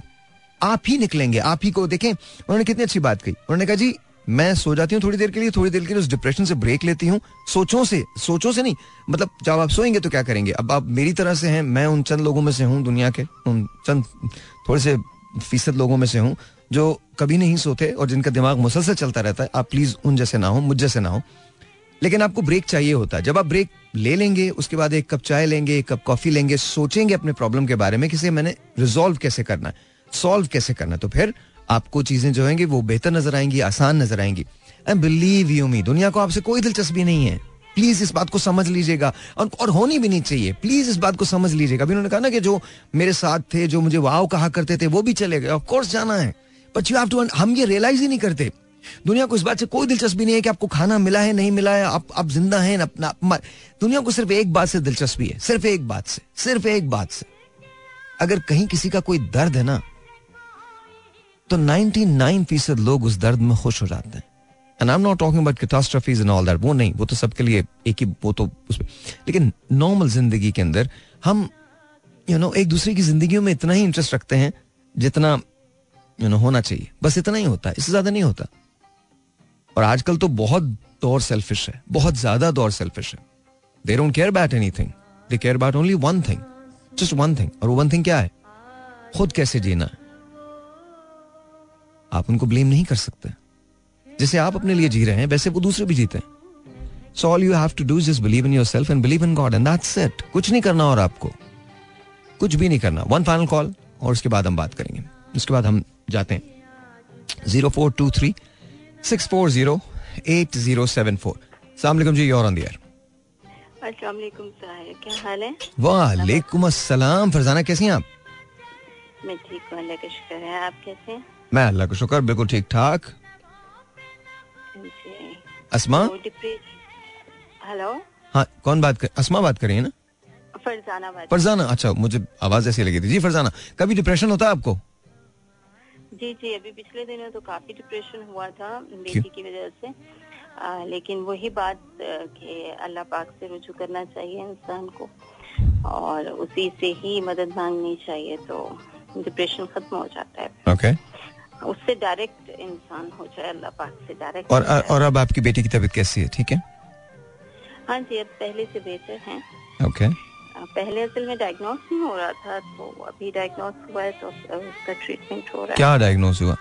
A: आप ही निकलेंगे, आप ही को देखें। उन्होंने कितनी अच्छी बात कही। उन्होंने कहा, जी, मैं सो जाती हूँ थोड़ी देर के लिए, थोड़ी देर के लिए उस डिप्रेशन से ब्रेक लेती हूँ। सोचों से सोचों से नहीं मतलब जब आप सोएँगे तो क्या करेंगे? अब आप मेरी तरह से हैं, मैं उन चंद लोगों में से हूँ दुनिया के, उन चंद, थोड़े से फ़ीसद लोगों में से हूँ, जो कभी नहीं सोते और जिनका दिमाग मुसलसल चलता रहता है। आप प्लीज़ उन जैसे ना हो, मुझ जैसे ना हो। लेकिन आपको ब्रेक चाहिए होता है। जब आप ब्रेक ले लेंगे उसके बाद एक कप चाय लेंगे एक कप कॉफ़ी लेंगे सोचेंगे अपने प्रॉब्लम के बारे में किसे मैंने रिजोल्व कैसे करना है। सॉल्व कैसे करना तो फिर आपको चीज़ें जो होंगी वो बेहतर नज़र आएँगी आसान नज़र आएँगी। एंड बिलीव यू मी दुनिया को आपसे कोई दिलचस्पी नहीं है। प्लीज़ इस बात को समझ लीजिएगा। और, और होनी भी नहीं चाहिए। प्लीज़ इस बात को समझ लीजिएगा। अभी उन्होंने कहा ना कि जो मेरे साथ थे जो मुझे वाव कहा करते थे वो भी चले गए। ऑफकोर्स जाना है। बट यू हैव टू हम ये रियलाइज़ ही नहीं करते। दुनिया को इस बात से कोई दिलचस्पी नहीं है कि आपको खाना मिला है नहीं मिला है आप आप ज़िंदा हैं अपना दुनिया को सिर्फ़ एक बात से दिलचस्पी है सिर्फ़ एक बात से सिर्फ़ एक बात से। अगर कहीं किसी का कोई दर्द है ना तो 99 फ़ीसद लोग उस दर्द में खुश हो जाते हैं। And I am not talking about catastrophes and all that वो नहीं वो तो सबके लिए एक ही वो तो उसमें लेकिन नॉर्मल ज़िंदगी के अंदर हम यू you नो know, एक दूसरे की ज़िंदगी में इतना ही इंटरेस्ट रखते हैं जितना यू you नो know, होना चाहिए। बस इतना ही होता है इससे ज़्यादा नहीं होता। और आजकल तो बहुत दौर सेल्फिश है, बहुत ज़्यादा दौर सेल्फिश है। They don't care about anything they care about only one thing just one thing और वन थिंग क्या है? खुद कैसे जीना है? आप उनको ब्लेम नहीं कर सकते। जैसे आप अपने लिए जी रहे हैं, वैसे वो दूसरे भी जीते हैं। So all you have to do just believe in yourself and believe in God and that's it कुछ नहीं करना और आपको। कुछ भी नहीं करना। वन फाइनल कॉल और उसके बाद हम बात करेंगे। उसके बाद हम जाते हैं। Zero four two three six four zero eight zero seven four. सलाम जी योर ऑन दियर
L: क्या हाल है?
A: वालेकुम अस्सलाम। फरजाना कैसी हैं आप?
L: मैं ठीक हूँ अल्लाह का शुक्र है। आप कैसे हैं?
A: मैं अल्लाह का शुक्र बिल्कुल ठीक ठाक। असमा?
L: हेलो?
A: हाँ कौन बात कर असमा बात करिए ना?
L: फरजाना बात
A: फरजाना अच्छा मुझे आवाज़ ऐसी लगी थी। जी फरजाना कभी डिप्रेशन होता है आपको?
L: जी जी अभी पिछले दिनों तो काफ़ी डिप्रेशन हुआ था बेटी की वजह से। आ, लेकिन वही बात कि अल्लाह पाक से रुजू करना चाहिए इंसान को। और उसी से ही मदद मांगनी चाहिए तो डिप्रेशन खत्म हो जाता है।
A: Okay okay.
L: उससे डायरेक्ट इंसान हो जाए अल्लाह पाक से डायरेक्ट
A: और और अब आपकी बेटी की तबीयत कैसी है? ठीक है?
L: हाँ जी अब पहले से बेहतर है।
A: ओके
L: पहले असल में डायग्नोस नहीं हो रहा था तो अभी डायग्नोस हुआ है तो उसका ट्रीटमेंट हो रहा है।
A: क्या डायग्नोस हुआ?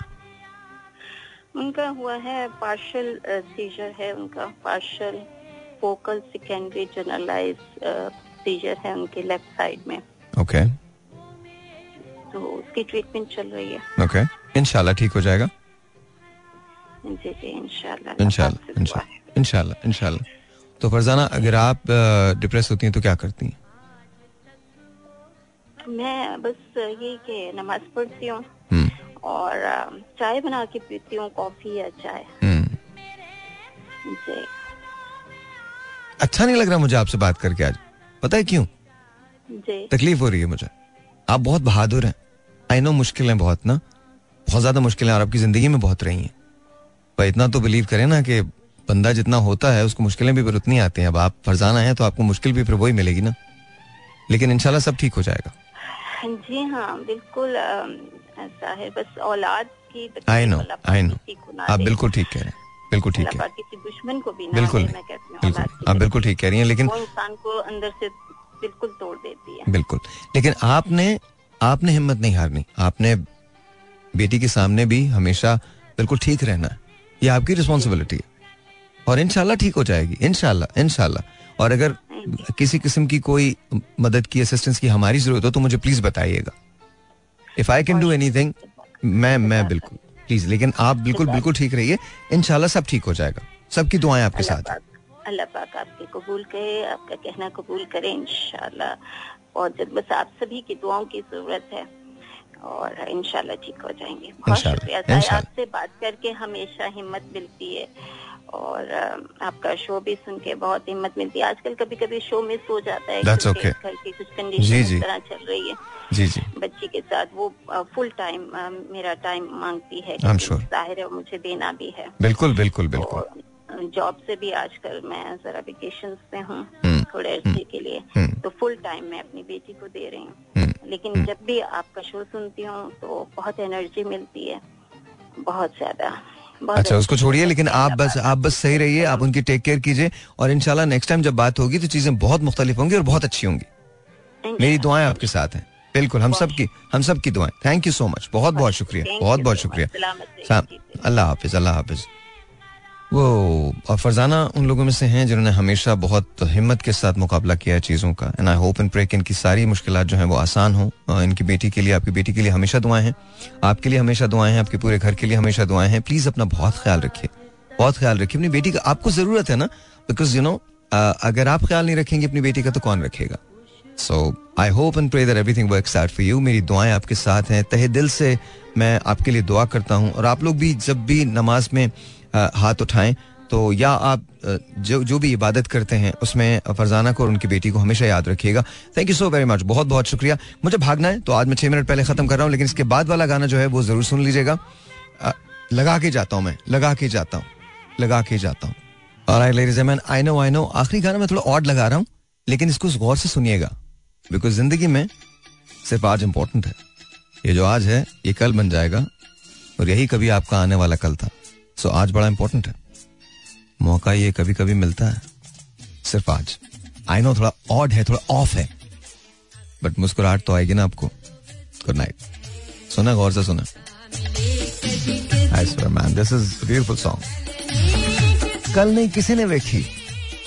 L: उनका हुआ है पार्शल सीजर है उनका। Partial focal secondary generalize seizure है उनके लेफ़्ट साइड में।
A: Okay okay.
L: तो उसकी ट्रीटमेंट चल रही है।
A: Okay okay. इंशाल्लाह ठीक हो जाएगा?
L: जी जी इंशाल्लाह।
A: इंशाल्लाह इंशाल्लाह इंशाल्लाह तो फरजाना अगर आप डिप्रेस होती हैं तो क्या करती हैं?
L: मैं बस ये कि नमाज़ पढ़ती हूँ
A: हम्म।
L: और चाय बना के पीती हूँ कॉफ़ी या चाय।
A: हम्म।
L: जी।
A: अच्छा नहीं लग रहा मुझे आपसे बात करके आज। पता है क्यों?
L: जी।
A: तकलीफ़ हो रही है मुझे। आप बहुत बहादुर हैं। आई नो मुश्किल है बहुत ना। बहुत ज़्यादा मुश्किलें और आपकी ज़िंदगी में बहुत रही हैं। पर इतना तो बिलीव करें ना कि बंदा जितना होता है उसको मुश्किलें भी फिर उतनी आती हैं। अब आप फरजाना है तो आपको मुश्किल भी फिर वही मिलेगी ना। लेकिन इनशाला सब ठीक हो जाएगा।
L: जी हाँ बिल्कुल ऐसा है। बस औलाद की
A: आई नो आई नो आप बिल्कुल ठीक कह रहे हैं बिल्कुल ठीक है।
L: किसी दुश्मन को भी
A: बिल्कुल मैं कहती हूँ आप बिल्कुल ठीक कह रही हैं लेकिन
L: इंसान को अंदर से बिल्कुल तोड़ देती है।
A: बिल्कुल। लेकिन आपने आपने हिम्मत नहीं हारनी। आपने बेटी के सामने भी हमेशा बिल्कुल ठीक रहना है ये आपकी रिस्पॉन्सिबिलिटी है। और इनशाला ठीक हो जाएगी इनशाला इनशाला और अगर किसी किस्म की कोई मदद की असिस्टेंस की हमारी ज़रूरत हो तो मुझे प्लीज़ बताइएगा। If I can do anything मैं मैं बिल्कुल प्लीज़ लेकिन आप बिल्कुल बिल्कुल ठीक रहिए। इनशाला सब ठीक हो जाएगा। सबकी दुआएँ आपके साथ
L: अल्लाह पाक आपके कबूल करे आपका कहना कबूल करे इनशाला और जब बस आप सभी की दुआओं की ज़रूरत है और इनशाला ठीक हो जाएँगे। बहुत शुक्रिया आपसे बात करके हमेशा हिम्मत मिलती है। और आपका शो भी सुन के बहुत हिम्मत मिलती है। आजकल कभी कभी शो मिस हो जाता है
A: That's okay.
L: घर की कुछ कंडीशन तरह चल रही है।
A: जी जी।
L: बच्ची के साथ वो फुल टाइम मेरा टाइम मांगती है ज़ाहिर है मुझे देना भी है।
A: बिल्कुल बिल्कुल बिल्कुल।
L: जॉब से भी आजकल मैं जरा वेकेशन पे हूँ हम्म, थोड़े हम्म, के लिए। हम्म। तो फुल टाइम मैं अपनी बेटी को दे रही हूँ। लेकिन जब भी आपका शो सुनती हूँ तो बहुत एनर्जी मिलती है बहुत ज़्यादा।
A: अच्छा उसको छोड़िए लेकिन आप बस आप बस सही रहिए आप उनकी टेक केयर कीजिए और इनशाला नेक्स्ट टाइम जब बात होगी तो चीज़ें बहुत मुख्तलिफ़ होंगी और बहुत अच्छी होंगी। मेरी दुआएँ आपके साथ हैं। बिल्कुल हम सब की हम सब की दुआएँ। थैंक यू सो मच बहुत बहुत शुक्रिया। बहुत बहुत शुक्रिया। अल्लाह हाफिज अल्लाह हाफिज। वो फरजाना उन लोगों में से हैं जिन्होंने हमेशा बहुत हिम्मत के साथ मुकाबला किया है चीज़ों का। And I hope and pray कि इनकी सारी मुश्किल जो हैं वो आसान हो। इनकी बेटी के लिए, आपकी बेटी के लिए हमेशा दुआएँ हैं। आपके लिए हमेशा दुआएँ हैं, आपके पूरे घर के लिए हमेशा दुआएँ हैं। प्लीज़ अपना बहुत ख्याल रखिए। बहुत ख्याल रखिए। अपनी बेटी का, आपको ज़रूरत है ना? बिकॉज़ यू नो अगर आप ख्याल नहीं रखेंगे अपनी बेटी का तो कौन रखेगा? So I hope and pray that everything works out for you मेरी दुआएँ आपके साथ हैं। तहे दिल से मैं आपके लिए दुआ करता हूँ। और आप लोग भी जब भी नमाज़ में हाथ उठाएँ। तो या आप जो जो भी इबादत करते हैं, उसमें फरजाना को और उनकी बेटी को हमेशा याद रखिएगा। Thank you so very much बहुत बहुत शुक्रिया। मुझे भागना है तो आज मैं छह मिनट पहले खत्म कर रहा हूँ, लेकिन इसके बाद वाला गाना जो है, वो ज़रूर सुन लीजिएगा। लगा के जाता हूँ मैं, लगा के जाता हूँ, लगा के जाता हूँ। और आई नो आई नो आखिरी गाना मैं थोड़ा ऑड लगा रहा हूँ, लेकिन इसको गौर से सुनिएगा। बिकॉज़ ज़िंदगी में सिर्फ़ आज इंपॉर्टेंट है। ये जो आज है, ये कल बन जाएगा, और यही कभी आपका आने वाला कल था। सो आज बड़ा इंपॉर्टेंट है। मौका ये कभी कभी मिलता है। सिर्फ़ आज। आई नो थोड़ा ऑड है थोड़ा ऑफ़ है। बट मुस्कुराहट तो आएगी ना आपको। गुड नाइट सुना गौर से सुना। Man this is beautiful song कल नहीं किसी ने देखी।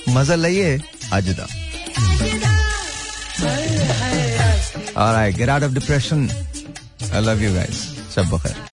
A: मज़ा लइए आज दा All right, get out of depression. I love you guys. सब बखैर।